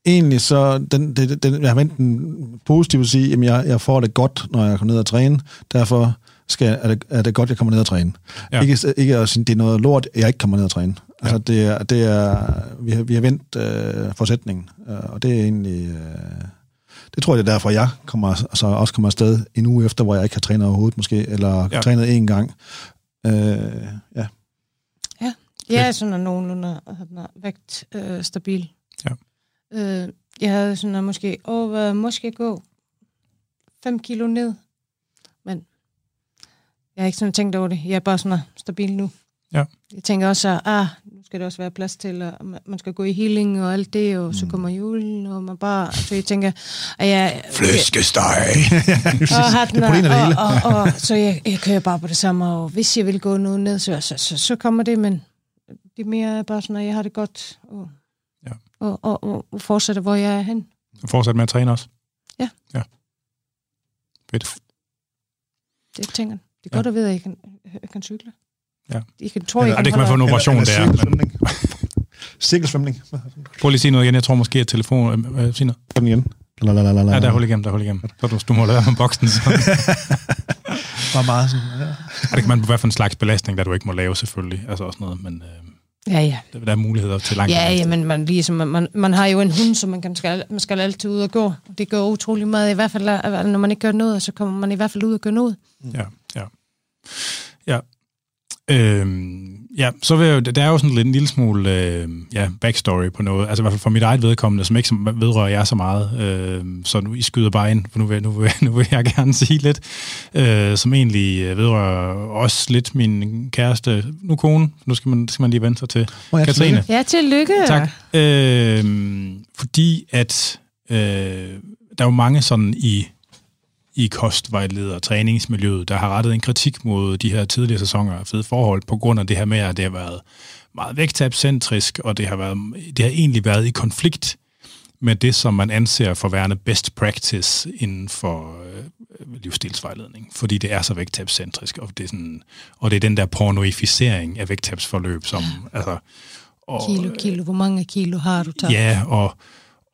egentlig så, den, den, den, jeg har vendt den positivt at sige, at jeg, jeg får det godt, når jeg kommer ned og træne. Derfor skal, er, det, er det godt, jeg kommer ned og træne. Ja. Ikke, ikke at sige, det er noget lort, jeg ikke kommer ned og træne. Altså, ja. det er, det er, vi har, vi har vendt øh, forsætningen, øh, og det er egentlig... Øh, det tror jeg, det er derfor, jeg kommer, altså også kommer afsted en uge efter, hvor jeg ikke har trænet overhovedet måske, eller ja. trænet én gang. Øh, ja. Ja, jeg er sådan nogenlunde vægt øh, stabil. Ja. Øh, jeg havde sådan måske, åh, måske gå 5 kilo ned, men jeg har ikke sådan tænkt over det. Jeg er bare sådan stabil nu. Ja. Jeg tænker også, at ah, nu skal der også være plads til, at man skal gå i healing og alt det, og mm. så kommer julen, og man bare... Så jeg tænker, at jeg... Flæskesteg! [LAUGHS] og, har den, og, og, og, [LAUGHS] og, så jeg, jeg kører bare på det samme, og hvis jeg vil gå noget ned, så, så, så, så kommer det, men det er mere bare sådan, at jeg har det godt, og. Og, og, og, og fortsætter, hvor jeg er hen. Og fortsætter med at træne også? Ja. Ja. Fedt. Det tænker jeg. Det er godt ja. at vide, at jeg kan, jeg kan cykle. Ja. I kan, tror, ja, det kan man få en operation der. [LAUGHS] Cirkelsvømning. Prøv lige at sige noget igen. Jeg tror måske, at telefonen... Øh, sig noget. Den igen. Lalalala. Ja, der er hul igennem, der er hul igennem. Så du, du må lade med boksen. [LAUGHS] Bare meget sådan, ja. ja. det kan man hvad for en slags belastning, der du ikke må lave selvfølgelig. Altså også noget, men... Øh, Ja, ja. Der er muligheder til langt. Ja, ja, men man, ligesom, man, man har jo en hund, så man, kan, skal, man skal altid ud og gå. Det gør utrolig meget, i hvert fald, når man ikke gør noget, så kommer man i hvert fald ud og gør noget. Ja, ja. Ja, Øhm, ja, så vil jeg, der er jo sådan en lille smule øh, ja, backstory på noget, altså i hvert fald for mit eget vedkommende, som ikke som vedrører jeg så meget, øh, så nu I skyder bare ind, for nu vil, nu vil, [LAUGHS] nu vil jeg gerne sige lidt, øh, som egentlig øh, vedrører også lidt min kæreste, nu kone, nu skal man, skal man lige vente sig til, oh, ja, Katrine. Ja, tillykke. Tak. Øh, fordi at øh, der er jo mange sådan i i kostvejleder og træningsmiljøet, der har rettet en kritik mod de her tidligere sæsoner af fede forhold, på grund af det her med, at det har været meget vægttabscentrisk, og det har, været, det har egentlig været i konflikt med det, som man anser for værende best practice inden for øh, livsstilsvejledning, fordi det er så vægttabscentrisk, og det er, sådan, og det er den der pornoificering af vægttabsforløb, som... Altså, og, kilo, kilo, hvor mange kilo har du taget? Ja, og,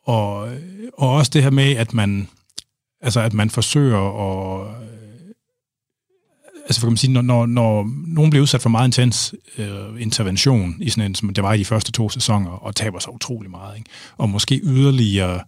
og, og også det her med, at man Altså, at man forsøger at... Øh, altså, for kan man sige, når, når, når nogen bliver udsat for meget intens øh, intervention, i sådan en, som det var i de første to sæsoner, og taber sig utrolig meget, ikke? og måske yderligere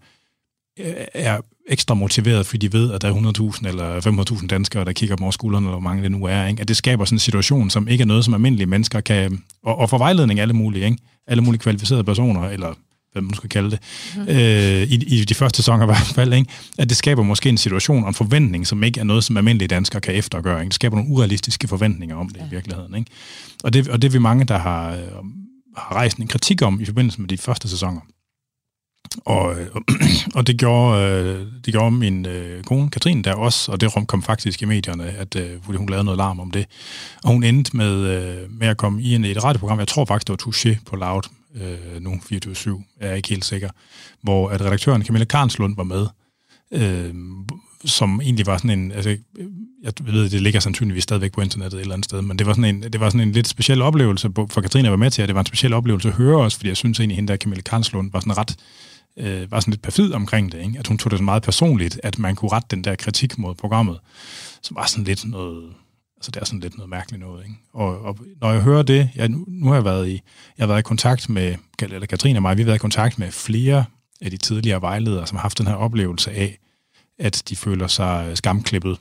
øh, er ekstra motiveret, fordi de ved, at der er 100.000 eller 500.000 danskere, der kigger dem over skuldrene, eller hvor mange det nu er, ikke? at det skaber sådan en situation, som ikke er noget, som almindelige mennesker kan og, og for vejledning alle mulige, ikke? alle mulige kvalificerede personer, eller hvad man skal kalde det, mm. øh, i, i de første sæsoner i hvert fald, ikke? at det skaber måske en situation og en forventning, som ikke er noget, som almindelige danskere kan eftergøre. Ikke? Det skaber nogle urealistiske forventninger om det ja. i virkeligheden. Ikke? Og, det, og det er vi mange, der har, øh, har rejst en kritik om i forbindelse med de første sæsoner. Og, øh, [CLEARS THROAT] og det, gjorde, øh, det gjorde min øh, kone, Katrine, der også, og det kom faktisk i medierne, at øh, hun lavede noget larm om det. Og hun endte med, øh, med at komme i en, et radioprogram, jeg tror faktisk, det var Touché på Loud, øh, nu 24-7, er jeg ikke helt sikker, hvor at redaktøren Camilla Karnslund var med, øh, som egentlig var sådan en, altså, jeg ved, det ligger sandsynligvis stadigvæk på internettet et eller andet sted, men det var sådan en, det var sådan en lidt speciel oplevelse for Katrine at være med til, at det var en speciel oplevelse at høre os, fordi jeg synes egentlig, at hende der Camilla Karnslund var sådan ret øh, var sådan lidt perfid omkring det, ikke? at hun tog det så meget personligt, at man kunne rette den der kritik mod programmet, som var sådan lidt noget, altså det er sådan lidt noget mærkeligt noget. Ikke? Og, og når jeg hører det, jeg, nu, nu har jeg været i, jeg har været i kontakt med, eller Katrine og mig, vi har været i kontakt med flere af de tidligere vejledere, som har haft den her oplevelse af, at de føler sig øh, skamklippet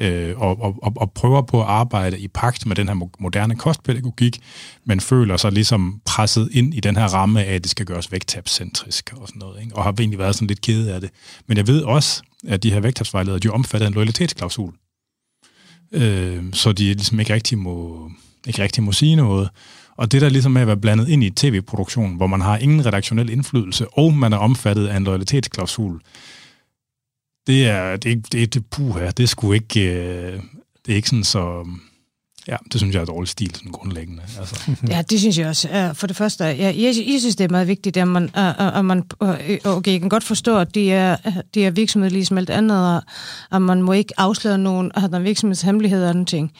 øh, og, og, og, og prøver på at arbejde i pagt med den her moderne kostpædagogik, men føler sig ligesom presset ind i den her ramme af, at det skal gøres vægttabscentrisk og sådan noget, ikke? og har egentlig været sådan lidt ked af det. Men jeg ved også, at de her vægttabsvejledere, de omfatter en loyalitetsklausul, øh, så de ligesom ikke rigtig må, ikke rigtig må sige noget. Og det der ligesom med at være blandet ind i tv-produktionen, hvor man har ingen redaktionel indflydelse, og man er omfattet af en loyalitetsklausul, det er, det, det, det, puha, det er sgu ikke, øh, det er ikke sådan så, ja, det synes jeg er dårlig stil, sådan grundlæggende. Altså. [LAUGHS] Ja, det synes jeg også. For det første, jeg, jeg, jeg synes, det er meget vigtigt, at man, at man okay, jeg kan godt forstå, at de er, de er virksomhed ligesom alt andet, og at man må ikke afsløre nogen at der virksomhedshemmeligheder og den ting.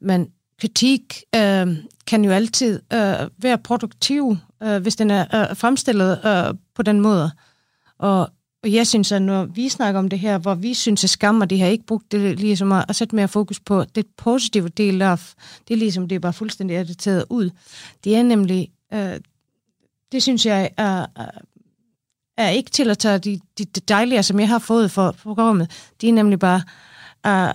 Men kritik øh, kan jo altid øh, være produktiv, øh, hvis den er øh, fremstillet øh, på den måde. Og og jeg synes, at når vi snakker om det her, hvor vi synes, at skam, og de har ikke brugt det ligesom at, at sætte mere fokus på det positive del af, det er ligesom, det er bare fuldstændig editeret ud. Det er nemlig, øh, det synes jeg er, er ikke til at tage de, de, de dejlige, som jeg har fået for programmet. Det er nemlig bare øh,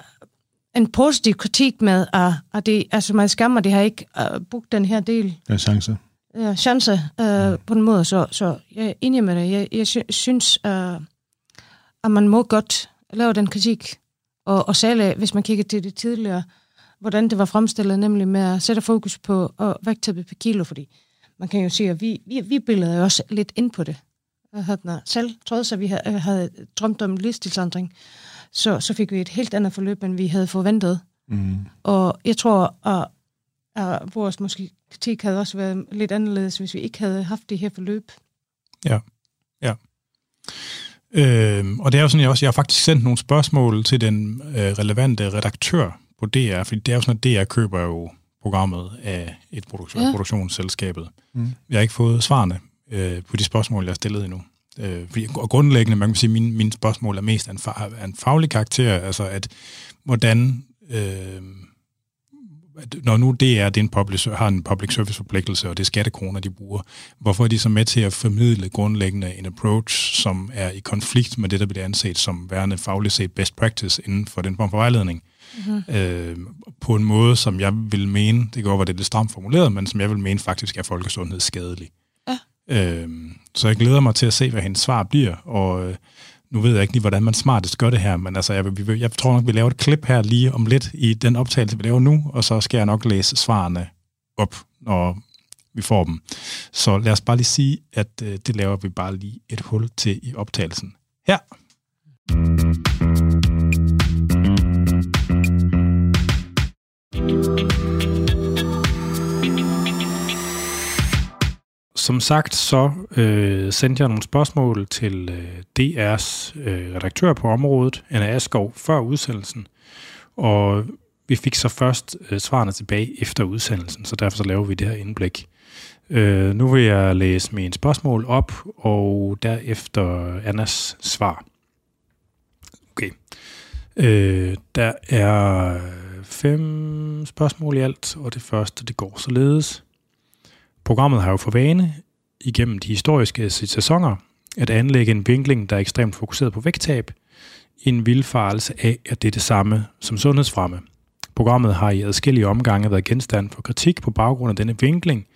en positiv kritik med, at, at det, altså man skammer, det har ikke øh, brugt den her del. Ja, chance øh, chance øh, på den måde, så, så jeg er enig med dig. Jeg, jeg synes, øh, at man må godt lave den kritik, og, og særligt, hvis man kigger til det tidligere, hvordan det var fremstillet, nemlig med at sætte fokus på og vægttabet per kilo, fordi man kan jo sige, at vi, vi, vi billeder jo også lidt ind på det. Jeg havde selv, trods at vi havde, havde drømt om livsstilsandring, så, så fik vi et helt andet forløb, end vi havde forventet. Mm. Og jeg tror, at, at vores måske kritik havde også været lidt anderledes, hvis vi ikke havde haft det her forløb. Ja, ja. Øh, og det er jo sådan, jeg også, jeg har faktisk sendt nogle spørgsmål til den øh, relevante redaktør på DR, fordi det er jo sådan, at DR køber jo programmet af et produktion, ja. produktionsselskabet. Mm. Jeg har ikke fået svarene øh, på de spørgsmål, jeg har stillet endnu. Øh, fordi, og grundlæggende, man kan sige, at mine, mine spørgsmål er mest af en, af en faglig karakter, altså at hvordan... Øh, når nu det er, det en public, har en public service forpligtelse, og det er skattekroner, de bruger, hvorfor er de så med til at formidle grundlæggende en approach, som er i konflikt med det, der bliver anset som værende fagligt set best practice inden for den form for vejledning? Mm-hmm. Øh, på en måde, som jeg vil mene, det går over det lidt stramt formuleret, men som jeg vil mene faktisk er folkesundhed skadelig. Ja. Øh, så jeg glæder mig til at se, hvad hendes svar bliver, og øh, nu ved jeg ikke lige, hvordan man smartest gør det her, men altså, jeg, jeg, jeg tror nok, vi laver et klip her lige om lidt i den optagelse, vi laver nu, og så skal jeg nok læse svarene op, når vi får dem. Så lad os bare lige sige, at øh, det laver vi bare lige et hul til i optagelsen. Her. Som sagt, så øh, sendte jeg nogle spørgsmål til øh, DR's øh, redaktør på området, Anna Askov, før udsendelsen. Og vi fik så først øh, svarene tilbage efter udsendelsen, så derfor så laver vi det her indblik. Øh, nu vil jeg læse mine spørgsmål op, og derefter Annas svar. Okay. Øh, der er fem spørgsmål i alt, og det første, det går således. Programmet har jo for vane igennem de historiske sæsoner at anlægge en vinkling, der er ekstremt fokuseret på vægttab, i en vildfarelse af, at det er det samme som sundhedsfremme. Programmet har i adskillige omgange været genstand for kritik på baggrund af denne vinkling,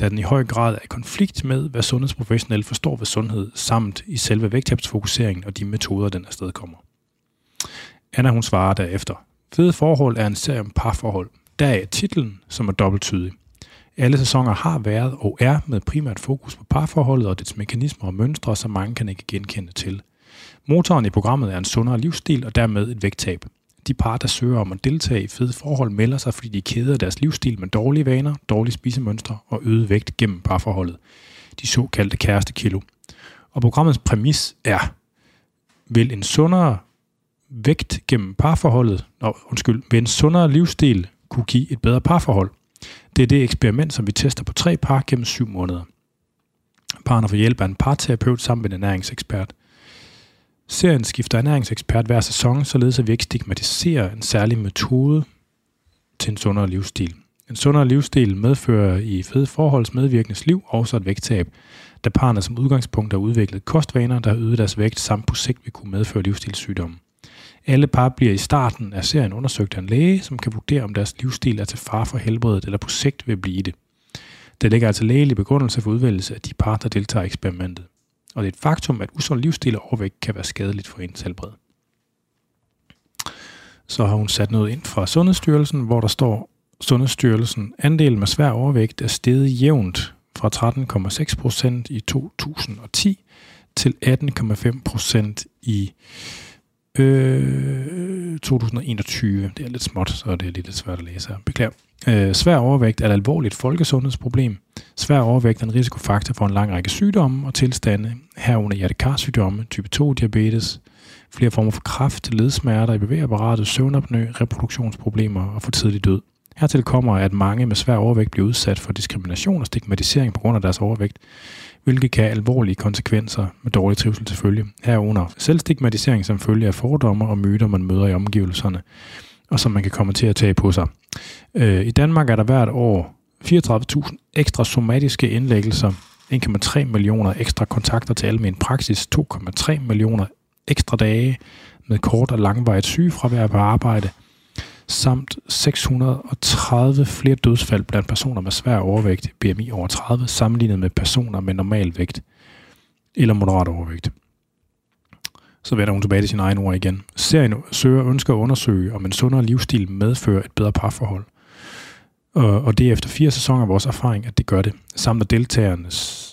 da den i høj grad er i konflikt med, hvad sundhedsprofessionelle forstår ved sundhed, samt i selve vægttabsfokuseringen og de metoder, den afsted kommer. Anna hun svarer derefter. Fede forhold er en serie om parforhold. Der er titlen, som er dobbelttydig. Alle sæsoner har været og er med primært fokus på parforholdet og dets mekanismer og mønstre, som mange kan ikke genkende til. Motoren i programmet er en sundere livsstil og dermed et vægttab. De par, der søger om at deltage i fede forhold, melder sig, fordi de keder deres livsstil med dårlige vaner, dårlige spisemønstre og øget vægt gennem parforholdet. De såkaldte kæreste Og programmets præmis er, vil en sundere vægt gennem parforholdet, nå, undskyld, vil en sundere livsstil kunne give et bedre parforhold? Det er det eksperiment, som vi tester på tre par gennem syv måneder. Parerne får hjælp af en parterapeut sammen med en ernæringsekspert. Serien skifter ernæringsekspert hver sæson, således at vi ikke stigmatiserer en særlig metode til en sundere livsstil. En sundere livsstil medfører i fede forholds medvirkendes liv også et vægttab, da parerne som udgangspunkt har udviklet kostvaner, der har øget deres vægt, samt på sigt vil kunne medføre livsstilssygdomme. Alle par bliver i starten af serien undersøgt af en læge, som kan vurdere, om deres livsstil er til far for helbredet eller på sigt vil blive det. Det ligger altså lægelig begrundelse for udvælgelse af de par, der deltager i eksperimentet. Og det er et faktum, at usund livsstil og overvægt kan være skadeligt for ens helbred. Så har hun sat noget ind fra Sundhedsstyrelsen, hvor der står, Sundhedsstyrelsen andelen med svær overvægt er steget jævnt fra 13,6 procent i 2010 til 18,5 procent i Øh, 2021. Det er lidt småt, så det er lidt svært at læse her. Beklager. Øh, svær overvægt er et alvorligt folkesundhedsproblem. Svær overvægt er en risikofaktor for en lang række sygdomme og tilstande, herunder hjertekarsygdomme, type 2-diabetes, flere former for kræft, ledsmerter i bevægeapparatet, søvnapnø, reproduktionsproblemer og for tidlig død. Hertil kommer, at mange med svær overvægt bliver udsat for diskrimination og stigmatisering på grund af deres overvægt, hvilket kan have alvorlige konsekvenser med dårlig trivsel til følge. Herunder selvstigmatisering som følge af fordomme og myter, man møder i omgivelserne, og som man kan komme til at tage på sig. Øh, I Danmark er der hvert år 34.000 ekstra somatiske indlæggelser, 1,3 millioner ekstra kontakter til almen praksis, 2,3 millioner ekstra dage med kort og langvarigt sygefravær på arbejde – samt 630 flere dødsfald blandt personer med svær overvægt, BMI over 30, sammenlignet med personer med normal vægt eller moderat overvægt. Så vender hun tilbage til sin egen ord igen. Serien søger ønsker at undersøge, om en sundere livsstil medfører et bedre parforhold. Og det er efter fire sæsoner vores erfaring, at det gør det, samt at deltagernes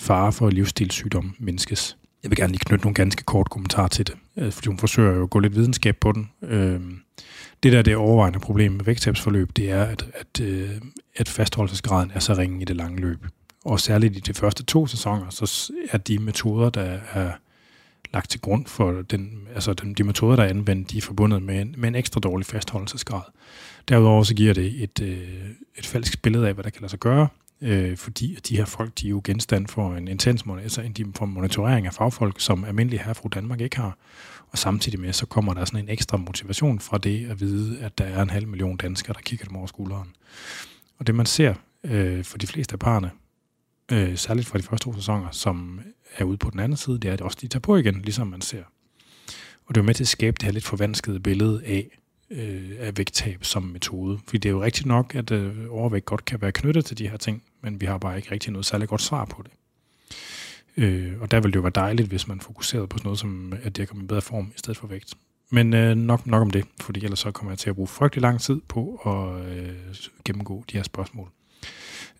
fare for livsstilssygdom mindskes. Jeg vil gerne lige knytte nogle ganske kort kommentarer til det, øh, fordi hun forsøger jo at gå lidt videnskab på den. Øhm, det der det overvejende problem med vægttabsforløb, det er, at, at, øh, at fastholdelsesgraden er så ringe i det lange løb. Og særligt i de første to sæsoner, så er de metoder, der er lagt til grund for den, altså den, de metoder, der er anvendt, de er forbundet med en, med en ekstra dårlig fastholdelsesgrad. Derudover så giver det et, øh, et falsk billede af, hvad der kan lade sig gøre, øh, fordi de her folk, de er jo genstand for en intens altså en for monitorering af fagfolk, som almindelige herre fra Danmark ikke har. Og samtidig med, så kommer der sådan en ekstra motivation fra det at vide, at der er en halv million danskere, der kigger dem over skulderen. Og det man ser øh, for de fleste af parerne, øh, særligt fra de første to sæsoner, som er ude på den anden side, det er, at også de tager på igen, ligesom man ser. Og det er med til at skabe det her lidt forvanskede billede af, øh, af vægttab som metode. Fordi det er jo rigtigt nok, at øh, overvægt godt kan være knyttet til de her ting, men vi har bare ikke rigtig noget særligt godt svar på det. Øh, og der ville det jo være dejligt, hvis man fokuserede på sådan noget som, at det kommer i bedre form i stedet for vægt. Men øh, nok, nok om det, fordi ellers så kommer jeg til at bruge frygtelig lang tid på at øh, gennemgå de her spørgsmål.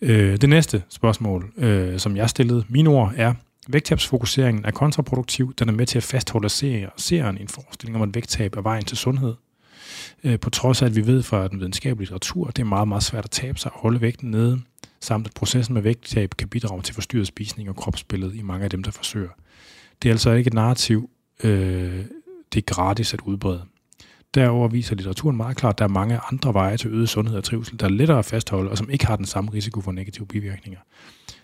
Øh, det næste spørgsmål, øh, som jeg stillede, mine ord er, vægttabsfokuseringen er kontraproduktiv. Den er med til at fastholde seeren i en forestilling om, at vægttab er vejen til sundhed. Øh, på trods af, at vi ved fra den videnskabelige litteratur, at det er meget, meget svært at tabe sig og holde vægten nede samt at processen med vægttab kan bidrage til forstyrret spisning og kropsbillede i mange af dem, der forsøger. Det er altså ikke et narrativ, øh, det er gratis at udbrede. Derover viser litteraturen meget klart, at der er mange andre veje til øget sundhed og trivsel, der er lettere at fastholde, og som ikke har den samme risiko for negative bivirkninger.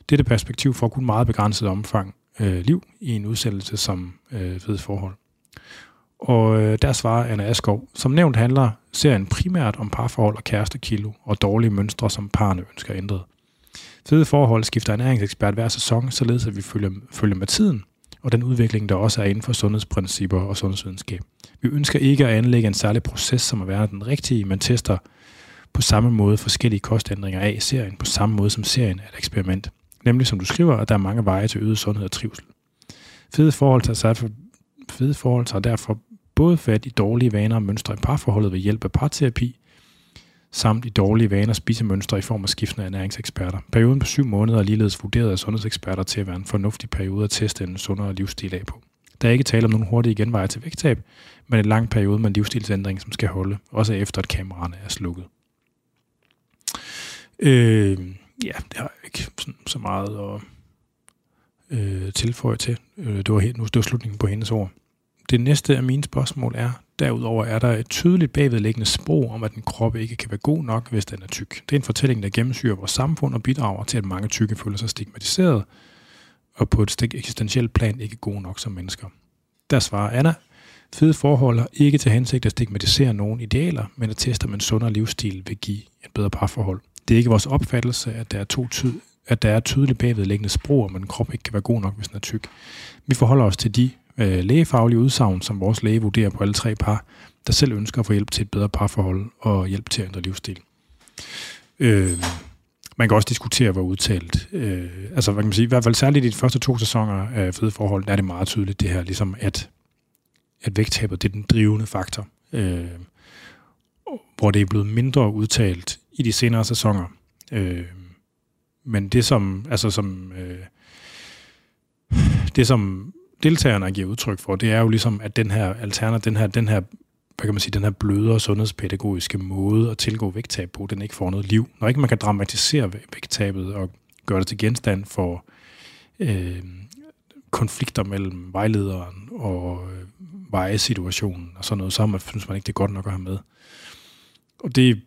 Dette perspektiv får kun meget begrænset omfang øh, liv i en udsættelse som øh, ved forhold. Og øh, der svarer Anna Askov, som nævnt handler serien primært om parforhold og kærestekilo og dårlige mønstre, som parne ønsker ændret. Fede forhold skifter ernæringsekspert hver sæson, således at vi følger, følger med tiden og den udvikling, der også er inden for sundhedsprincipper og sundhedsvidenskab. Vi ønsker ikke at anlægge en særlig proces, som er være den rigtige, men tester på samme måde forskellige kostændringer af serien, på samme måde som serien er et eksperiment. Nemlig som du skriver, at der er mange veje til øget sundhed og trivsel. Fede forhold tager, derfor, fede forhold tager derfor både fat i dårlige vaner og mønstre i parforholdet ved hjælp af parterapi, samt i dårlige vaner og spisemønstre i form af skiftende ernæringseksperter. Perioden på syv måneder er ligeledes vurderet af sundhedseksperter til at være en fornuftig periode at teste en sundere livsstil af på. Der er ikke tale om nogen hurtige genveje til vægttab, men en lang periode med en livsstilsændring, som skal holde, også efter at kameraerne er slukket. Øh, ja, det har jeg ikke sådan, så meget at øh, tilføje til. Øh, det, var, nu det var slutningen på hendes ord. Det næste af mine spørgsmål er, derudover er der et tydeligt bagvedliggende sprog om, at en krop ikke kan være god nok, hvis den er tyk. Det er en fortælling, der gennemsyrer vores samfund og bidrager til, at mange tykke føler sig stigmatiseret, og på et eksistentielt plan ikke gode nok som mennesker. Der svarer Anna, fede forhold har ikke til hensigt at stigmatisere nogen idealer, men at teste, om en sundere livsstil vil give et bedre parforhold. Det er ikke vores opfattelse, at der er, to tyd at der er tydeligt bagvedliggende sprog, om en krop ikke kan være god nok, hvis den er tyk. Vi forholder os til de øh, lægefaglige udsagn, som vores læge vurderer på alle tre par, der selv ønsker at få hjælp til et bedre parforhold og hjælp til at ændre livsstil. Øh, man kan også diskutere, hvor udtalt. Øh, altså, hvad kan man sige, i hvert fald særligt i de første to sæsoner af Fede Forhold, der er det meget tydeligt det her, ligesom at, at vægttabet, det er den drivende faktor. Øh, hvor det er blevet mindre udtalt i de senere sæsoner. Øh, men det som, altså som, øh, det som deltagerne giver udtryk for, det er jo ligesom, at den her alternativ, den her, den her hvad kan man sige, den her blødere sundhedspædagogiske måde at tilgå vægttab på, den ikke får noget liv. Når ikke man kan dramatisere vægttabet og gøre det til genstand for øh, konflikter mellem vejlederen og øh, vejesituationen og sådan noget, så man, synes man ikke, det er godt nok at have med. Og det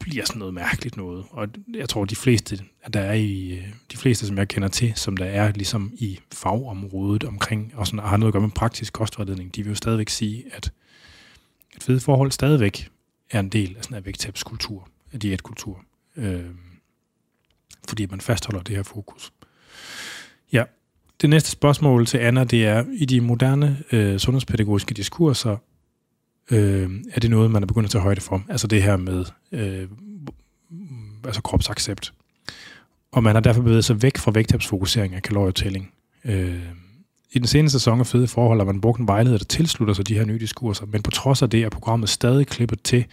bliver sådan noget mærkeligt noget. Og jeg tror, de fleste, at der er i, øh, de fleste, som jeg kender til, som der er ligesom i fagområdet omkring, og sådan, og har noget at gøre med praktisk kostvejledning, de vil jo stadigvæk sige, at et fede forhold stadigvæk er en del af sådan en vægttabskultur, af diætkultur. Øh, fordi man fastholder det her fokus. Ja, det næste spørgsmål til Anna, det er, i de moderne øh, sundhedspædagogiske diskurser, øh, er det noget, man er begyndt at tage højde for? Altså det her med øh, altså kropsaccept. Og man har derfor bevæget sig væk fra vægttabsfokusering af kalorietælling. Øh, i den seneste sæson af Fede Forhold har man brugt en vejleder, der tilslutter sig de her nye diskurser, men på trods af det er programmet stadig klippet til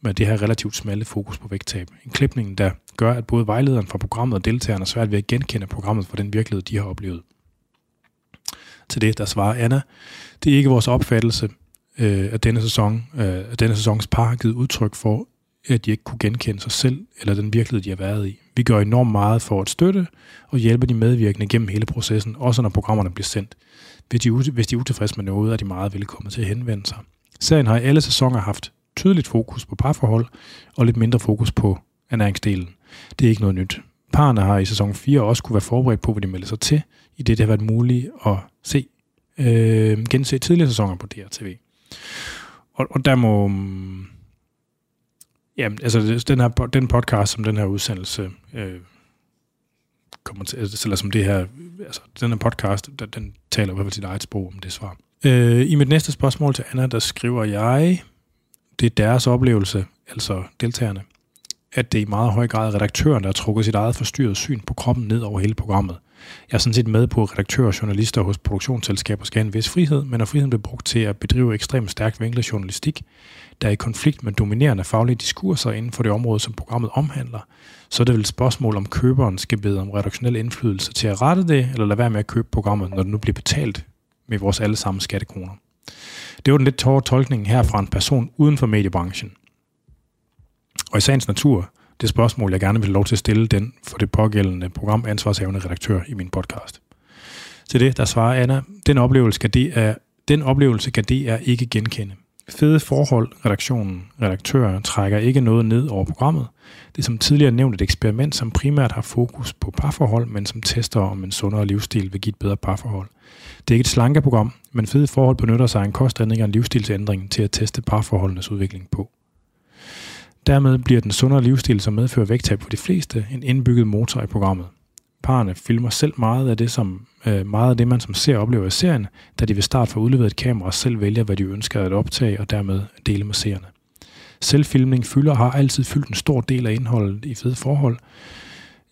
med det her relativt smalle fokus på vægttab. En klipning, der gør, at både vejlederen fra programmet og deltagerne er svært ved at genkende programmet for den virkelighed, de har oplevet. Til det, der svarer Anna, det er ikke vores opfattelse, øh, at denne, sæson, øh, at denne sæsons par har givet udtryk for, at de ikke kunne genkende sig selv eller den virkelighed, de har været i. Vi gør enormt meget for at støtte og hjælpe de medvirkende gennem hele processen, også når programmerne bliver sendt. Hvis de, hvis de er utilfredse med noget, er de meget velkomne til at henvende sig. Serien har i alle sæsoner haft tydeligt fokus på parforhold og lidt mindre fokus på ernæringsdelen. Det er ikke noget nyt. Parerne har i sæson 4 også kunne være forberedt på, hvad de melder sig til, i det det har været muligt at se, øh, gense tidligere sæsoner på DRTV. Og, og der må... Mm, ja, altså den, her, den podcast, som den her udsendelse øh, kommer til, altså, eller som det her, altså den her podcast, den, den taler i hvert fald sit eget sprog om det svar. Øh, I mit næste spørgsmål til Anna, der skriver jeg, det er deres oplevelse, altså deltagerne, at det i meget høj grad er redaktøren, der har trukket sit eget forstyrret syn på kroppen ned over hele programmet. Jeg er sådan set med på, at redaktører og journalister hos produktionsselskaber skal have en vis frihed, men når friheden bliver brugt til at bedrive ekstremt stærkt vinklet journalistik, der er i konflikt med dominerende faglige diskurser inden for det område, som programmet omhandler, så er det vel et spørgsmål, om køberen skal bede om redaktionel indflydelse til at rette det, eller lade være med at købe programmet, når det nu bliver betalt med vores allesammen skattekroner. Det var den lidt tårre tolkning her fra en person uden for mediebranchen. Og i sagens natur, det spørgsmål, jeg gerne vil lov til at stille den for det pågældende program ansvarshavende redaktør i min podcast. Til det, der svarer Anna, den oplevelse kan det den oplevelse kan det er ikke genkende. Fede forhold, redaktionen, redaktører trækker ikke noget ned over programmet. Det er som tidligere nævnt et eksperiment, som primært har fokus på parforhold, men som tester om en sundere livsstil vil give et bedre parforhold. Det er ikke et slankeprogram, men fede forhold benytter sig af en kostændring og en livsstilsændring til at teste parforholdenes udvikling på. Dermed bliver den sundere livsstil, som medfører vægttab for de fleste, en indbygget motor i programmet. Parerne filmer selv meget af det, som, øh, meget af det man som ser oplever i serien, da de ved start får udleveret et kamera og selv vælger, hvad de ønsker at optage og dermed dele med seerne. Selvfilmning fylder har altid fyldt en stor del af indholdet i fede forhold,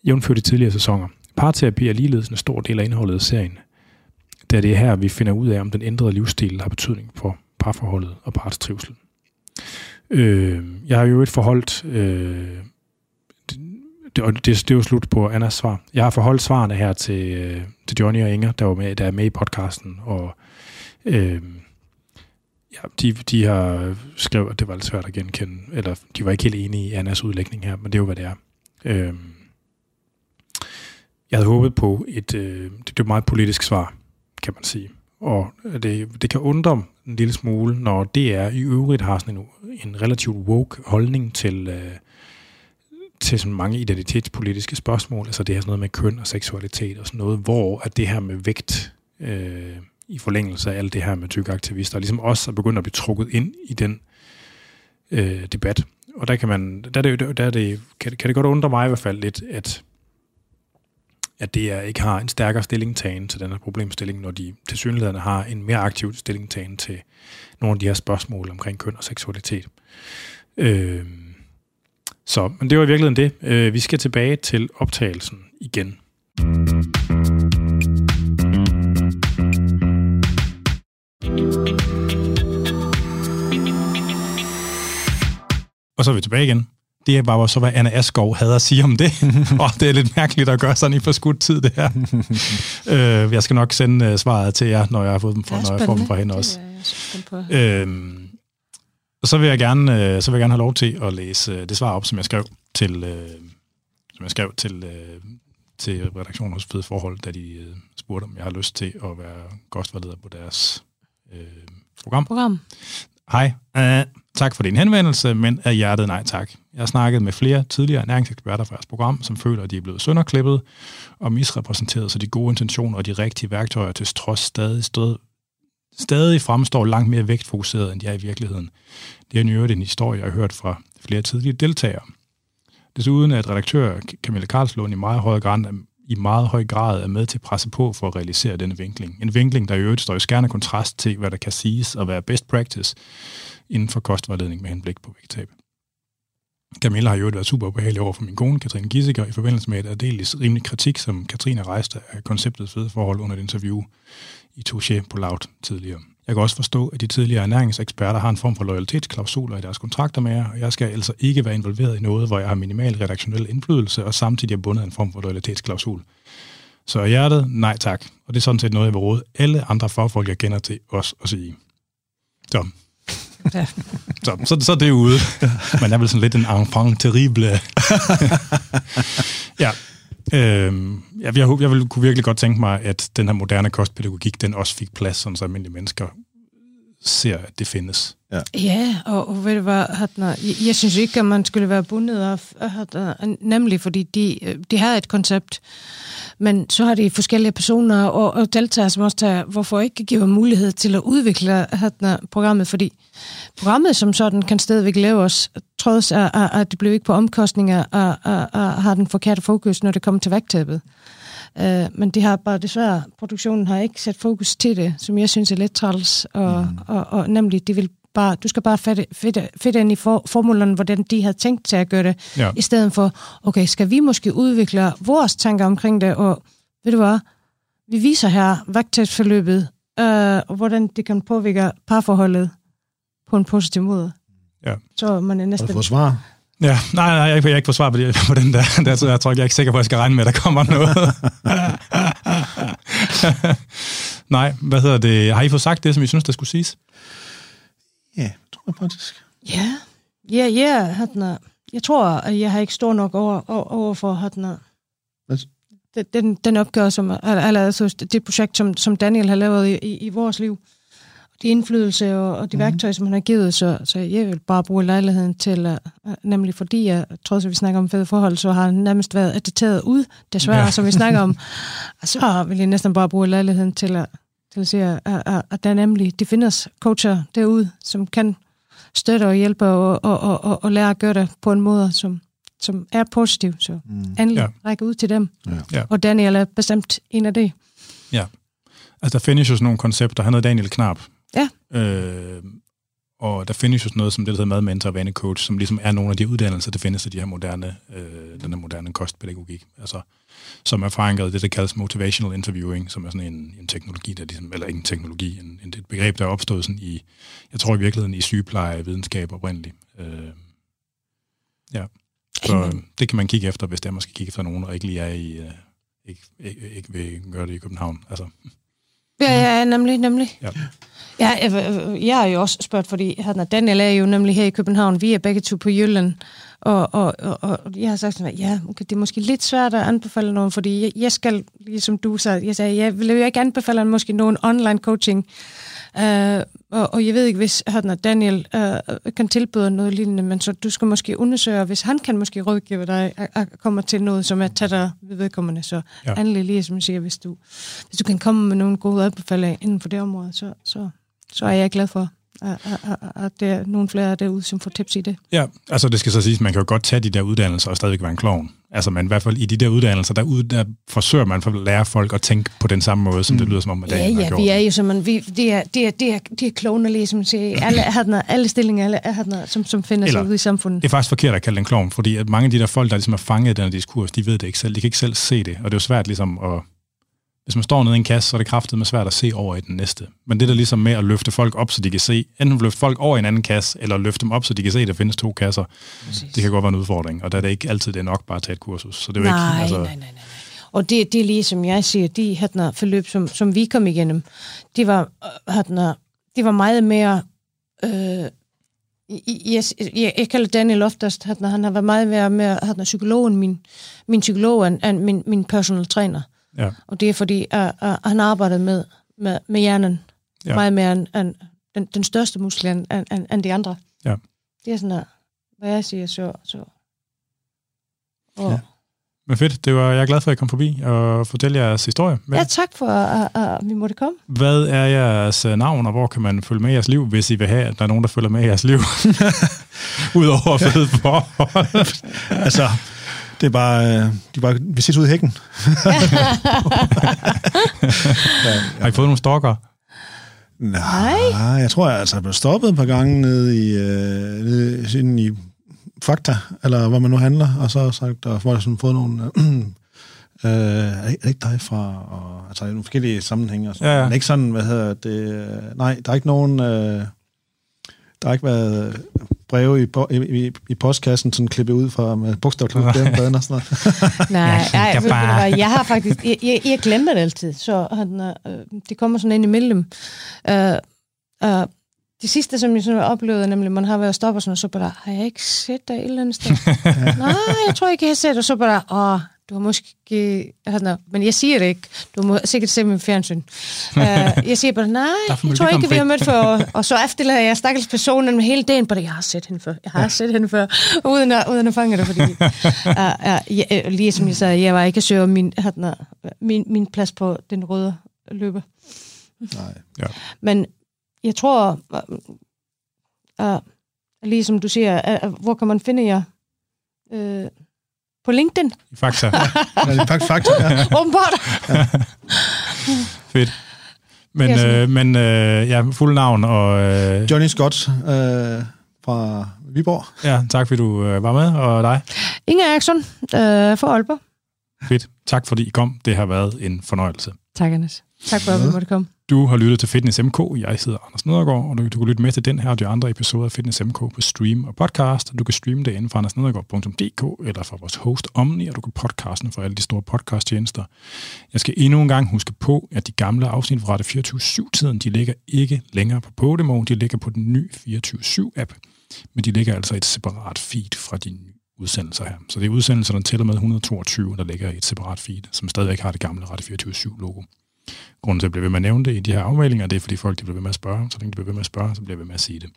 jævnført de tidligere sæsoner. Parterapi er ligeledes en stor del af indholdet i serien, da det er her, vi finder ud af, om den ændrede livsstil har betydning for parforholdet og parts trivsel. Øh, jeg har jo et forholdt... Øh, det, og det, det er jo slut på Annas svar. Jeg har forholdt svarene her til, øh, til Johnny og Inger, der, var med, der er med i podcasten, og øh, ja, de, de har skrevet, at det var lidt svært at genkende, eller de var ikke helt enige i Annas udlægning her, men det er jo, hvad det er. Øh, jeg havde håbet på et, øh, det, er et meget politisk svar, kan man sige. Og det, det kan undre en lille smule, når DR i øvrigt har sådan en, en relativt woke holdning til, øh, til sådan mange identitetspolitiske spørgsmål. Altså det her sådan noget med køn og seksualitet og sådan noget, hvor at det her med vægt øh, i forlængelse af alt det her med tykke aktivister, ligesom også er begyndt at blive trukket ind i den øh, debat. Og der kan man, der, der, der det, kan, kan det godt undre mig i hvert fald lidt, at at DR ikke har en stærkere stillingtagen til den her problemstilling, når de til synligheden har en mere aktiv stillingtagen til nogle af de her spørgsmål omkring køn og seksualitet. Øh, så, men det var i virkeligheden det. Øh, vi skal tilbage til optagelsen igen. Og så er vi tilbage igen. Det er bare så, hvad Anna Askov havde at sige om det. [LAUGHS] og det er lidt mærkeligt at gøre sådan i forskudt tid, det her. øh, jeg skal nok sende uh, svaret til jer, når jeg har fået dem fra, når jeg får dem fra hende også. Øh, og så vil jeg gerne, øh, så vil jeg gerne have lov til at læse øh, det svar op, som jeg skrev til, øh, som jeg skrev til, øh, til redaktionen hos Fede Forhold, da de øh, spurgte, om jeg har lyst til at være kostforleder på deres øh, program. Program. Hej. Uh, tak for din henvendelse, men af hjertet nej tak. Jeg har snakket med flere tidligere ernæringseksperter fra jeres program, som føler, at de er blevet sønderklippet og misrepræsenteret, så de gode intentioner og de rigtige værktøjer til trods stadig, stød, stadig fremstår langt mere vægtfokuseret, end de er i virkeligheden. Det er en øvrigt en historie, jeg har hørt fra flere tidligere deltagere. Desuden er at redaktør Camilla Karlslund i meget høj grad i meget høj grad er med til at presse på for at realisere denne vinkling. En vinkling, der i øvrigt står i skærende kontrast til, hvad der kan siges og være best practice inden for kostvejledning med henblik på vægttab. Camilla har jo været super ubehagelig over for min kone, Katrine Gissiker, i forbindelse med et aldeles rimelig kritik, som Katrine rejste af konceptet fede forhold under et interview i Touche på Loud tidligere. Jeg kan også forstå, at de tidligere ernæringseksperter har en form for loyalitetsklausuler i deres kontrakter med jer, og jeg skal altså ikke være involveret i noget, hvor jeg har minimal redaktionel indflydelse, og samtidig er bundet en form for loyalitetsklausul. Så i hjertet, nej tak. Og det er sådan set noget, jeg vil råde alle andre fagfolk, jeg kender til os at sige. Så. Ja. så, så, så det er ude. Men er vel sådan lidt en enfant terrible. ja, Øhm, jeg, jeg, jeg ville kunne virkelig godt tænke mig, at den her moderne kostpædagogik, den også fik plads, sådan så almindelige mennesker ser, at det findes. Ja, ja og, og ved du hvad, Hatner, jeg, jeg synes ikke, at man skulle være bundet af, Hatner, nemlig fordi de, de har et koncept, men så har de forskellige personer og, og deltagere, som også tager, hvorfor ikke give mulighed til at udvikle Hatner, programmet, fordi programmet som sådan kan stadigvæk lave os, trods at, at det blev ikke på omkostninger og, og, og har den forkerte fokus, når det kommer til vægttabet. Uh, men de har bare desværre, produktionen har ikke sat fokus til det, som jeg synes er lidt træls, og, mm. og, og, og nemlig, de vil bare, du skal bare fedte ind i for, formulerne, hvordan de havde tænkt til at gøre det, ja. i stedet for, okay, skal vi måske udvikle vores tanker omkring det, og ved du hvad, vi viser her vægttabsforløbet, øh, og hvordan det kan påvirke parforholdet på en positiv måde. Ja. Så man er næsten... Har du fået svar? Ja, nej, nej, jeg, jeg er ikke på svar på, [LAUGHS] på den der. der så jeg tror ikke, jeg er ikke sikker på, at jeg skal regne med, at der kommer noget. [LAUGHS] nej, hvad hedder det? Har I fået sagt det, som I synes, der skulle siges? Ja, tror jeg faktisk. Ja, ja, ja. Jeg tror, at jeg har ikke stor nok over, over for Hatna. Den, den opgør, som, eller, altså det projekt, som, som Daniel har lavet i, i, i vores liv de indflydelse og, og de mm. værktøjer, som han har givet, så, så jeg vil bare bruge lejligheden til, uh, nemlig fordi jeg, trods at vi snakker om fede forhold, så har han nærmest været additeret ud, desværre, ja. som vi snakker om. [LAUGHS] Og så vil jeg næsten bare bruge lejligheden til at, til at sige, at, at, at der nemlig, det findes coacher derude, som kan støtte og hjælpe og, og, og, og, og lære at gøre det på en måde, som, som er positiv. Så mm. endelig ja. række ud til dem. Ja. Og Daniel er bestemt en af det. Ja. Altså, der findes jo sådan nogle koncepter. Han hedder Daniel Knap, Ja. Øh, og der findes jo sådan noget som det, der hedder madmentor og vanecoach, som ligesom er nogle af de uddannelser, der findes af de her moderne, øh, den her moderne kostpædagogik. Altså, som er forankret i det, der kaldes motivational interviewing, som er sådan en, en teknologi, der ligesom, eller ikke en teknologi, en, en, et begreb, der er opstået sådan i, jeg tror i virkeligheden i sygepleje videnskab oprindeligt. Øh, ja. Så øh, det kan man kigge efter, hvis det er, man skal kigge efter nogen, og ikke lige er i, øh, ikke, ikke, ikke vil gøre det i København. Altså. Ja, ja, nemlig, nemlig. Ja. Ja, jeg, har jo også spurgt, fordi Daniel er jo nemlig her i København, vi er begge to på Jylland, og, og, og, og jeg har sagt sådan, ja, okay, det er måske lidt svært at anbefale nogen, fordi jeg, jeg skal, ligesom du sagde, jeg sagde, jeg vil jo ikke anbefale måske nogen online coaching, uh, og, og jeg ved ikke, hvis han, Daniel uh, kan tilbyde noget lignende, men så du skal måske undersøge, hvis han kan måske rådgive dig at, at komme til noget, som er tættere ved vedkommende, så ja. endelig lige som jeg siger, hvis du, hvis du kan komme med nogle gode anbefalinger inden for det område, så, så, så er jeg glad for, at, at, at der er nogle flere derude, som får tips i det. Ja, altså det skal så siges, man kan jo godt tage de der uddannelser og stadigvæk være en klovn. Altså men i hvert fald i de der uddannelser, der, ud, der forsøger man at lære folk at tænke på den samme måde, som mm. det lyder som om, at Ja, ja, vi er jo som man, vi, det er, det er, det er, det er klovne lige, som siger, alle, alle, alle stillinger, alle, alle, som, som finder Eller, sig ude i samfundet. Det er faktisk forkert at kalde den klovn, fordi at mange af de der folk, der ligesom er fanget i den her diskurs, de ved det ikke selv, de kan ikke selv se det, og det er jo svært ligesom at hvis man står nede i en kasse, så er det kraftet med svært at se over i den næste. Men det der ligesom med at løfte folk op, så de kan se, enten løfte folk over i en anden kasse, eller løfte dem op, så de kan se, at der findes to kasser. Præcis. Det kan godt være en udfordring, og der er det ikke altid det er nok bare at tage et kursus. Så det er nej, ikke, altså... nej, nej, nej. Og det, det er lige som jeg siger, de her forløb, som, som vi kom igennem, de var, hadna, de var meget mere... Øh, jeg, jeg, jeg kalder Daniel oftest, hadna, han har været meget mere, mere hadna, psykologen, min, min psykolog, end min, min personal træner. Ja. Og det er fordi, at, at han arbejdede med, med, med hjernen ja. meget mere end, end den, den største muskel end, end, end de andre. Ja. Det er sådan der, hvad jeg siger, så... så og, ja. Men fedt, det var, jeg er glad for, at jeg kom forbi og fortælle jeres historie. Hvad? Ja, tak for, at, at vi måtte komme. Hvad er jeres øh, navn, og hvor kan man følge med i jeres liv, hvis I vil have, at der er nogen, der følger med i jeres liv? [LAUGHS] Udover fede forhold. [LAUGHS] altså, det er bare, øh, de bare, vi ses ude i hækken. [LAUGHS] ja, Har I fået nogle stalker? Nej, jeg tror, jeg altså, er blevet stoppet et par gange nede i, øh, nede i Fakta, eller hvor man nu handler, og så sagt, der var sådan fået nogle... Øh, [CLEARS THROAT] er, det ikke dig fra... Og, altså, nogle forskellige sammenhænge. Og sådan. Ja, ja. Men ikke sådan, hvad hedder det... Øh, nej, der er ikke nogen... Øh, der har ikke været breve i, i, i postkassen, sådan klippet ud fra med bladene og sådan noget. Nej, jeg, jeg, bare... jeg har faktisk, jeg, jeg, jeg glemmer det altid, så han, øh, det kommer sådan ind imellem. Uh, uh, det sidste, som jeg sådan har oplevet, nemlig, man har været stoppet sådan, og så bare, har jeg ikke set dig et eller andet sted? [LAUGHS] Nej, jeg tror ikke, jeg har set, og så bare, åh, du har måske... Altså, men jeg siger det ikke. Du må sikkert se min fjernsyn. uh, [LAUGHS] jeg siger bare, nej, jeg tror ikke, vi har mødt før. [LAUGHS] Og så efterlader jeg stakkels personen med hele dagen, bare, jeg har set hende før. Jeg har set hende før, uden at, uden at fange det, fordi... [LAUGHS] Uh, uh, jeg, lige som jeg sagde, jeg var ikke søge min, uh, min, min plads på den røde løber. Nej. Ja. Men jeg tror, uh, uh, lige som du siger, uh, hvor kan man finde jer? Uh, på LinkedIn. I Fakta. [LAUGHS] ja, Fakta, ja. Åbenbart. ja. [LAUGHS] Fedt. Men, øh, men øh, ja, fuld navn og... Øh, Johnny Scott øh, fra Viborg. Ja, tak fordi du øh, var med, og dig? Inger Eriksson øh, fra Aalborg. Fedt. Tak fordi I kom. Det har været en fornøjelse. Tak, Anders. Tak for, at vi måtte komme. Du har lyttet til Fitness MK. Jeg hedder Anders Nedergaard, og du, du kan lytte med til den her og de andre episoder af Fitness MK på stream og podcast. Du kan streame det inden for andersnedergaard.dk eller fra vores host Omni, og du kan podcasten for alle de store podcasttjenester. Jeg skal endnu en gang huske på, at de gamle afsnit fra Radio 24-7-tiden, de ligger ikke længere på Podimo, de ligger på den nye 24-7-app, men de ligger altså i et separat feed fra de nye udsendelser her. Så det er udsendelser, der tæller med 122, der ligger i et separat feed, som stadigvæk har det gamle Radio 24-7-logo. Grunden til, at jeg bliver ved med at nævne det i de her afmeldinger, det er, fordi folk de bliver ved med at spørge. Så længe de bliver ved med at spørge, så bliver jeg ved med at sige det.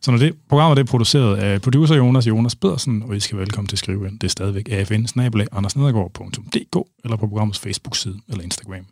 Så når det programmet det er produceret af producer Jonas Jonas Pedersen, og I skal velkommen til at skrive ind. Det er stadigvæk afn eller på programmets Facebook-side eller Instagram.